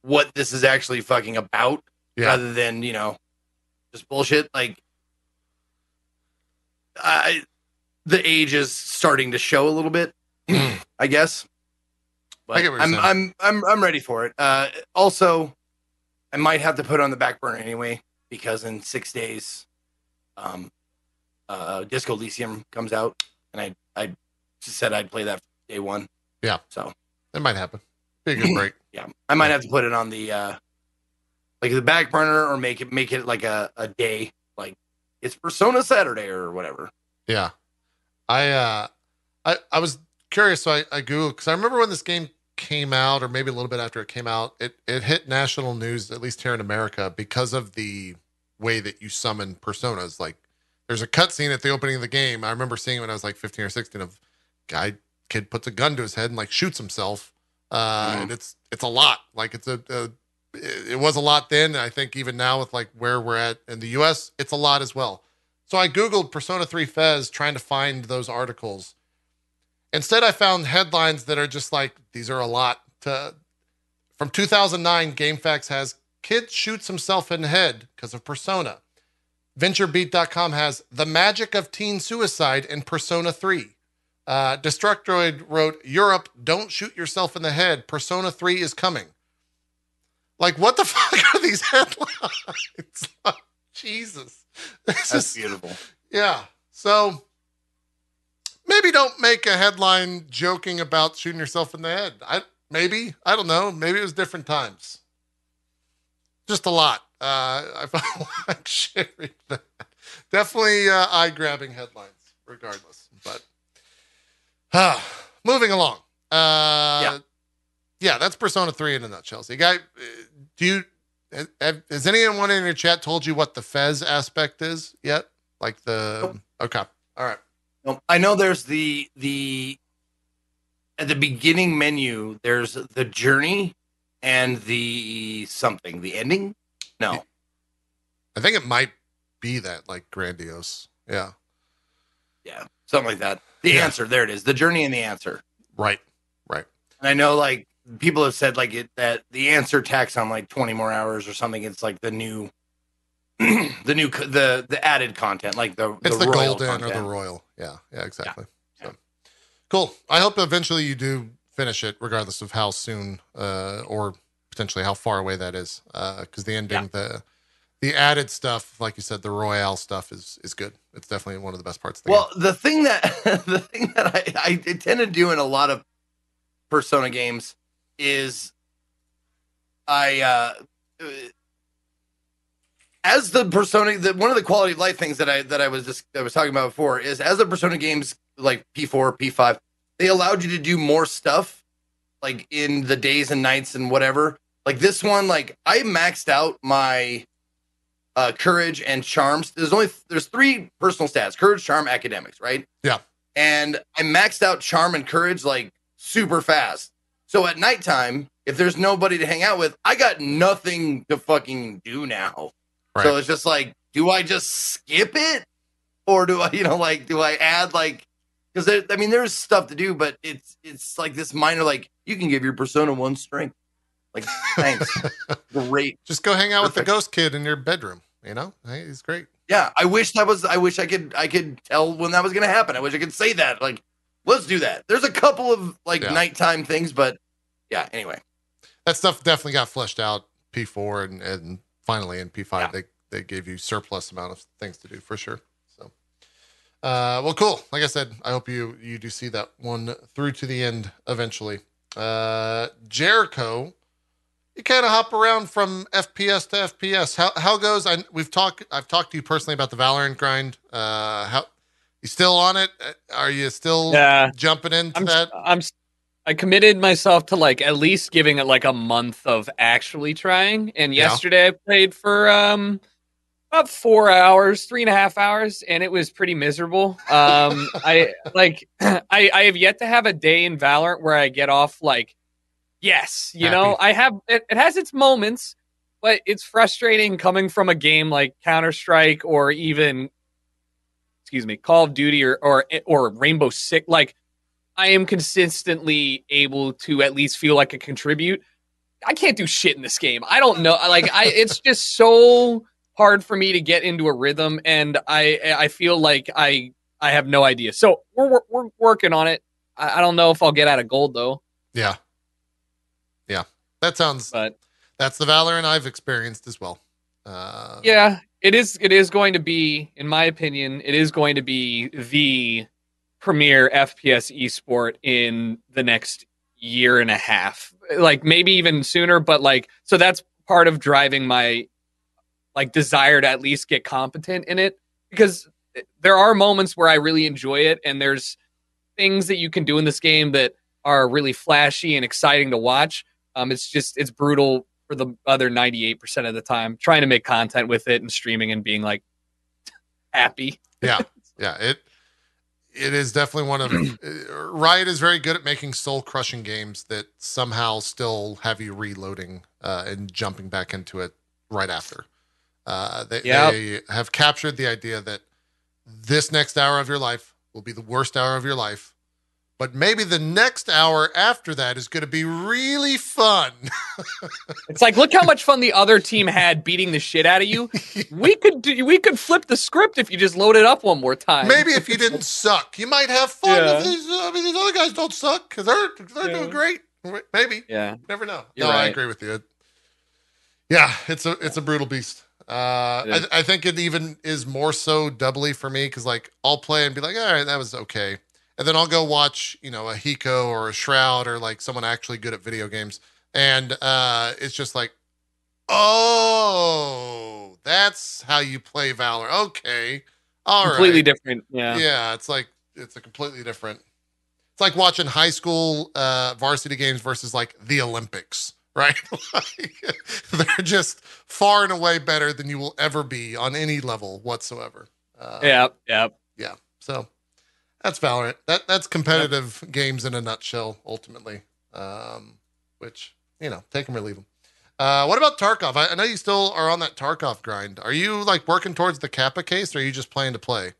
what this is actually fucking about Yeah. rather than you know just bullshit like I the age is starting to show a little bit I guess but I get what you're I'm. I'm I'm I'm ready for it uh also I might have to put it on the back burner anyway because in 6 days um uh Disco Elysium comes out and I I just said I'd play that day 1 Yeah. so That might happen. Be a good break. yeah, I might have to put it on the uh like the back burner or make it make it like a, a day, like it's Persona Saturday or whatever. Yeah. I uh I I was curious, so I, I Googled because I remember when this game came out, or maybe a little bit after it came out, it it hit national news, at least here in America, because of the way that you summon personas. Like there's a cutscene at the opening of the game. I remember seeing it when I was like 15 or 16 of guy kid puts a gun to his head and like shoots himself. uh, Mhm. and it's it's a lot. Like it's a, a it was a lot then. and I think even now with like where we're at in the U.S., it's a lot as well. So I googled Persona 3 FES trying to find those articles. Instead, I found headlines that are just like these are a lot. To from 2009, GameFAQs has kid shoots himself in the head because of Persona. VentureBeat.com has the magic of teen suicide in Persona 3. Uh, Destructoid wrote, Europe, don't shoot yourself in the head. Persona 3 is coming. Like, what the fuck are these headlines? Like, Jesus. This That's is, beautiful. yeah. So maybe don't make a headline joking about shooting yourself in the head. I maybe I don't know. Maybe it was different times. Just a lot. Uh, I felt like sharing that. Definitely uh, eye grabbing headlines, regardless. But uh, moving along. Uh, Yeah. yeah, that's Persona Three in a nutshell. So, you guy, uh, do you? Have, has anyone in your chat told you what the FES aspect is yet? Like the Nope. okay, all right. I know there's the the at the beginning menu. There's the journey and the something. The ending. No, I think it might be that like grandiose. Yeah, yeah, something like that. The Yeah. answer. There it is. The journey and the answer. right, right. And I know like people have said like it that the answer tax on like 20 more hours or something. It's like the new. the new the the added content like the It's the, royal golden or the royal. Yeah, yeah, exactly. Yeah. So cool. I hope eventually you do finish it, regardless of how soon uh, or potentially how far away that is. Because the ending, the the added stuff, like you said, the royale stuff is is good. It's definitely one of the best parts. Of the Well, game. the thing that the thing that I, I tend to do in a lot of Persona games is I uh uh, as the Persona the one of the quality of life things that I that I was just I was talking about before is as the Persona games like P4, P5, they allowed you to do more stuff like in the days and nights and whatever. Like this one, like I maxed out my uh courage and charms. There's only there's three personal stats: courage, charm, academics, right? Yeah. And I maxed out charm and courage like super fast. So at nighttime, if there's nobody to hang out with, I got nothing to fucking do now. Right. So it's just like, do I just skip it? Or do I, you know, like, do I add like because I mean there's stuff to do, but it's it's like this minor like you can give your persona one strength. Like thanks. Great. Just go hang out with the ghost kid in your bedroom. You know, hey, he's great. Yeah, I wish that was. I wish I could. I could tell when that was going to happen. I wish I could say that. Like, let's do that. There's a couple of like Yeah. nighttime things, but yeah. Anyway, that stuff definitely got fleshed out P4 and, and finally in P5 Yeah. they they gave you surplus amount of things to do for sure. So uh well cool. Like I said, I hope you you do see that one through to the end eventually. Uh Jericho you kind of hop around from FPS to FPS. How how goes I we've talked I've talked to you personally about the Valorant grind. Uh how you still on it? Uh, Are you still Yeah. jumping into I'm, that? I'm, I committed myself to like at least giving it like a month of actually trying. And Yeah. yesterday I played for um about four hours, three and a half hours, and it was pretty miserable. Um, I like I I have yet to have a day in Valorant where I get off like, yes, you know, I have it, it has its moments, but it's frustrating coming from a game like Counter Strike or even excuse me, Call of Duty or or or Rainbow Six. Like I am consistently able to at least feel like I contribute. I can't do shit in this game. I don't know. Like I, it's just so hard for me to get into a rhythm, and I I feel like I I have no idea. So we're we're, we're working on it. I, I don't know if I'll get out of gold though, Yeah. Yeah. That sounds but that's the Valorant I've experienced as well. Uh, yeah, it is. It is going to be, in my opinion, it is going to be the premier FPS esport in the next year and a half, like maybe even sooner. But like, so that's part of driving my like desire to at least get competent in it because there are moments where I really enjoy it, and there's things that you can do in this game that are really flashy and exciting to watch. Um, it's just it's brutal for the other 98% of the time trying to make content with it and streaming and being like happy yeah. Yeah, it it is definitely one of uh, Riot is very good at making soul crushing games that somehow still have you reloading uh, and jumping back into it right after. Uh, they, Yep. they have captured the idea that this next hour of your life will be the worst hour of your life, but maybe the next hour after that is going to be really fun. It's like, look how much fun the other team had beating the shit out of you. We could do, we could flip the script if you just load it up one more time. maybe if you didn't suck, you might have fun. Yeah. These, I mean, these other guys don't suck because they're they're Yeah. doing great. Maybe. Yeah. Never know. You're no, I agree with you. Yeah, it's a it's a brutal beast. Uh, I, I think it even is more so doubly for me because like I'll play and be like, all right, that was okay, and then I'll go watch you know a Hiko or a Shroud or like someone actually good at video games, and uh, it's just like, oh, that's how you play Valor. Okay, all right, Completely different. Yeah. yeah, it's like it's a completely different. It's like watching high school uh, varsity games versus like the Olympics, right? like, they're just far and away better than you will ever be on any level whatsoever. Uh, Yeah. Yeah. yeah. So that's Valorant. That that's competitive games in a nutshell, ultimately. Um, which you know, take them or leave them. Uh, what about Tarkov? I, I know you still are on that Tarkov grind. Are you like working towards the Kappa case, or are you just playing to play?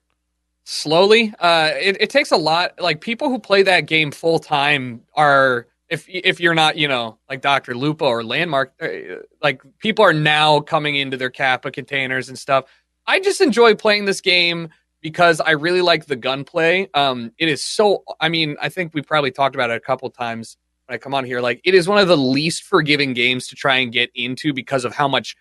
slowly uh it, it takes a lot like people who play that game full time are if if you're not you know like dr lupo or LVNDMARK uh, like people are now coming into their kappa containers and stuff i just enjoy playing this game because i really like the gunplay um it is so i mean i think we probably talked about it a couple times when i come on here like it is one of the least forgiving games to try and get into because of how much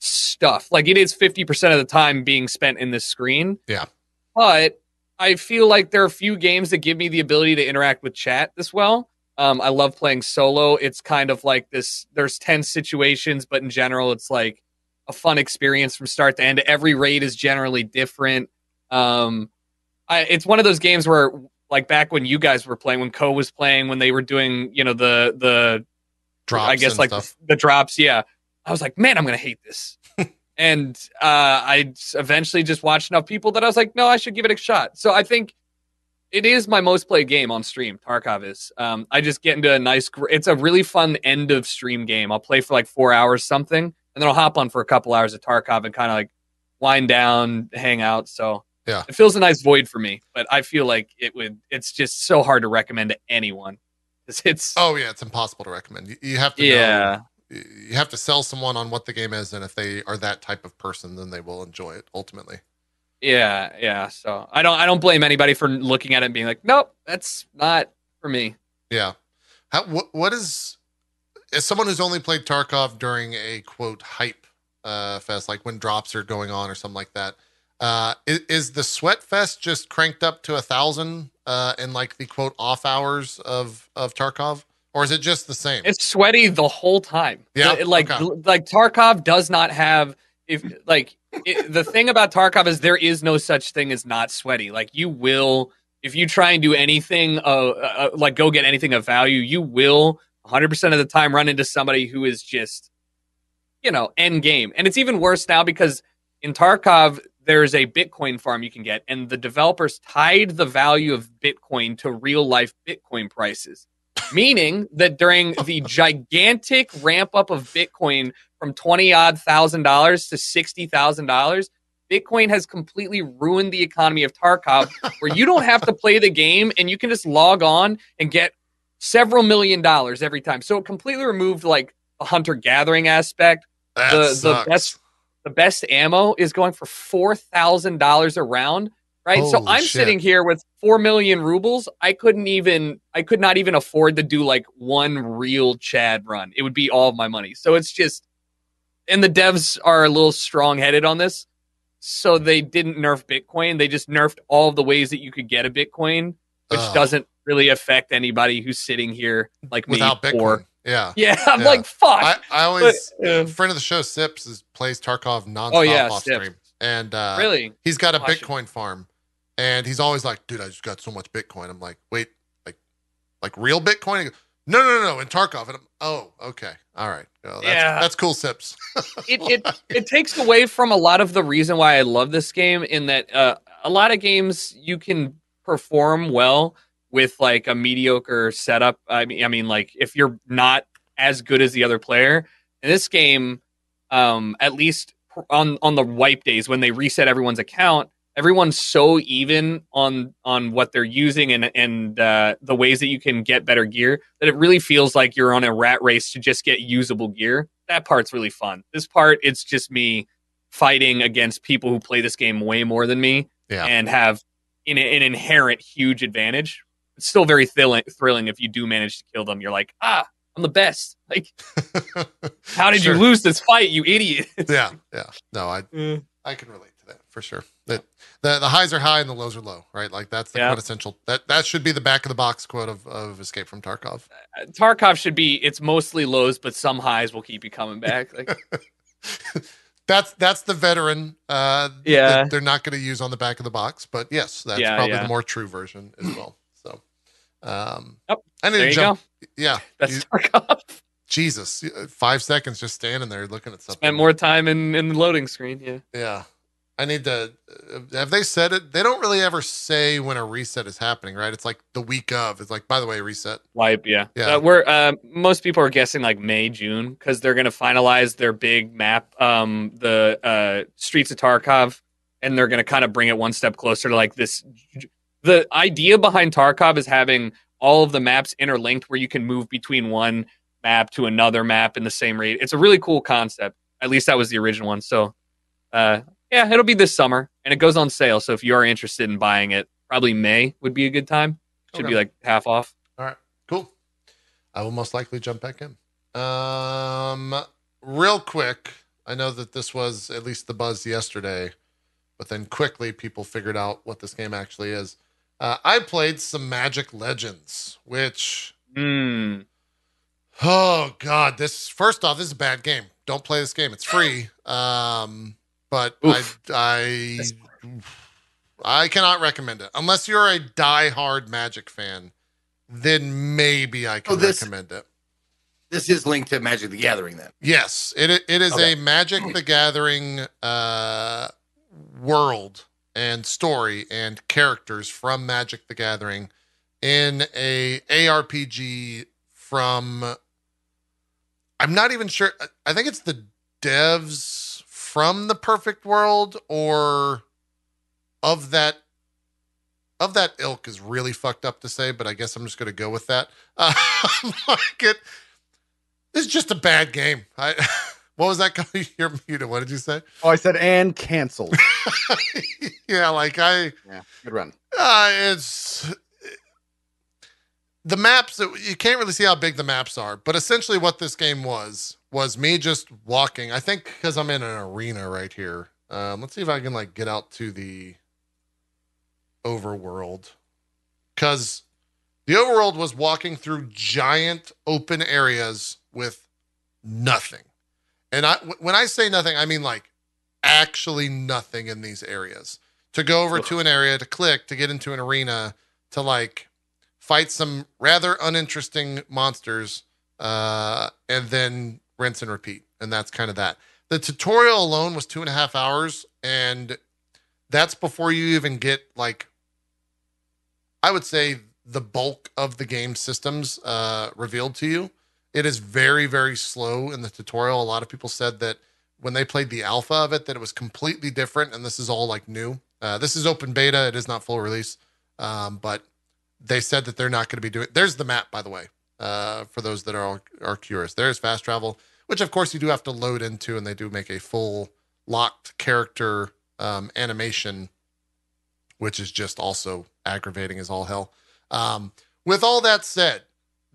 stuff like it is 50% of the time being spent in this screen Yeah. but I feel like there are a few games that give me the ability to interact with chat this well. Um, I love playing solo. It's kind of like this. There's tense situations, but in general, it's like a fun experience from start to end. Every raid is generally different. Um, I, it's one of those games where, like back when you guys were playing, when Co was playing, when they were doing, you know, the the Drops I guess like the, the drops. Yeah, I was like, man, I'm gonna hate this. and uh, I eventually just watched enough people that I was like, no, I should give it a shot. So I think it is my most played game on stream. Tarkov is. Um, I just get into a nice. It's a really fun end of stream game. I'll play for like four hours something, and then I'll hop on for a couple hours of Tarkov and kind of like wind down, hang out. So Yeah. it fills a nice void for me. But I feel like it would. It's just so hard to recommend to anyone. It's Oh yeah, it's impossible to recommend. You, you have to yeah. know, you have to sell someone on what the game is, and if they are that type of person, then they will enjoy it ultimately. Yeah, yeah. So I don't I don't blame anybody for looking at it and being like, nope, that's not for me. Yeah. How, what what is as someone who's only played Tarkov during a quote hype uh, fest, like when drops are going on or something like that? Uh, is, is the sweat fest just cranked up to a thousand uh, in like the quote off hours of of Tarkov, or is it just the same? It's sweaty the whole time. Yeah, The- like okay. like Tarkov does not have if like it, the thing about Tarkov is there is no such thing as not sweaty. Like you will if you try and do anything uh, uh like go get anything of value, you will 100% of the time run into somebody who is just you know, end game. And it's even worse now because in Tarkov, there's a Bitcoin farm you can get, and the developers tied the value of Bitcoin to real life Bitcoin prices. Meaning that during the gigantic ramp up of Bitcoin from 20 odd thousand dollars to $60,000, Bitcoin has completely ruined the economy of Tarkov, where you don't have to play the game and you can just log on and get several million dollars every time. So it completely removed like a hunter gathering aspect that the- the best- the best ammo is going for four thousand dollars a round. Right, so I'm shit. sitting here with four million rubles. I couldn't even, I could not even afford to do like one real Chad run. It would be all of my money. So it's just, and the devs are a little strong headed on this. So they didn't nerf Bitcoin. They just nerfed all of the ways that you could get a Bitcoin, which Ugh. doesn't really affect anybody who's sitting here like me. without Bitcoin. Or, yeah. yeah, I'm Yeah. like, fuck. I, I always But, uh, friend of the show Sips is plays Tarkov nonstop Oh, yeah, off Sips. stream, and uh, really? he's got a Watch it. Bitcoin farm, and he's always like, "Dude, I just got so much Bitcoin." I'm like, "Wait, like, like real Bitcoin?" Goes, no, no, no, no, in Tarkov. And I'm, oh, okay, all right, Well, that's, Yeah. that's cool, Sips. it, it it takes away from a lot of the reason why I love this game in that uh, a lot of games you can perform well with like a mediocre setup. I mean, I mean, like if you're not as good as the other player in this game, um, at least on on the wipe days when they reset everyone's account, everyone's so even on on what they're using and and uh, the ways that you can get better gear that it really feels like you're on a rat race to just get usable gear. That part's really fun. This part, it's just me fighting against people who play this game way more than me Yeah. and have an, an inherent huge advantage. It's still very thrilling, thrilling if you do manage to kill them. You're like, ah, I'm the best. Like, how did Sure. you lose this fight, you idiot? yeah, yeah. No, I Mm. I can relate to that for sure. That the the highs are high and the lows are low, right? Like that's the Yeah. quintessential. That that should be the back of the box quote of, of Escape from Tarkov. Tarkov should be. It's mostly lows, but some highs will keep you coming back. Like, That's that's the veteran. Uh, Yeah. that they're not going to use on the back of the box, but yes, that's Yeah, probably yeah. the more true version as well. Um, Yep. I need there to you jump. go. Yeah, That's Tarkov. Jesus, five seconds just standing there looking at something. Spent more time in in the loading screen. Yeah. Yeah. I need to. Uh, have they said it? They don't really ever say when a reset is happening, right? It's like the week of. It's like, by the way, reset. Wipe, yeah. Yeah. Uh, we're uh, most people are guessing like May, June because they're going to finalize their big map, um, the uh, Streets of Tarkov, and they're going to kind of bring it one step closer to like this. The idea behind Tarkov is having all of the maps interlinked, where you can move between one map to another map in the same rate. It's a really cool concept. At least that was the original one. So, uh, yeah, it'll be this summer, and it goes on sale. So if you are interested in buying it, probably May would be a good time. Should Okay. be like half off. All right, cool. I will most likely jump back in. Um, real quick, I know that this was at least the buzz yesterday, but then quickly people figured out what this game actually is. Uh, I played some Magic Legends, which Hmm. Oh God! This first off, this is a bad game. Don't play this game. It's free. Um, but Oof. I, I, I cannot recommend it unless you're a die-hard Magic fan. Then maybe I can Oh, this- recommend it. This is linked to Magic the Gathering then. Yes, it it is Okay. a Magic the Gathering uh, world and story and characters from Magic the Gathering in a ARPG from I'm not even sure I- think it's the devs from the Perfect World or of that of that ilk is really fucked up to say, but I guess I'm just going to go with that. Uh, like it, it's just a bad game. I, what was that? You're muted. What did you say? Oh, I said and canceled. yeah, like I, yeah, good run. uh, it's the maps. You can't really see how big the maps are, but essentially, what this game was was me just walking. I think because I'm in an arena right here. Um, let's see if I can like get out to the overworld, because the overworld was walking through giant open areas with nothing. And I, when I say nothing, I mean like actually nothing in these areas. To go over Ugh. to an area to click to get into an arena to like fight some rather uninteresting monsters, uh, and then rinse and repeat. And that's kind of that. The tutorial alone was two and a half hours, and that's before you even get like, I would say the bulk of the game systems uh, revealed to you. It is very, very slow in the tutorial. A lot of people said that when they played the alpha of it, that it was completely different, and this is all like new. Uh, this is open beta; it is not full release, um, but they said that they're not going to be doing. There's the map, by the way, uh, for those that are are curious. There's fast travel, which of course you do have to load into, and they do make a full locked character um, animation, which is just also aggravating as all hell. Um, with all that said,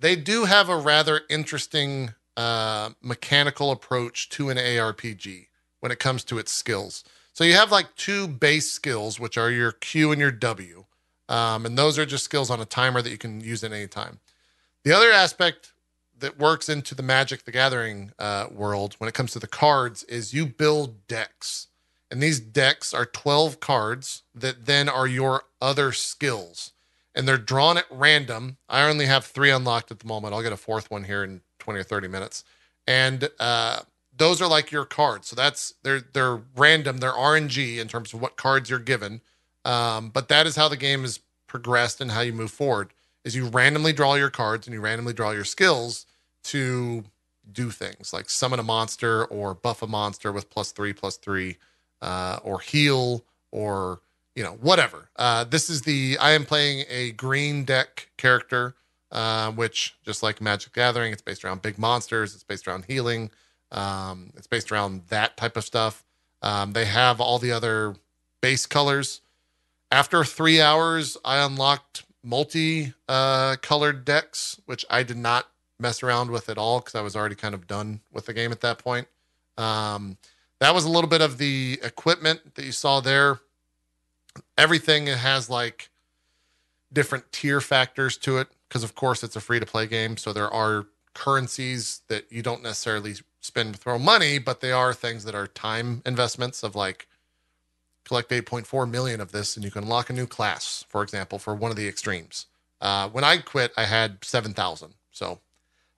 they do have a rather interesting uh, mechanical approach to an ARPG when it comes to its skills. So you have like two base skills, which are your Q and your W. Um, and those are just skills on a timer that you can use at any time. The other aspect that works into the Magic the Gathering uh, world when it comes to the cards is you build decks. And these decks are 12 cards that then are your other skills. And they're drawn at random. I only have three unlocked at the moment. I'll get a fourth one here in 20 or 30 minutes. And uh, those are like your cards. So that's they're they're random. They're RNG in terms of what cards you're given. Um, but that is how the game is progressed and how you move forward is you randomly draw your cards and you randomly draw your skills to do things like summon a monster or buff a monster with plus three plus three uh, or heal or you know whatever. Uh, this is the i am playing a green deck character uh, which just like magic gathering it's based around big monsters it's based around healing um, it's based around that type of stuff. Um, they have all the other base colors. After three hours i unlocked multi uh, colored decks which i did not mess around with at all because i was already kind of done with the game at that point. Um, that was a little bit of the equipment that you saw there everything has like different tier factors to it because of course it's a free to play game so there are currencies that you don't necessarily spend throw money but they are things that are time investments of like collect 8.4 million of this and you can unlock a new class for example for one of the extremes. Uh, when i quit i had 7000 so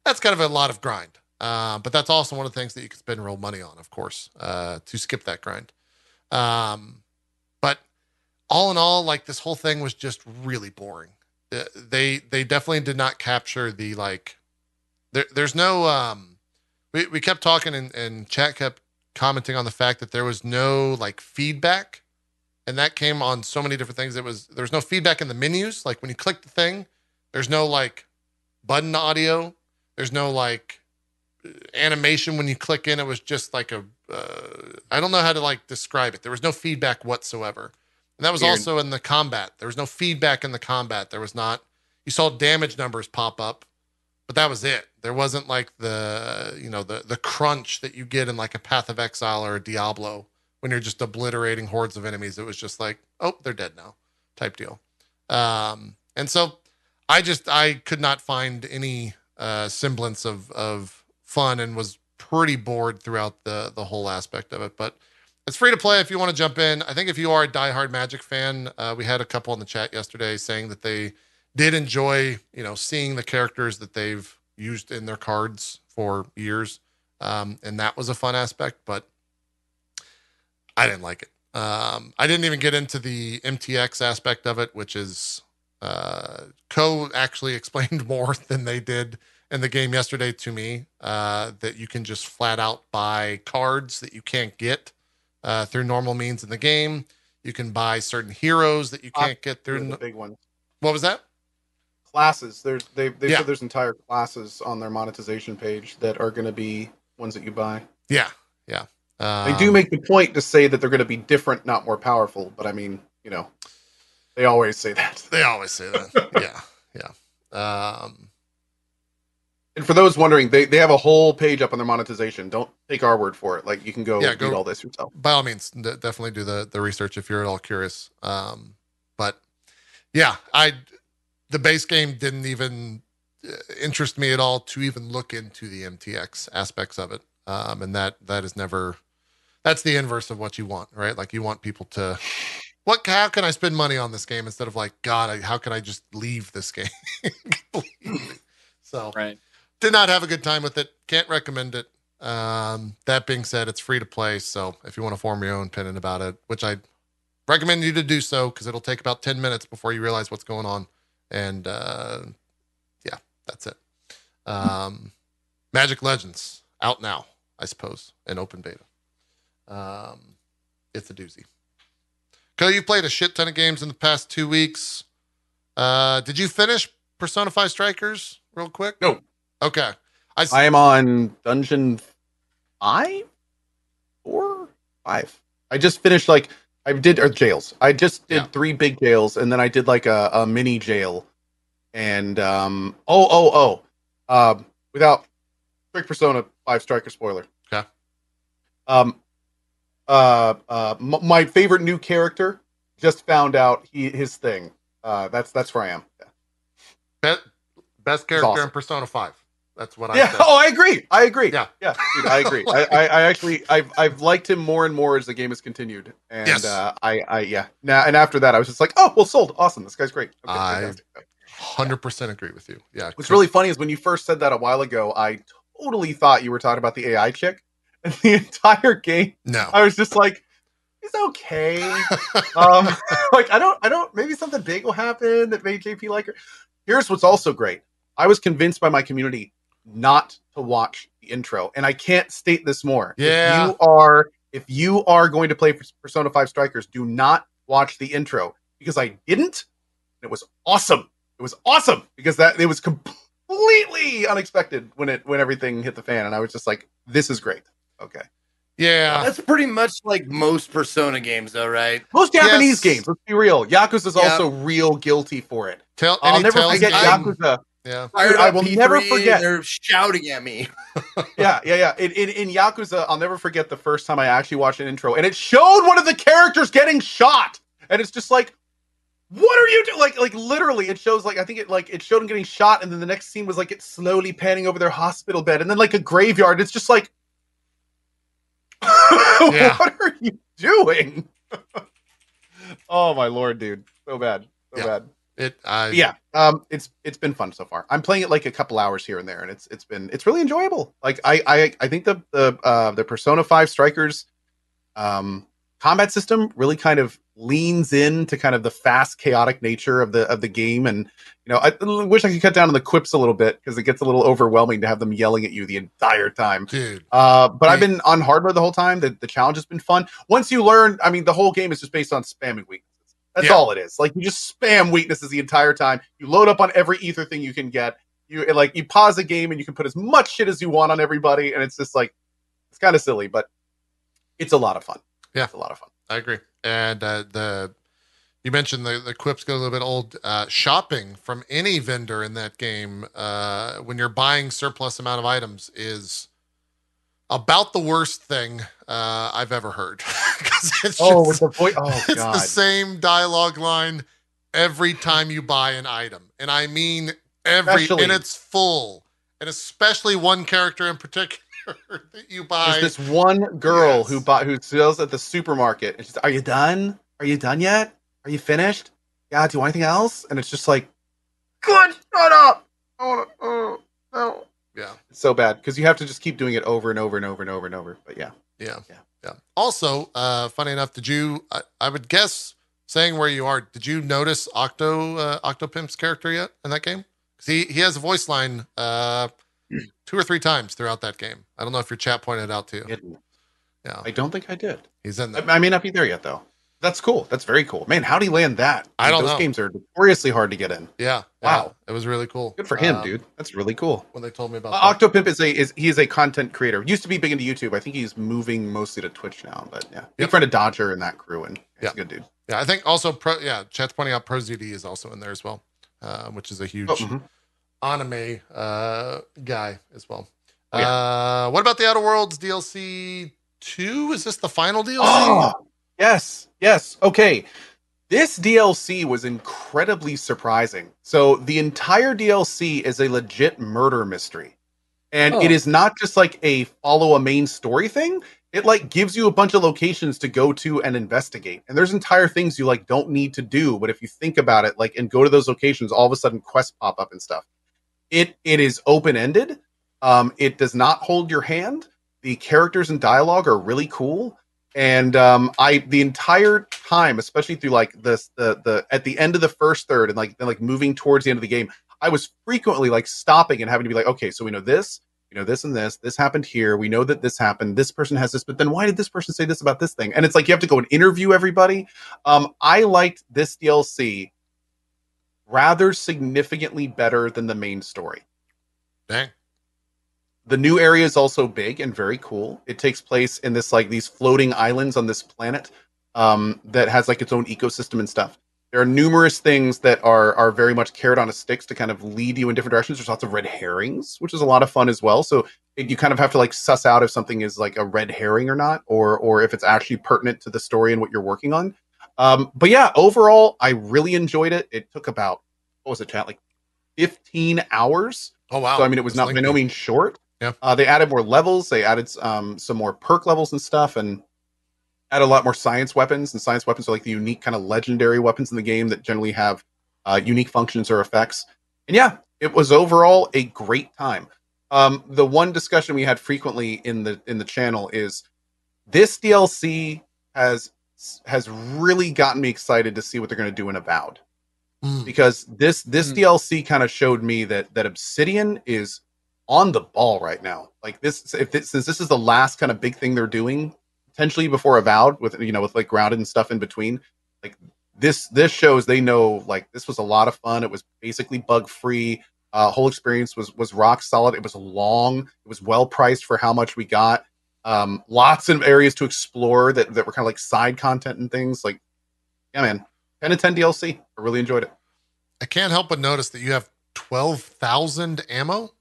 that's kind of a lot of grind. Uh, but that's also one of the things that you can spend real money on of course uh, to skip that grind. Um, all in all, like this whole thing was just really boring. Uh, They they definitely did not capture the like. There, there's no. Um, we we kept talking and, and chat kept commenting on the fact that there was no like feedback, and that came on so many different things. It was there's no feedback in the menus. Like when you click the thing, there's no like button audio. There's no like animation when you click in. It was just like a. Uh, I don't know how to like describe it. There was no feedback whatsoever. And that was also in the combat. There was no feedback in the combat. There was not. You saw damage numbers pop up, but that was it. There wasn't like the you know the the crunch that you get in like a Path of Exile or a Diablo when you're just obliterating hordes of enemies. It was just like, oh, they're dead now, type deal. Um, and so I just I could not find any uh, semblance of of fun and was pretty bored throughout the the whole aspect of it. But it's free to play if you want to jump in. I think if you are a diehard Magic fan, uh, we had a couple in the chat yesterday saying that they did enjoy, you know, seeing the characters that they've used in their cards for years, um, and that was a fun aspect. But I didn't like it. Um, I didn't even get into the MTX aspect of it, which is uh, Co actually explained more than they did in the game yesterday to me. Uh, that you can just flat out buy cards that you can't get uh, through normal means in the game. You can buy certain heroes that you can't get through. the big one. What was that? Classes. There's they they Yeah. said there's entire classes on their monetization page that are going to be ones that you buy. Yeah, yeah. Um, They do make the point to say that they're going to be different, not more powerful. But I mean, you know, they always say that. They always say that. yeah, yeah. Um, And for those wondering, they, they have a whole page up on their monetization. Don't take our word for it. Like you can go Yeah, read go- all this yourself. by all means, d- definitely do the the research if you're at all curious. Um, but yeah, I the base game didn't even uh, interest me at all to even look into the MTX aspects of it, um, and that that is never that's the inverse of what you want, right? Like you want people to what how can I spend money on this game instead of like God, I, how can I just leave this game? so Right. Did not have a good time with it. Can't recommend it. Um, that being said, it's free to play. So if you want to form your own opinion about it, which I recommend you to do so, because it'll take about 10 minutes before you realize what's going on. And uh, yeah, that's it. Um, Magic Legends out now, I suppose, in open beta. Um, it's a doozy. Co, you played a shit ton of games in the past two weeks. Uh, did you finish Persona 5 Strikers real quick? No. Okay. I'm on dungeon five, four, five. I just finished like I did or jails. I just did Yeah. three big jails, and then I did like a, a mini jail. And um, oh oh oh, um, without quick persona five striker spoiler. Okay. Um, uh, uh, m- my favorite new character just found out he his thing. Uh, that's that's where I am. Be- best character awesome. in Persona 5. That's what I yeah. said. Oh, I agree. I agree. Yeah. Yeah. Dude, I agree. I, I, I actually, I've, I've liked him more and more as the game has continued. And Yes. uh, I, I, yeah. Now, and after that, I was just like, oh, well, sold. Awesome. This guy's great. Okay, I- fantastic. 100% agree with you. Yeah. What's really funny is when you first said that a while ago, I totally thought you were talking about the AI chick. And the entire game, No. I was just like, he's okay. um, like I don't, I don't. Maybe something big will happen that made JP like her. Here's what's also great. I was convinced by my community not to watch the intro, and I can't state this more. Yeah. If you are, if you are going to play Persona Five Strikers, do not watch the intro because I didn't. It was awesome. It was awesome because that it was completely unexpected when it when everything hit the fan, and I was just like, "This is great." Okay. Yeah. That's pretty much like most Persona games, though, right? Most Japanese Yes. games, let's be real. Yakuza is Yeah. also real guilty for it. Tell, I'll never tells forget I'm- Yakuza. Yeah. Fired I will P3 never forget. They're shouting at me. Yeah, yeah, yeah. In, in, in Yakuza, I'll never forget the first time I actually watched an intro, and it showed one of the characters getting shot, and it's just like, what are you doing? Like, like literally, it shows like I think it like it showed him getting shot, and then the next scene was like it slowly panning over their hospital bed, and then like a graveyard. It's just like, Yeah. what are you doing? oh my lord, dude, so bad, so Yeah. bad. It. I. yeah um it's it's been fun so far i'm playing it like a couple hours here and there and it's it's been it's really enjoyable like i i i think the the uh the persona 5 strikers um combat system really kind of leans into kind of the fast chaotic nature of the of the game and you know i wish i could cut down on the quips a little bit because it gets a little overwhelming to have them yelling at you the entire time Dude. uh, but I've been on hard mode the whole time. The, the challenge has been fun. Once you learn, I mean, the whole game is just based on spamming weaknesses. That's Yeah. all it is. Like you just spam weaknesses the entire time. You load up on every ether thing you can get. You like you pause a game and you can put as much shit as you want on everybody, and it's just like it's kind of silly, but it's a lot of fun. Yeah. it's a lot of fun. I agree. And uh, the you mentioned the the quips get a little bit old. Uh, shopping from any vendor in that game uh, when you're buying surplus amount of items is about the worst thing uh, I've ever heard. it's Oh, just- with the voice. Oh it's the same dialogue line every time you buy an item, and I mean every, Especially- and it's full, and especially one character in particular that you buy. There's this one girl Yes. who bought who sells at the supermarket, and she's, "Are you done? Are you done yet? Are you finished? Yeah. Do you want anything else?" And it's just like, "Good, shut up." Oh, oh, no. Yeah. It's so bad because you have to just keep doing it over and over and over and over and over. But yeah, Yeah. Yeah. Yeah. Also, uh, funny enough, did you, I, I would guess, saying where you are, did you notice Octo, uh, Octopimp's character yet in that game? Because he, he has a voice line uh, two or three times throughout that game. I don't know if your chat pointed it out to you. It- Yeah. I don't think I did. He's in I, there. I may not be there yet though. That's cool. That's very cool. Man, how'd he land that? I don't Those know. games are notoriously hard to get in. Yeah. Wow. yeah, It was really cool. Good for him, Um, dude. That's really cool. When they told me about Uh, that. Octopimp is a is he is a content creator. Used to be big into YouTube. I think he's moving mostly to Twitch now. But yeah, big Yep. friend of Dodger and that crew, and he's Yeah. a good dude. Yeah. I think also, Pro, yeah, chat's pointing out ProZD is also in there as well, uh, which is a huge Oh, mhm. anime uh, guy as well. Oh, yeah. uh, what about the Outer Worlds DLC two? Is this the final DLC? Oh, yes, yes. Okay. This DLC was incredibly surprising. So the entire DLC is a legit murder mystery. And Oh. it is not just like a follow a main story thing. It like gives you a bunch of locations to go to and investigate. And there's entire things you like don't need to do, but if you think about it like and go to those locations, all of a sudden quests pop up and stuff. It it is open-ended. Um it does not hold your hand. The characters and dialogue are really cool and um i the entire time especially through like this the the at the end of the first third and like and like moving towards the end of the game i was frequently like stopping and having to be like okay so we know this you know this and this this happened here we know that this happened this person has this but then why did this person say this about this thing? And it's like you have to go and interview everybody. Um i liked this dlc rather significantly better than the main story. Dang. The new area is also big and very cool. It takes place in this like these floating islands on this planet um, that has like its own ecosystem and stuff. There are numerous things that are are very much carried on a sticks to kind of lead you in different directions. There's lots of red herrings, which is a lot of fun as well. So it, you kind of have to like suss out if something is like a red herring or not, or or if it's actually pertinent to the story and what you're working on. Um, but yeah, overall, I really enjoyed it. It took about what was it, chat? Like 15 hours Oh wow. so I mean, it was It's not by no means short. Yeah. Uh, they added more levels. They added um, some more perk levels and stuff, and add a lot more science weapons. And science weapons are like the unique kind of legendary weapons in the game that generally have uh, unique functions or effects. And yeah, it was overall a great time. Um, the one discussion we had frequently in the in the channel is this DLC has has really gotten me excited to see what they're going to do in Avowed Mm. because this this Hmm. DLC kind of showed me that that Obsidian is on the ball right now. Like this, if this, since this is the last kind of big thing they're doing, potentially before Avowed, with you know with like grounded and stuff in between, like this this shows they know like this was a lot of fun. It was basically bug free. Uh, whole experience was was rock solid. It was long. It was well priced for how much we got. Um, lots of areas to explore that that were kind of like side content and things. Like, yeah, man, ten to ten DLC. I really enjoyed it. I can't help but notice that you have 12,000 ammo.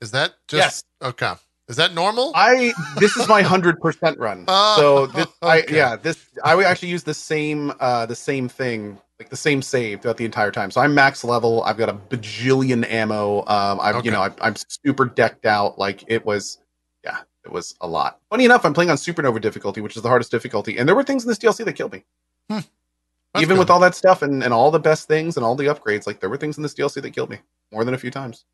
Is that just Yes. okay? Is that normal? I this is my hundred percent run. Oh, so this, I yeah this I would actually use the same uh the same thing like the same save throughout the entire time. So I'm max level. I've got a bajillion ammo. Um, I've Okay. you know I, I'm super decked out. Like it was yeah it was a lot. Funny enough, I'm playing on supernova difficulty, which is the hardest difficulty, and there were things in this DLC that killed me. That's Even good. with all that stuff and, and all the best things and all the upgrades, like there were things in this DLC that killed me more than a few times.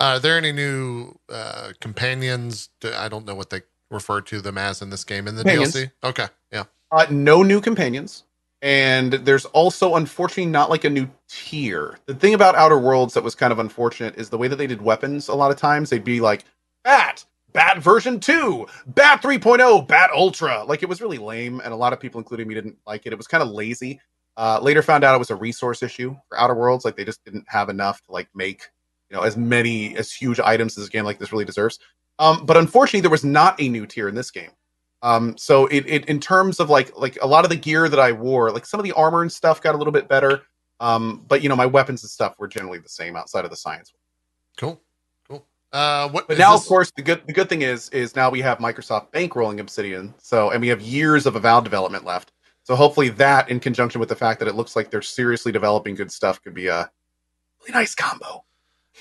Are there any new uh, companions? I don't know what they refer to them as in this game in the Companions. DLC. Okay, yeah. Uh, no new companions. And there's also, unfortunately, not like a new tier. The thing about Outer Worlds that was kind of unfortunate is the way that they did weapons. A lot of times they'd be like, Bat, Bat version 2, Bat 3.0, Bat Ultra. Like it was really lame. And a lot of people, including me, didn't like it. It was kind of lazy. Uh, later found out it was a resource issue for Outer Worlds. Like they just didn't have enough to like make, you know, as many, as huge items as a game like this really deserves. Um, but unfortunately, there was not a new tier in this game. Um, so it, it in terms of like like a lot of the gear that I wore, like some of the armor and stuff got a little bit better. Um, but you know, my weapons and stuff were generally the same outside of the science. Cool, cool. Uh, what? But now, this- of course, the good the good thing is is now we have Microsoft bankrolling Obsidian. So and we have years of Avowed development left. So hopefully that, in conjunction with the fact that it looks like they're seriously developing good stuff, could be a really nice combo.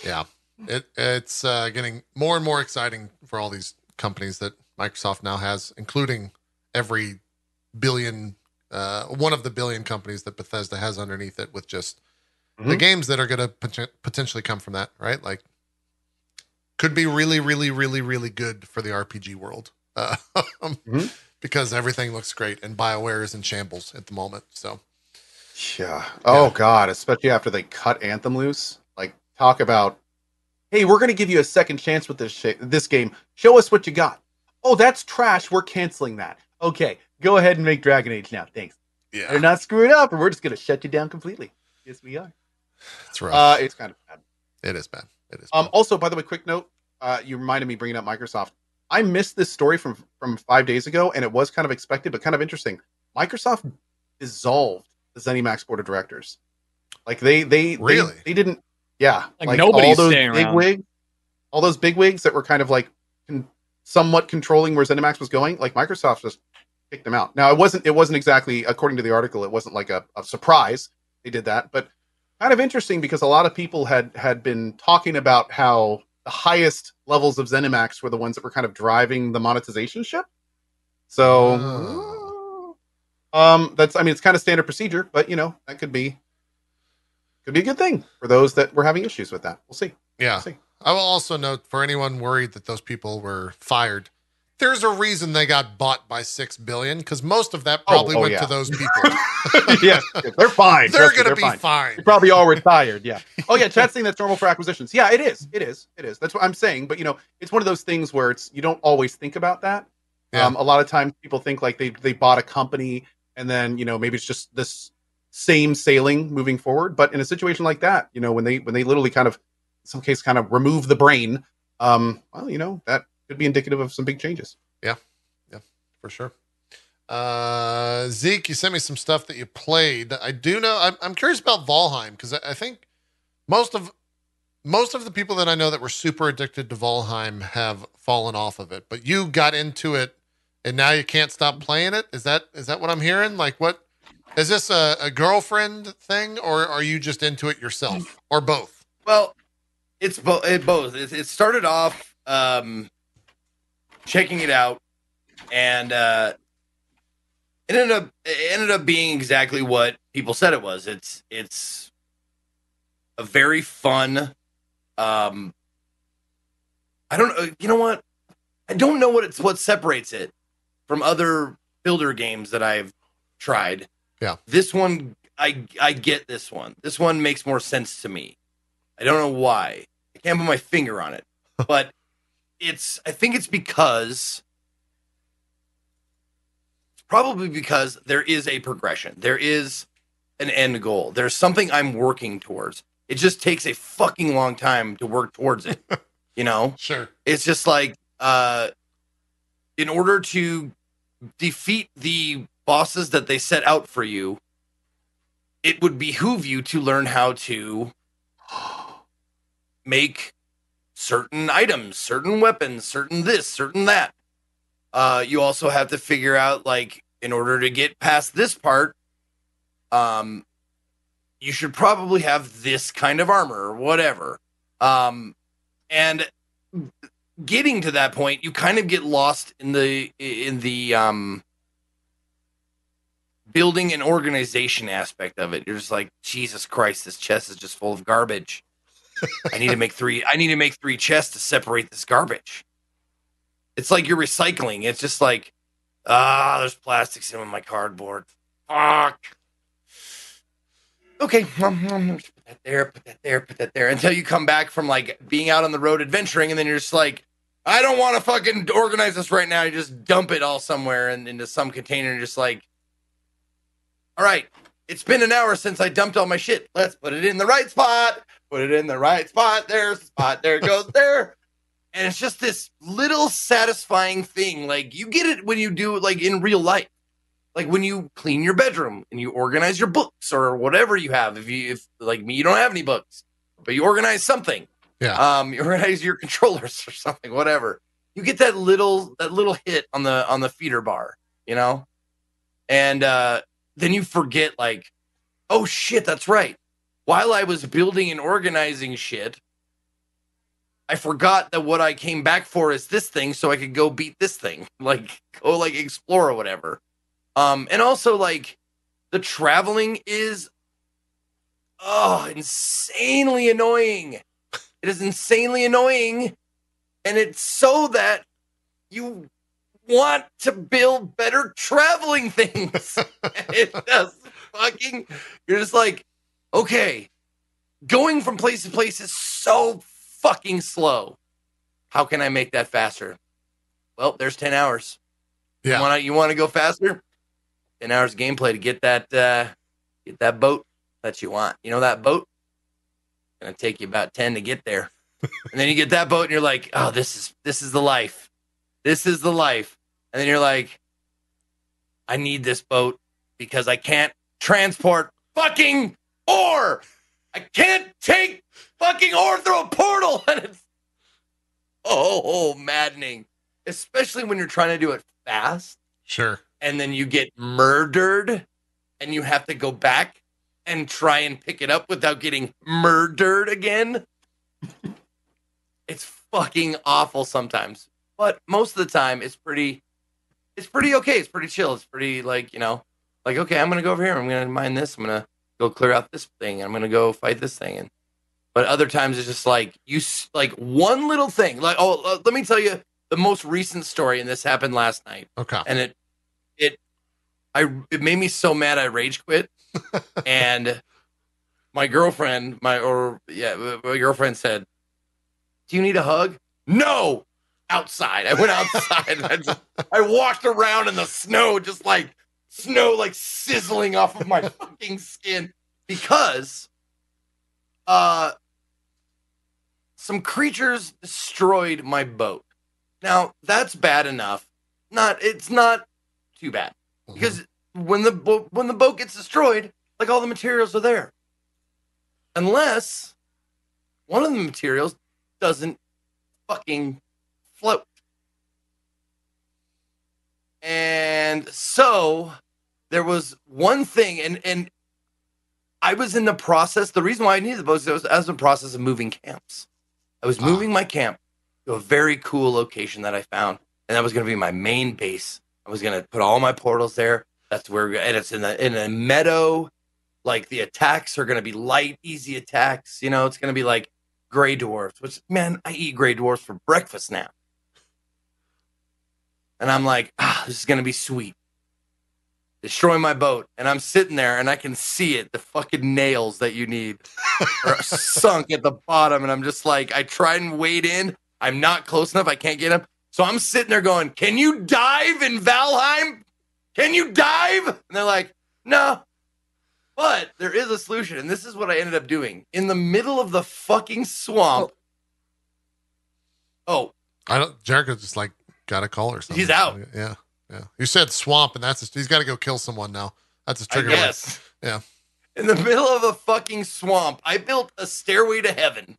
Yeah, it it's uh, getting more and more exciting for all these companies that Microsoft now has, including every billion, uh, one of the billion companies that Bethesda has underneath it, with just the Mhm. games that are going to potentially come from that, right? Like, could be really, really, really, really good for the RPG world, uh, Mhm. because everything looks great and Bioware is in shambles at the moment. So, Yeah. Oh Yeah. God, especially after they cut Anthem loose. Talk about, hey, we're gonna give you a second chance with this sh- this game. Show us what you got. Oh, that's trash. We're canceling that. Okay, go ahead and make Dragon Age now. Thanks. yeah, They're not screwing up, and we're just gonna shut you down completely. Yes, we are. it's rough. Uh, it's kind of bad. it is bad. It is. Um, also, by the way, quick note. Uh, you reminded me bringing up Microsoft. I missed this story from from five days ago, and it was kind of expected, but kind of interesting. Microsoft dissolved the ZeniMax board of directors. Like they they Really? they, they didn't. Yeah, Like, nobody's all those staying big around. wigs, all those big wigs that were kind of like con- somewhat controlling where ZeniMax was going. Like Microsoft just kicked them out. Now it wasn't it wasn't exactly according to the article. It wasn't like a, a surprise they did that, but kind of interesting because a lot of people had had been talking about how the highest levels of ZeniMax were the ones that were kind of driving the monetization ship. So, um, that's I mean it's kind of standard procedure, but you know that could be could be a good thing for those that were having issues with that. We'll see. Yeah. see. I will also note for anyone worried that those people were fired, there's a reason they got bought by six billion because most of that Oh, probably oh, went yeah. to those people. yeah, they're fine. they're gonna be fine. fine. Probably all retired. Yeah. Oh yeah, chat's saying that's normal for acquisitions. Yeah, it is. It is. It is. That's what I'm saying. But you know, it's one of those things where it's you don't always think about that. Yeah. Um, a lot of times people think like they they bought a company and then you know maybe it's just this same sailing moving forward. But in a situation like that, you know, when they when they literally kind of in some case kind of remove the brain, um, well, you know, that could be indicative of some big changes. Yeah, yeah, for sure. Uh, Zeke, you sent me some stuff that you played. I do know. I'm, I'm curious about Valheim because I, I think most of most of the people that I know that were super addicted to Valheim have fallen off of it. But you got into it, and now you can't stop playing it. Is that is that what I'm hearing? Like, what is this a, a girlfriend thing, or are you just into it yourself, or both? Well, it's bo- it both. It, it started off um, checking it out, and uh, it ended up it ended up being exactly what people said it was. It's it's a very fun. Um, I don't know. You know what? I don't know what it's what separates it from other builder games that I've tried. Yeah. This one, I I get this one. This one makes more sense to me. I don't know why. I can't put my finger on it, but it's. I think it's because. It's probably because there is a progression. There is an end goal. There's something I'm working towards. It just takes a fucking long time to work towards it. you know? Sure. It's just like uh in order to defeat the bosses that they set out for you, it would behoove you to learn how to make certain items, certain weapons, certain this, certain that. Uh you also have to figure out like in order to get past this part um you should probably have this kind of armor or whatever. Um and getting to that point you kind of get lost in the in the um building an organization aspect of it. You're just like jesus christ this chest is just full of garbage. I need to make three i need to make three chests to separate this garbage. It's like you're recycling. It's just like ah there's plastics in my cardboard. Fuck. Okay, um, um, put that there, put that there, put that there, until you come back from like being out on the road adventuring, and then you're just like, I don't want to fucking organize this right now. You just dump it all somewhere and into some container, and just like, all right, it's been an hour since I dumped all my shit. Let's put it in the right spot. Put it in the right spot. There's the spot. There it goes there. And it's just this little satisfying thing. Like you get it when you do it like in real life like when you clean your bedroom and you organize your books or whatever you have if you if like me you don't have any books but you organize something Yeah. um you organize your controllers or something whatever you get that little that little hit on the on the feeder bar you know and uh then you forget like oh shit that's right. While i was building and organizing shit i forgot that what i came back for is this thing so i could go beat this thing like go like explore or whatever. Um, and also like the traveling is oh insanely annoying. It is insanely annoying, and it's so that you want to build better traveling things. it does fucking you're just like, okay, going from place to place is so fucking slow. How can I make that faster? Well, there's 10 hours. Yeah. You want to you want to go faster? 10 hours gameplay to get that uh get that boat that you want. You know that boat? Gonna take you about 10 to get there. and then you get that boat and you're like, oh, this is this is the life. This is the life. And then you're like, I need this boat because I can't transport fucking ore. I can't take fucking ore through a portal. And it's oh maddening. Especially when you're trying to do it fast Sure. and then you get murdered and you have to go back and try and pick it up without getting murdered again. it's fucking awful sometimes. But most of the time it's pretty it's pretty okay. It's pretty chill. It's pretty like, you know, like okay, I'm going to go over here. I'm going to mine this. I'm going to go clear out this thing. I'm going to go fight this thing and but other times it's just like you like one little thing. Like oh, uh, let me tell you the most recent story and this happened last night Okay. and it it I it made me so mad I rage quit. and my girlfriend, my or yeah, my girlfriend said, "Do you need a hug?" No. Outside. I went outside. and I just I walked around in the snow, just like snow like sizzling off of my fucking skin because uh some creatures destroyed my boat. Now, that's bad enough. Not it's not too bad Mhm. because when the boat when the boat gets destroyed, like all the materials are there, unless one of the materials doesn't fucking float. And so there was one thing, and and I was in the process. The reason why I needed the boat is I was, I was in the process of moving camps. I was Ah. moving my camp to a very cool location that I found, and that was going to be my main base. I was going to put all my portals there. That's where, and it's in a in a meadow. Like the attacks are going to be light, easy attacks. You know, it's going to be like Greydwarfs. Which man, I eat Greydwarfs for breakfast now. And I'm like, ah, this is going to be sweet. destroy my boat. And I'm sitting there and I can see it, the fucking nails that you need are sunk at the bottom. And I'm just like, I try and wade in. I'm not close enough. I can't get him. So I'm sitting there going, Can you dive in Valheim? Can you dive? And they're like, No. But there is a solution. And this is what I ended up doing. In the middle of the fucking swamp. Oh, I don't. Jericho just like got a call or something. He's out. Yeah, yeah. You said swamp, and that's he's got to go kill someone now. That's his trigger. guess. Yeah. In the middle of a fucking swamp, I built a stairway to heaven.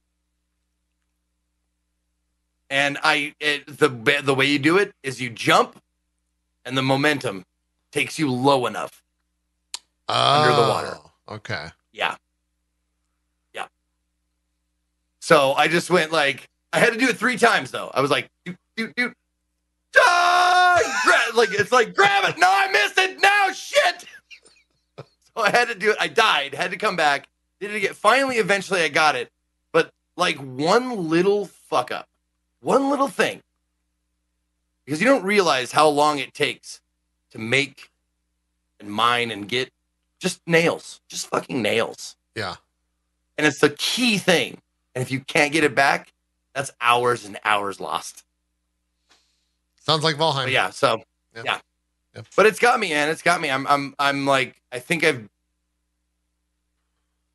And I it, the the way you do it is you jump, and the momentum takes you low enough. Under the water. Oh, Okay. Yeah, yeah. So I just went like I had to do it three times though. I was like, doot, doot, doot. Ah! Like it's like grab it. No, I missed it. No shit. So I had to do it. I died. Had to come back. Did it again. Finally, eventually, I got it. But like one little fuck up, one little thing, because you don't realize how long it takes to make and mine and get just nails, just fucking nails. Yeah. And it's the key thing. And if you can't get it back, that's hours and hours lost. Sounds like Valheim. But yeah, so Yeah. yeah. Yeah. But it's got me, and It's got me. I'm I'm I'm like I think I've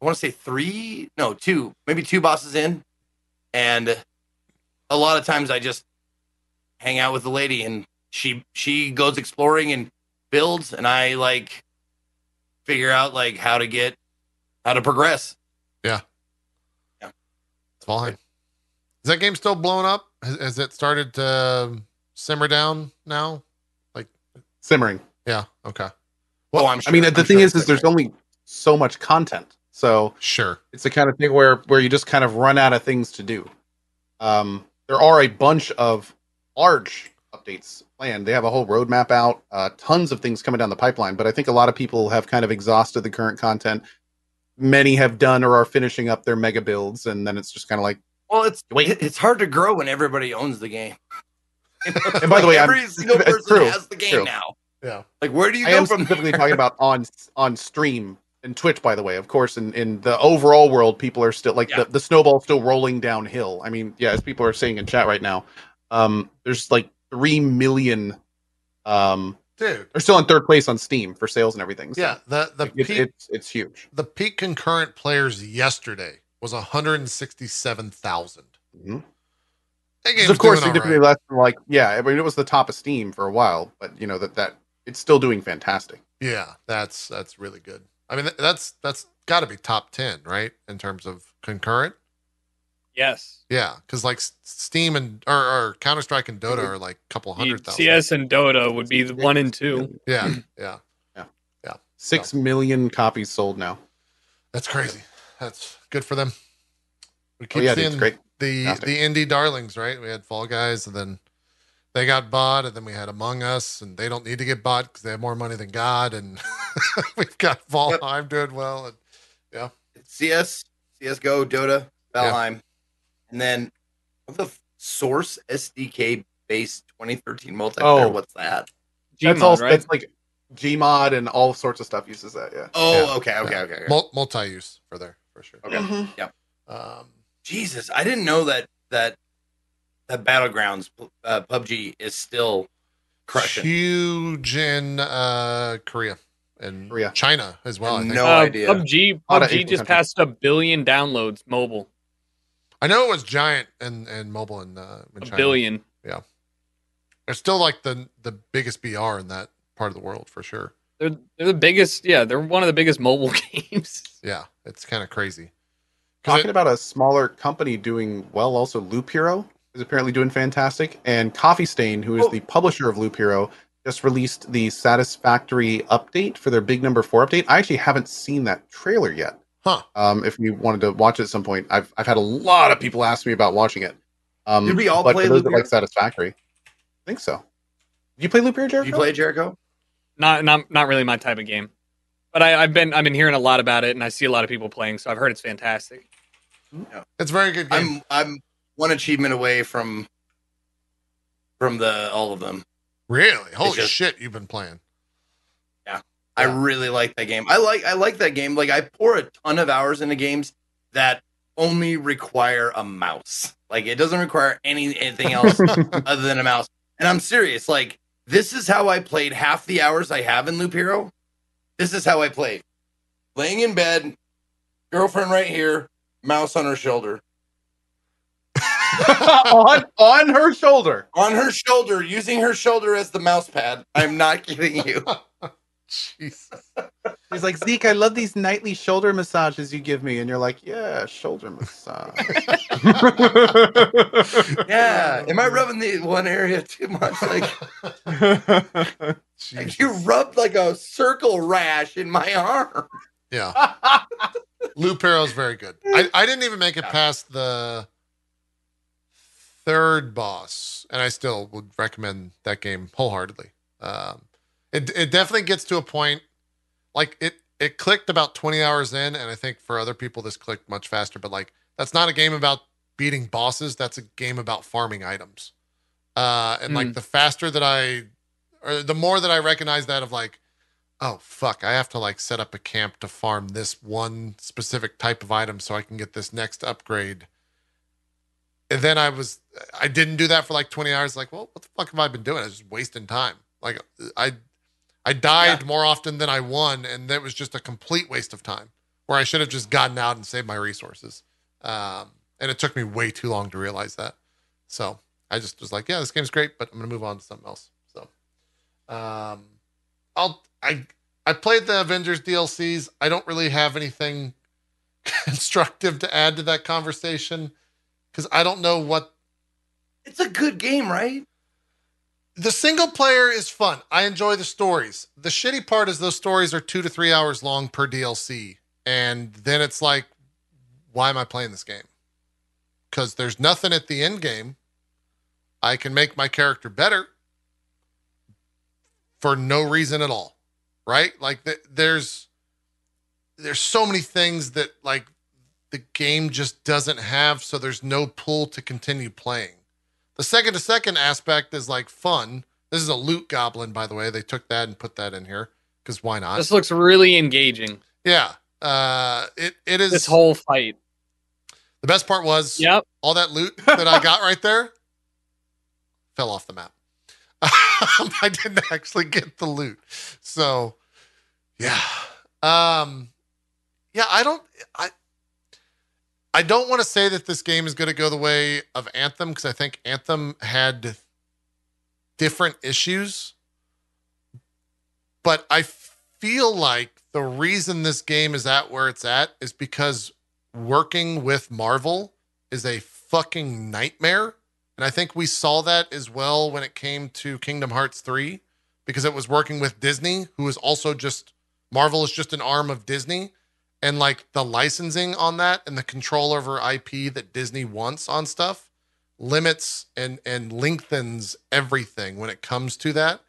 I want to say three, no, two, maybe two bosses in. And a lot of times I just hang out with the lady and she she goes exploring and builds and I like figure out like how to get how to progress. Yeah, yeah, it's Valheim. Is that game still blowing up? Has, has it started to simmer down now? Like simmering. Yeah. Okay. Well, I'm I mean, the I'm thing sure is, is there's okay. only so much content. So Sure. it's the kind of thing where where you just kind of run out of things to do. Um, there are a bunch of large updates planned. They have a whole roadmap out, uh, tons of things coming down the pipeline. But I think a lot of people have kind of exhausted the current content. Many have done or are finishing up their mega builds, and then it's just kind of like. Well, it's Wait. it's hard to grow when everybody owns the game. And by the way, I'm- every single person true, has the game true. now. Yeah. Like, where do you I go am from specifically there? talking about on on stream and Twitch, by the way. Of course, in, in the overall world, people are still like Yeah. the, the snowball's still rolling downhill. I mean, yeah, as people are saying in chat right now, um, there's like three million um Dude. they're still in third place on Steam for sales and everything. So Yeah. The the it, peak it's it's huge. the peak concurrent players yesterday was 167,000. Mhm. That It's of course doing all significantly right. less than like yeah, I mean it was the top of Steam for a while, but you know that that it's still doing fantastic. Yeah, that's that's really good. I mean, that's that's got to be top 10, right? In terms of concurrent. Yes. Yeah, because like Steam and or, or Counter Strike and Dota are like a couple hundred thousand. CS and Dota would be the one and two. Yeah, yeah, yeah, yeah. Six million copies sold now. that's crazy. That's good for them. We Oh keep yeah, dude, seeing it's great. The Fantastic. the indie darlings, right? We had Fall Guys, and then they got bought, and then we had Among Us, and they don't need to get bought because they have more money than God, and we've got Valheim doing well, and yeah, CS, CS:GO, Dota, Valheim, and then the Source SDK based 2013 multiplayer. Oh. What's that? That's Gmod, all right? that's like Gmod and all sorts of stuff uses that, yeah. Oh, Yeah. okay, okay, okay. okay. mul- multi-use for there for sure. Okay. Um, Jesus, I didn't know that that that Battlegrounds uh, PUBG is still crushing. huge in uh, Korea and Korea. China as well. I think. No Uh, idea. PUBG, PUBG just countries. passed a billion downloads mobile. I know it was giant and and mobile in, uh, in A China. billion. It's still like the the biggest BR in that part of the world for sure. They're they're the biggest. Yeah, they're one of the biggest mobile games. Yeah, it's kind of crazy. 'Cause Talking it- about a smaller company doing well, also Loop Hero is apparently doing fantastic. And Coffee Stain, who is Oh. the publisher of Loop Hero, just released the Satisfactory update for their Big Number Four update. I actually haven't seen that trailer yet. Huh. Um, if you wanted to watch it at some point, I've I've had a lot of people ask me about watching it. Um, Did we all but play for those Loop that Hero? like Satisfactory? I think so. Did you play Loop Hero, Did you play Jericho? Not not not really my type of game. But I, I've been I've been hearing a lot about it, and I see a lot of people playing, so I've heard it's fantastic. it's a very good game. I'm I'm one achievement away from from the all of them. really, holy just- shit, you've been playing. I Yeah. I really like that game. I like I like that game. Like I pour a ton of hours into games that only require a mouse. Like it doesn't require any anything else other than a mouse. And I'm serious. Like this is how I played half the hours I have in Loop Hero. This is how I played. Laying in bed, girlfriend right here, mouse on her shoulder. on on her shoulder. On her shoulder, using her shoulder as the mouse pad. I'm not kidding you. Jesus. He's like, Zeke, I love these nightly shoulder massages you give me. And you're like, yeah, shoulder massage. Yeah. Am I rubbing the one area too much? Like Jesus. you rubbed like a circle rash in my arm. Yeah. Loop Hero's very good. I, I didn't even make it past the third boss, and I still would recommend that game wholeheartedly. Um, it it definitely gets to a point like it it clicked about 20 hours in, and I think for other people this clicked much faster. But like that's not a game about beating bosses. That's a game about farming items. Uh, and like Hmm. the faster that I, or the more that I recognize that of like, oh fuck, I have to like set up a camp to farm this one specific type of item so I can get this next upgrade. And then I was, I didn't do that for like 20 hours. Like, well, what the fuck have I been doing? I was just wasting time. Like, I, I died more often than I won, and that was just a complete waste of time. Where I should have just gotten out and saved my resources. Um, and it took me way too long to realize that. So I just was like, yeah, this game's great, but I'm gonna move on to something else. So, um, I'll I I played the Avengers DLCs. I don't really have anything constructive to add to that conversation because I don't know what It's a good game, right? The single player is fun. I enjoy the stories. The shitty part is those stories are two to three hours long per DLC. And then it's like, why am I playing this game? Because there's nothing at the end game. I can make my character better for no reason at all. Right? Like th- there's there's so many things that like the game just doesn't have, so there's no pull to continue playing. The second to second aspect is like fun. This is a loot goblin, by the way. They took that and put that in here because why not? This looks really engaging. yeah. Uh, it it is. This whole fight. the best part was Yep. all that loot that I got right there fell off the map. I didn't actually get the loot. So, yeah. Um yeah, I don't I I don't want to say that this game is going to go the way of Anthem because I think Anthem had different issues. But I feel like the reason this game is at where it's at is because working with Marvel is a fucking nightmare. And I think we saw that as well when it came to Kingdom Hearts 3 because it was working with Disney, who is also just Marvel is just an arm of Disney. And like the licensing on that and the control over IP that Disney wants on stuff limits and and lengthens everything when it comes to that.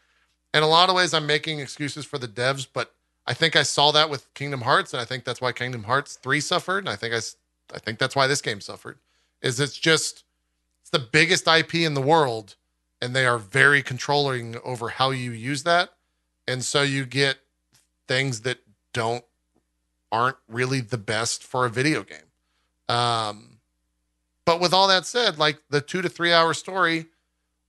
In a lot of ways, I'm making excuses for the devs, but I think I saw that with Kingdom Hearts, and I think that's why Kingdom Hearts 3 suffered. And I think I I think that's why this game suffered. Is it's just it's the biggest IP in the world, and they are very controlling over how you use that. And so you get things that don't aren't really the best for a video game. Um, but with all that said, like the two to three hour story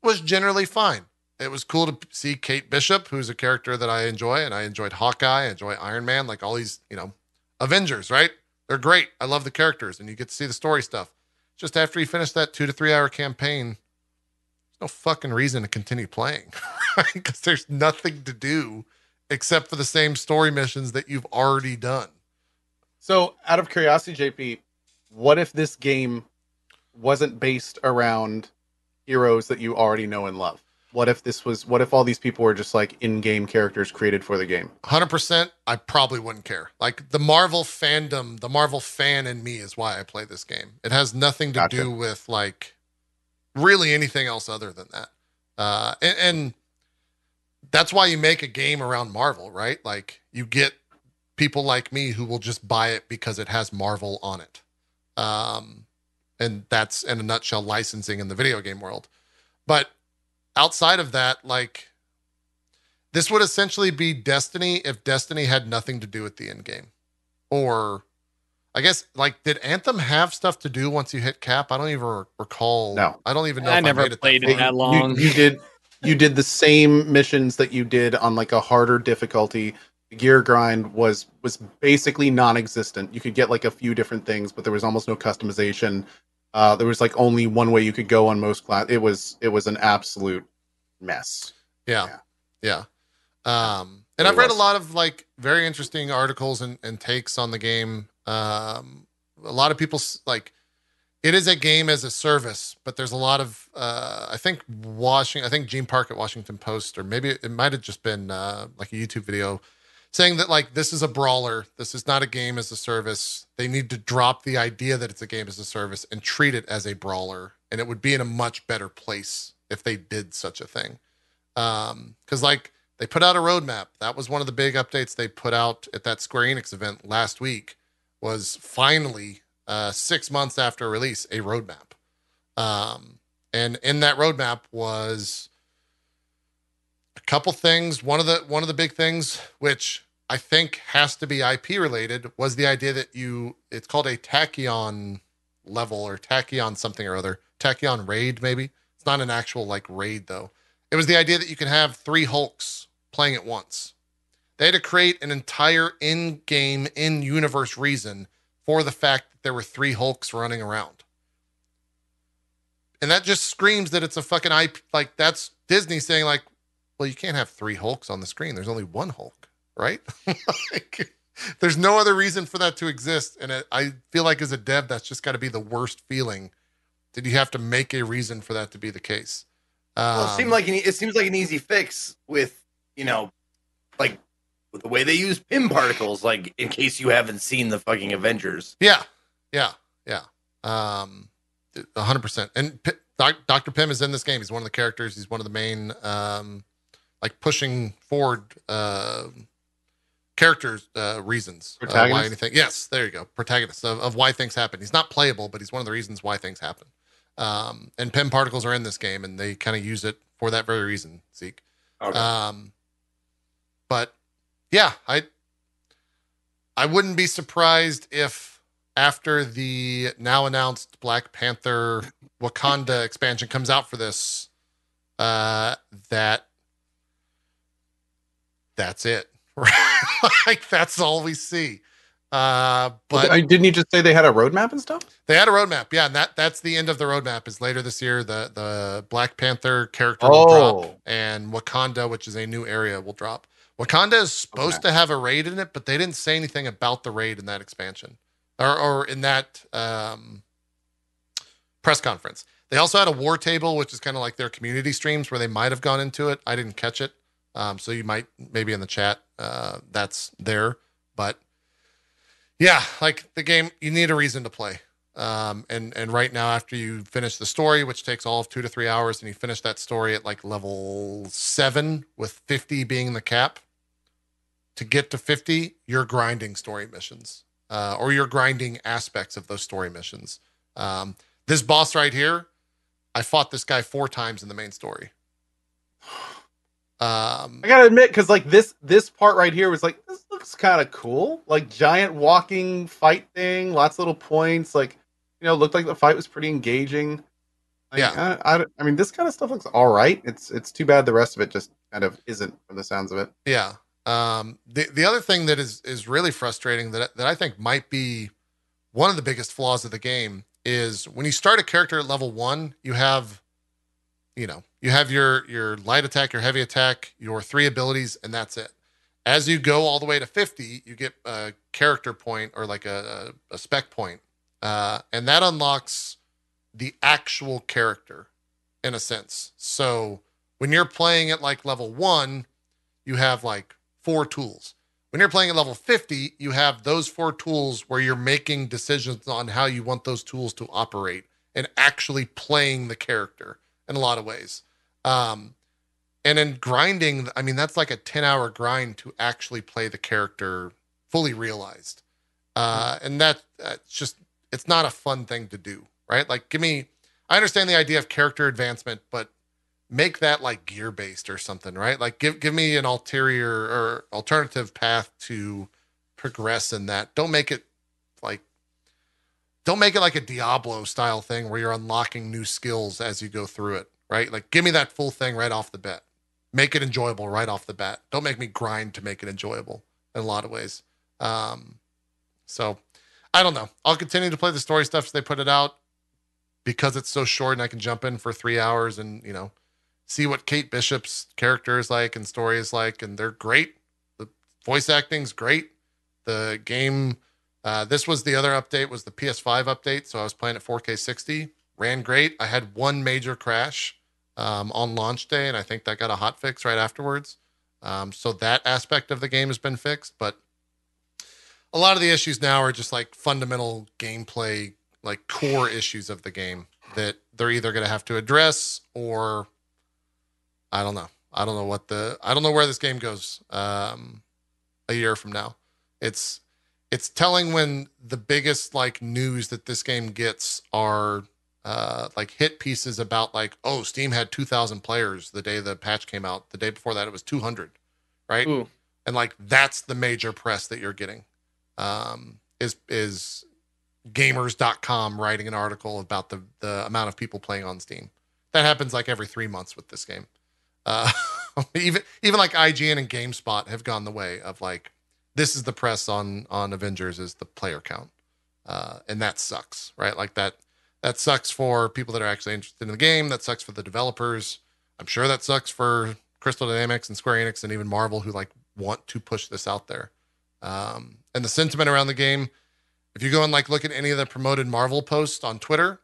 was generally fine. It was cool to see Kate Bishop, who's a character that I enjoy, and I enjoyed Hawkeye, I enjoy Iron Man, like all these, you know, Avengers, right? They're great. I love the characters, and you get to see the story stuff. Just after you finish that two to three hour campaign, there's no fucking reason to continue playing. Because there's nothing to do except for the same story missions that you've already done. So, out of curiosity, JP, what if this game wasn't based around heroes that you already know and love? What if this was? What if all these people were just like in-game characters created for the game? Hundred percent, I probably wouldn't care. Like the Marvel fandom, the Marvel fan in me is why I play this game. It has nothing to Gotcha. do with like really anything else other than that. Uh, and, and that's why you make a game around Marvel, right? Like you get people like me who will just buy it because it has Marvel on it. Um, and that's in a nutshell licensing in the video game world. But outside of that, like this would essentially be Destiny if Destiny had nothing to do with the end game. Or I guess like did Anthem have stuff to do once you hit cap? I don't even recall. No. I don't even know. I if never I made it played that it far. that You- long. You, did you did the same missions that you did on like a harder difficulty. The gear grind was was basically non-existent. You could get like a few different things, but there was almost no customization. Uh, there was like only one way you could go on most class. It was it was an absolute mess. Yeah. Yeah. Yeah. Um, It and I've read a lot of like very interesting articles and, and takes on the game. Um, a lot of people like it is a game as a service, but there's a lot of uh, I think Washington, I think Gene Park at Washington Post, or maybe it might have just been uh, like a YouTube video saying that like this is a brawler, this is not a game as a service. They need to drop the idea that it's a game as a service and treat it as a brawler, and it would be in a much better place if they did such a thing um because like they put out a roadmap that was one of the big updates they put out at that square enix event last week was finally uh six months after release a roadmap um and in that roadmap was couple things one of the one of the big things which i think has to be ip related was the idea that you it's called a tachyon level or tachyon something or other tachyon raid maybe it's not an actual like raid though it was the idea that you can have three Hulks playing at once. They had to create an entire in game, in universe reason for the fact that there were three Hulks running around. And that just screams that it's a fucking IP. Like, that's Disney saying, like, well, you can't have three Hulks on the screen. There's only one Hulk, right? like, there's no other reason for that to exist. And it, I feel like as a dev, that's just got to be the worst feeling that you have to make a reason for that to be the case. Well, it Um, seemed like an, it seems like an easy fix with you know, like with the way they use Pym particles. Like in case you haven't seen the fucking Avengers. Yeah, yeah, yeah. Um, a hundred percent. And P- Doc, Dr. Pym is in this game. He's one of the characters. He's one of the main, um, like pushing forward, uh, characters, uh, reasons uh, why anything. Yes, there you go. Protagonist of, of why things happen. He's not playable, but he's one of the reasons why things happen. Um, and Pym particles are in this game, and they kind of use it for that very reason. Zeke. Okay. Um, but yeah, I I wouldn't be surprised if after the now announced Black Panther Wakanda expansion comes out for this, uh, that that's it. like that's all we see. Uh, but didn't you just say they had a roadmap and stuff? they had a roadmap, yeah, and that that's the end of the roadmap. Is later this year the the Black Panther character will drop, Oh. and Wakanda, which is a new area, will drop. Wakanda is supposed Okay. to have a raid in it, but they didn't say anything about the raid in that expansion, or or in that um, press conference. They also had a war table, which is kind of like their community streams where they might have gone into it. I didn't catch it, um, so you might maybe in the chat uh, that's there, but yeah, like the game, you need a reason to play. Um, and and right now, after you finish the story, which takes all of two to three hours, and you finish that story at like level seven, with fifty being the cap. To get to fifty, you're grinding story missions, uh, or you're grinding aspects of those story missions. Um, this boss right here, I fought this guy four times in the main story. Um, I gotta admit, because like this this part right here was like this looks kind of cool, like giant walking fight thing, lots of little points. Like you know, looked like the fight was pretty engaging. Like, Yeah. I, I, I mean, this kind of stuff looks all right. It's it's too bad the rest of it just kind of isn't, from the sounds of it. Yeah. Um, the the other thing that is is really frustrating that that I think might be one of the biggest flaws of the game is when you start a character at level one, you have, you know, you have your your light attack, your heavy attack, your three abilities, and that's it. As you go all the way to fifty, you get a character point or like a a, a spec point, uh, and that unlocks the actual character in a sense. So when you're playing at like level one, you have like four tools. When you're playing at level 50, you have those four tools where you're making decisions on how you want those tools to operate and actually playing the character in a lot of ways. Um, and in grinding, I mean, that's like a 10 hour grind to actually play the character fully realized. Uh, and that, that's just, it's not a fun thing to do, right? Like, give me, I understand the idea of character advancement, but make that like gear based or something, right? Like give give me an ulterior or alternative path to progress in that. Don't make it like don't make it like a Diablo style thing where you're unlocking new skills as you go through it, right? Like give me that full thing right off the bat. Make it enjoyable right off the bat. Don't make me grind to make it enjoyable in a lot of ways. Um, so I don't know. I'll continue to play the story stuff as they put it out because it's so short and I can jump in for three hours and, you know, see what Kate Bishop's character is like and story is like. And they're great. The voice acting's great. The game, uh, this was the other update, was the PS5 update. So I was playing at 4K 60, ran great. I had one major crash um, on launch day, and I think that got a hot fix right afterwards. Um, so that aspect of the game has been fixed, but a lot of the issues now are just like fundamental gameplay, like core issues of the game that they're either going to have to address or I don't know. I don't know what the I don't know where this game goes um, a year from now. It's it's telling when the biggest like news that this game gets are uh, like hit pieces about like oh Steam had 2,000 players the day the patch came out. The day before that it was 200, right? Ooh. And like that's the major press that you're getting um, is is gamers.com writing an article about the the amount of people playing on Steam. That happens like every 3 months with this game. Uh, even even like IGN and GameSpot have gone the way of like this is the press on on Avengers is the player count. Uh, and that sucks, right? Like that that sucks for people that are actually interested in the game, that sucks for the developers. I'm sure that sucks for Crystal Dynamics and Square Enix and even Marvel who like want to push this out there. Um, and the sentiment around the game. If you go and like look at any of the promoted Marvel posts on Twitter,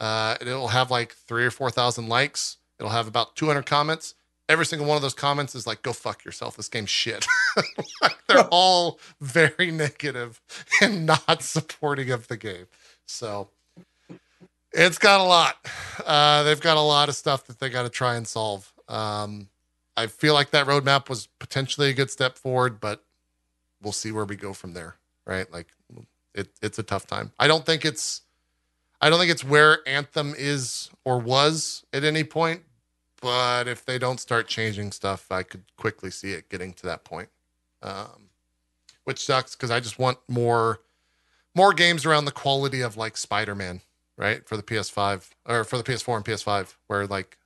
uh, it'll have like three or four thousand likes. It'll have about 200 comments. Every single one of those comments is like, "Go fuck yourself. This game's shit." like they're all very negative and not supporting of the game. So it's got a lot. Uh, they've got a lot of stuff that they got to try and solve. Um, I feel like that roadmap was potentially a good step forward, but we'll see where we go from there. Right? Like it, it's a tough time. I don't think it's I don't think it's where Anthem is or was at any point, but if they don't start changing stuff, I could quickly see it getting to that point. Um, which sucks because I just want more more games around the quality of like Spider-Man, right? For the PS5 or for the PS4 and PS5, where like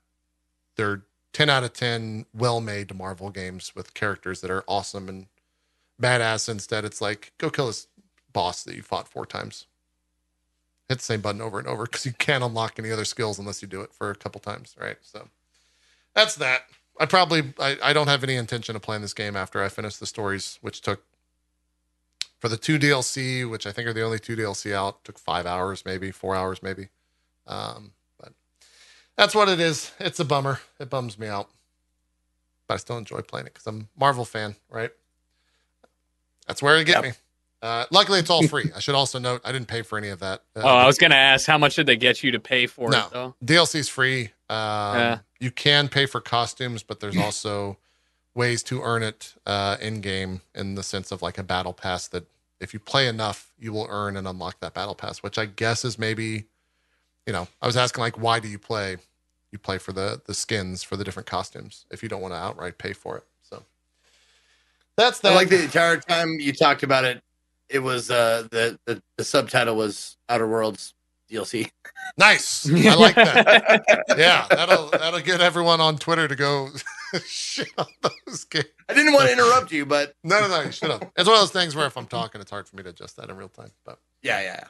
they're 10 out of 10 well-made Marvel games with characters that are awesome and badass. Instead, it's like go kill this boss that you fought four times. Hit the same button over and over because you can't unlock any other skills unless you do it for a couple times, right? So that's that. I probably I, I don't have any intention of playing this game after I finish the stories, which took for the two DLC, which I think are the only two DLC out, took five hours, maybe four hours, maybe. Um, but that's what it is. It's a bummer. It bums me out, but I still enjoy playing it because I'm a Marvel fan, right? That's where it get Yep. me. Uh, luckily, it's all free. I should also note I didn't pay for any of that. Uh, Oh, I was gonna ask, how much did they get you to pay for No. it though? DLC's free. Um, Yeah. You can pay for costumes, but there's also ways to earn it uh, in game in the sense of like a battle pass that if you play enough, you will earn and unlock that battle pass, which I guess is maybe, you know, I was asking like, why do you play? You play for the the skins for the different costumes if you don't want to outright pay for it. So that's that. I like the entire time you talked about it. It was uh, the, the the subtitle was Outer Worlds DLC. nice. I like that. yeah, that'll that'll get everyone on Twitter to go shit on those games. I didn't want to interrupt you, but No, no, no, you should have. It's one of those things where if I'm talking, it's hard for me to adjust that in real time. But yeah, yeah.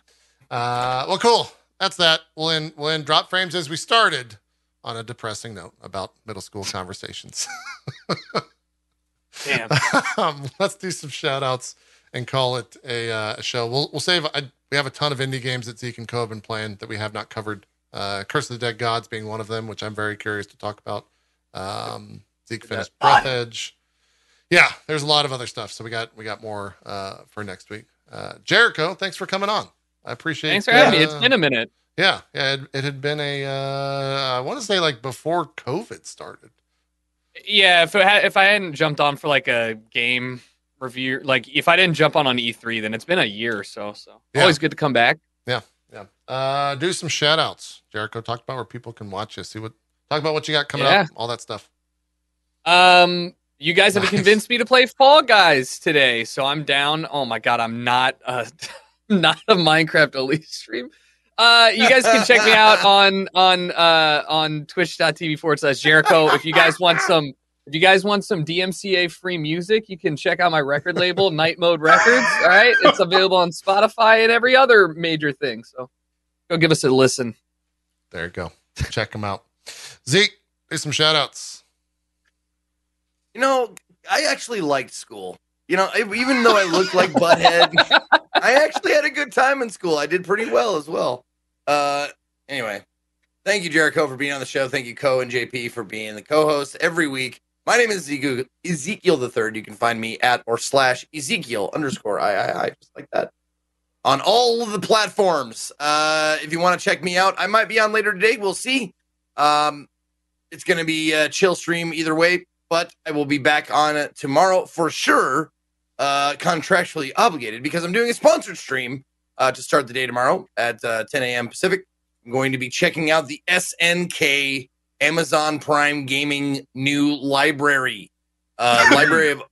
yeah. uh, well, cool. That's that. We'll end we'll end drop frames as we started on a depressing note about middle school conversations. Damn. um, let's do some shout outs and call it a, uh, a show. We'll we'll save. I, we have a ton of indie games that Zeke and Co have been playing that we have not covered. Uh, Curse of the Dead Gods being one of them, which I'm very curious to talk about. Um, Zeke finished Breathedge. Yeah, there's a lot of other stuff. So we got we got more uh, for next week. Uh, Jericho, thanks for coming on. I appreciate. It. Thanks for having me. It's uh, been a minute. yeah, yeah. It, it had been a. Uh, I want to say like before COVID started. Yeah, if it had, if I hadn't jumped on for like a game review, like if I didn't jump on on E3, then it's been a year or so. So Yeah. always good to come back. Yeah. Yeah. Uh, do some shout outs. Jericho talked about where people can watch you. See what Talk about what you got coming Yeah. up, all that stuff. Um, you guys have Nice. convinced me to play Fall Guys today, so I'm down. Oh my god, I'm not uh not a Minecraft Elite stream. Uh, you guys can check me out on on uh on twitch.tv forward slash Jericho. If you guys want some if you guys want some DMCA free music, you can check out my record label, Night Mode Records. All right. It's available on Spotify and every other major thing. So go give us a listen. There you go. Check them out. Zeke, do some shout outs. You know, I actually liked school. You know, even though I looked like butthead, I actually had a good time in school. I did pretty well as well. Uh, anyway, thank you, Jericho, for being on the show. Thank you, Co and JP, for being the co-host every week. My name is Ezekiel, the Third. You can find me at or slash Ezekiel underscore I I I just like that on all of the platforms. Uh, if you want to check me out, I might be on later today. We'll see. Um, it's going to be a chill stream either way, but I will be back on it tomorrow for sure. Uh, contractually obligated because I'm doing a sponsored stream uh, to start the day tomorrow at uh, 10 a.m. Pacific. I'm going to be checking out the SNK Amazon Prime Gaming new library, uh, library of,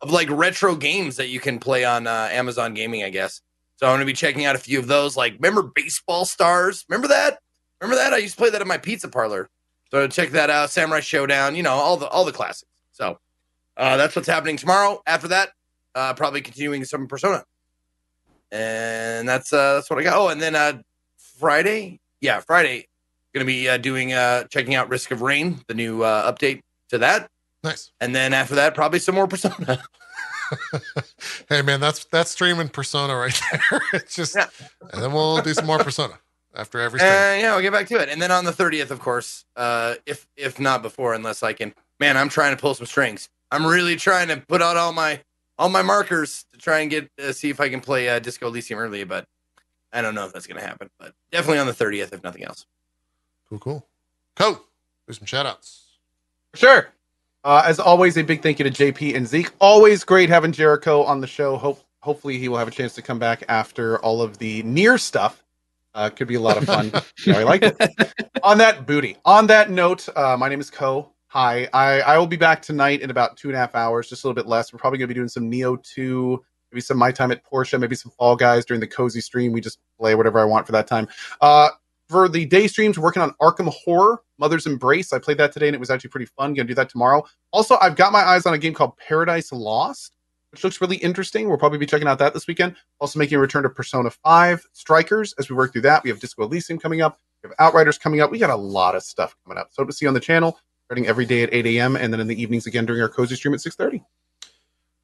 of like retro games that you can play on uh, Amazon Gaming, I guess. So I'm going to be checking out a few of those. Like, remember Baseball Stars? Remember that? Remember that? I used to play that at my pizza parlor. So check that out. Samurai Shodown. You know all the all the classics. So uh, that's what's happening tomorrow. After that, uh, probably continuing some Persona. And that's uh, that's what I got. Oh, and then uh, Friday, yeah, Friday, going to be uh, doing uh, checking out Risk of Rain, the new uh, update to that. Nice. And then after that, probably some more Persona. hey man, that's that's streaming persona right there. it's just Yeah. and then we'll do some more persona after every stream. Uh, yeah, we'll get back to it. And then on the 30th, of course, uh, if if not before, unless I can, man, I'm trying to pull some strings. I'm really trying to put out all my all my markers to try and get uh, see if I can play uh, Disco Elysium early, but I don't know if that's gonna happen. But definitely on the 30th, if nothing else. Cool, cool. Co, do some shout outs. Sure. Uh, as always, a big thank you to JP and Zeke. Always great having Jericho on the show. Hope hopefully he will have a chance to come back after all of the Nier stuff. Uh, could be a lot of fun. you know, I like it. on that booty. On that note, uh, my name is Co. Hi. I, I will be back tonight in about two and a half hours, just a little bit less. We're probably going to be doing some Nioh 2, maybe some My Time at Portia, maybe some Fall Guys during the cozy stream. We just play whatever I want for that time. Uh, for the day streams, working on Arkham Horror, Mother's Embrace. I played that today and it was actually pretty fun. Gonna do that tomorrow. Also, I've got my eyes on a game called Paradise Lost, which looks really interesting. We'll probably be checking out that this weekend. Also, making a return to Persona 5 Strikers as we work through that. We have Disco Elysium coming up. We have Outriders coming up. We got a lot of stuff coming up. So to see you on the channel, starting every day at 8 a.m. and then in the evenings again during our cozy stream at 6:30.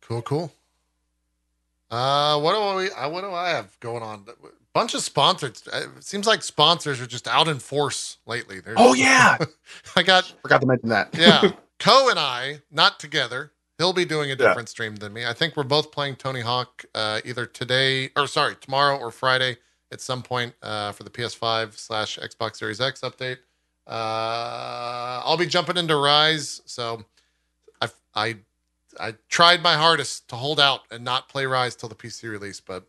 Cool, cool. Uh, what do we? What do I have going on? Bunch of sponsors. Uh, It seems like sponsors are just out in force lately. There's, Oh yeah, I got forgot to mention that. yeah. Co and I not together. He'll be doing a different stream than me. I think we're both playing Tony Hawk uh, either today or sorry tomorrow or Friday at some point uh, for the PS5 slash Xbox Series X update. Uh, I'll be jumping into Rise, so I I I tried my hardest to hold out and not play Rise till the PC release, but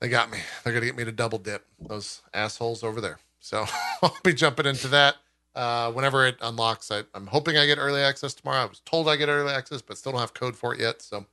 they got me. They're gonna get me to double dip those assholes over there. So I'll be jumping into that uh, whenever it unlocks. I, I'm hoping I get early access tomorrow. I was told I get early access, but still don't have code for it yet. So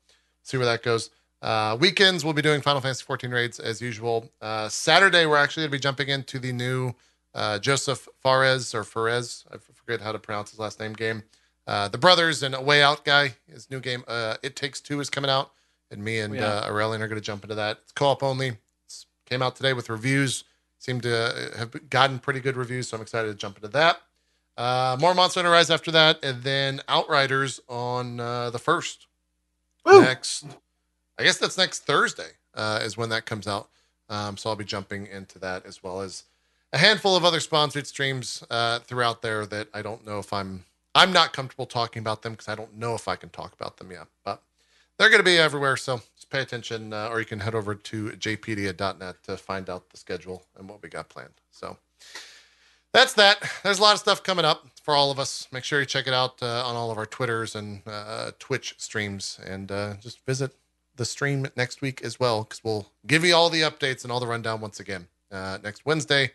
see where that goes. Uh, weekends we'll be doing Final Fantasy 14 raids as usual. Uh, Saturday we're actually going to be jumping into the new uh, Josef Fares or Fares. I forget how to pronounce his last name. Game. Uh, the brothers and a way out guy. His new game. Uh, it takes two is coming out, and me and Yeah. uh, Aurelian are going to jump into that. It's co-op only. It's, came out today with reviews. Seemed to uh, have gotten pretty good reviews, so I'm excited to jump into that. Uh, more Monster Hunter Rise after that, and then Outriders on uh, the first. Woo! Next, I guess that's next Thursday uh, is when that comes out. Um, so I'll be jumping into that as well as a handful of other sponsored streams uh, throughout there that I don't know if I'm I'm not comfortable talking about them because I don't know if I can talk about them yet. But they're going to be everywhere, so just pay attention, uh, or you can head over to jpedia.net to find out the schedule and what we got planned. So that's that. There's a lot of stuff coming up for all of us. Make sure you check it out uh, on all of our Twitters and uh, Twitch streams, and uh, just visit the stream next week as well, because we'll give you all the updates and all the rundown once again uh, next Wednesday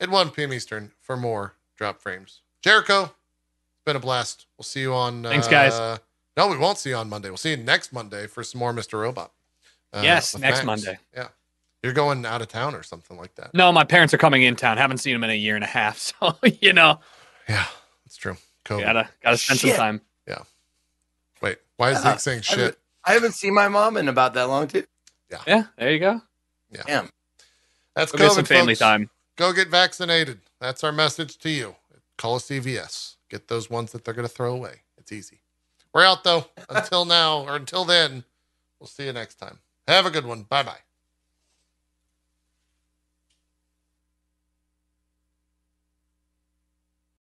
at 1 p.m. Eastern for more drop frames Jericho, it's been a blast. We'll see you on. Thanks, guys. Uh, no, we won't see you on Monday. We'll see you next Monday for some more Mr. Robot. Uh, Yes, next Max. Monday. Yeah, you're going out of town or something like that. No, my parents are coming in town. Haven't seen them in a year and a half, so you know, Yeah, that's true. COVID. gotta gotta spend Shit. some time. Yeah. Wait, why is Yeah, Zeke saying I shit? haven't- I haven't seen my mom in about that long too. Yeah, Yeah, there you go. Damn. That's Go get some COVID, family folks. time. Go get vaccinated. That's our message to you. Call a CVS. Get those ones that they're going to throw away. It's easy. We're out though. Until now or until then, we'll see you next time. Have a good one. Bye bye.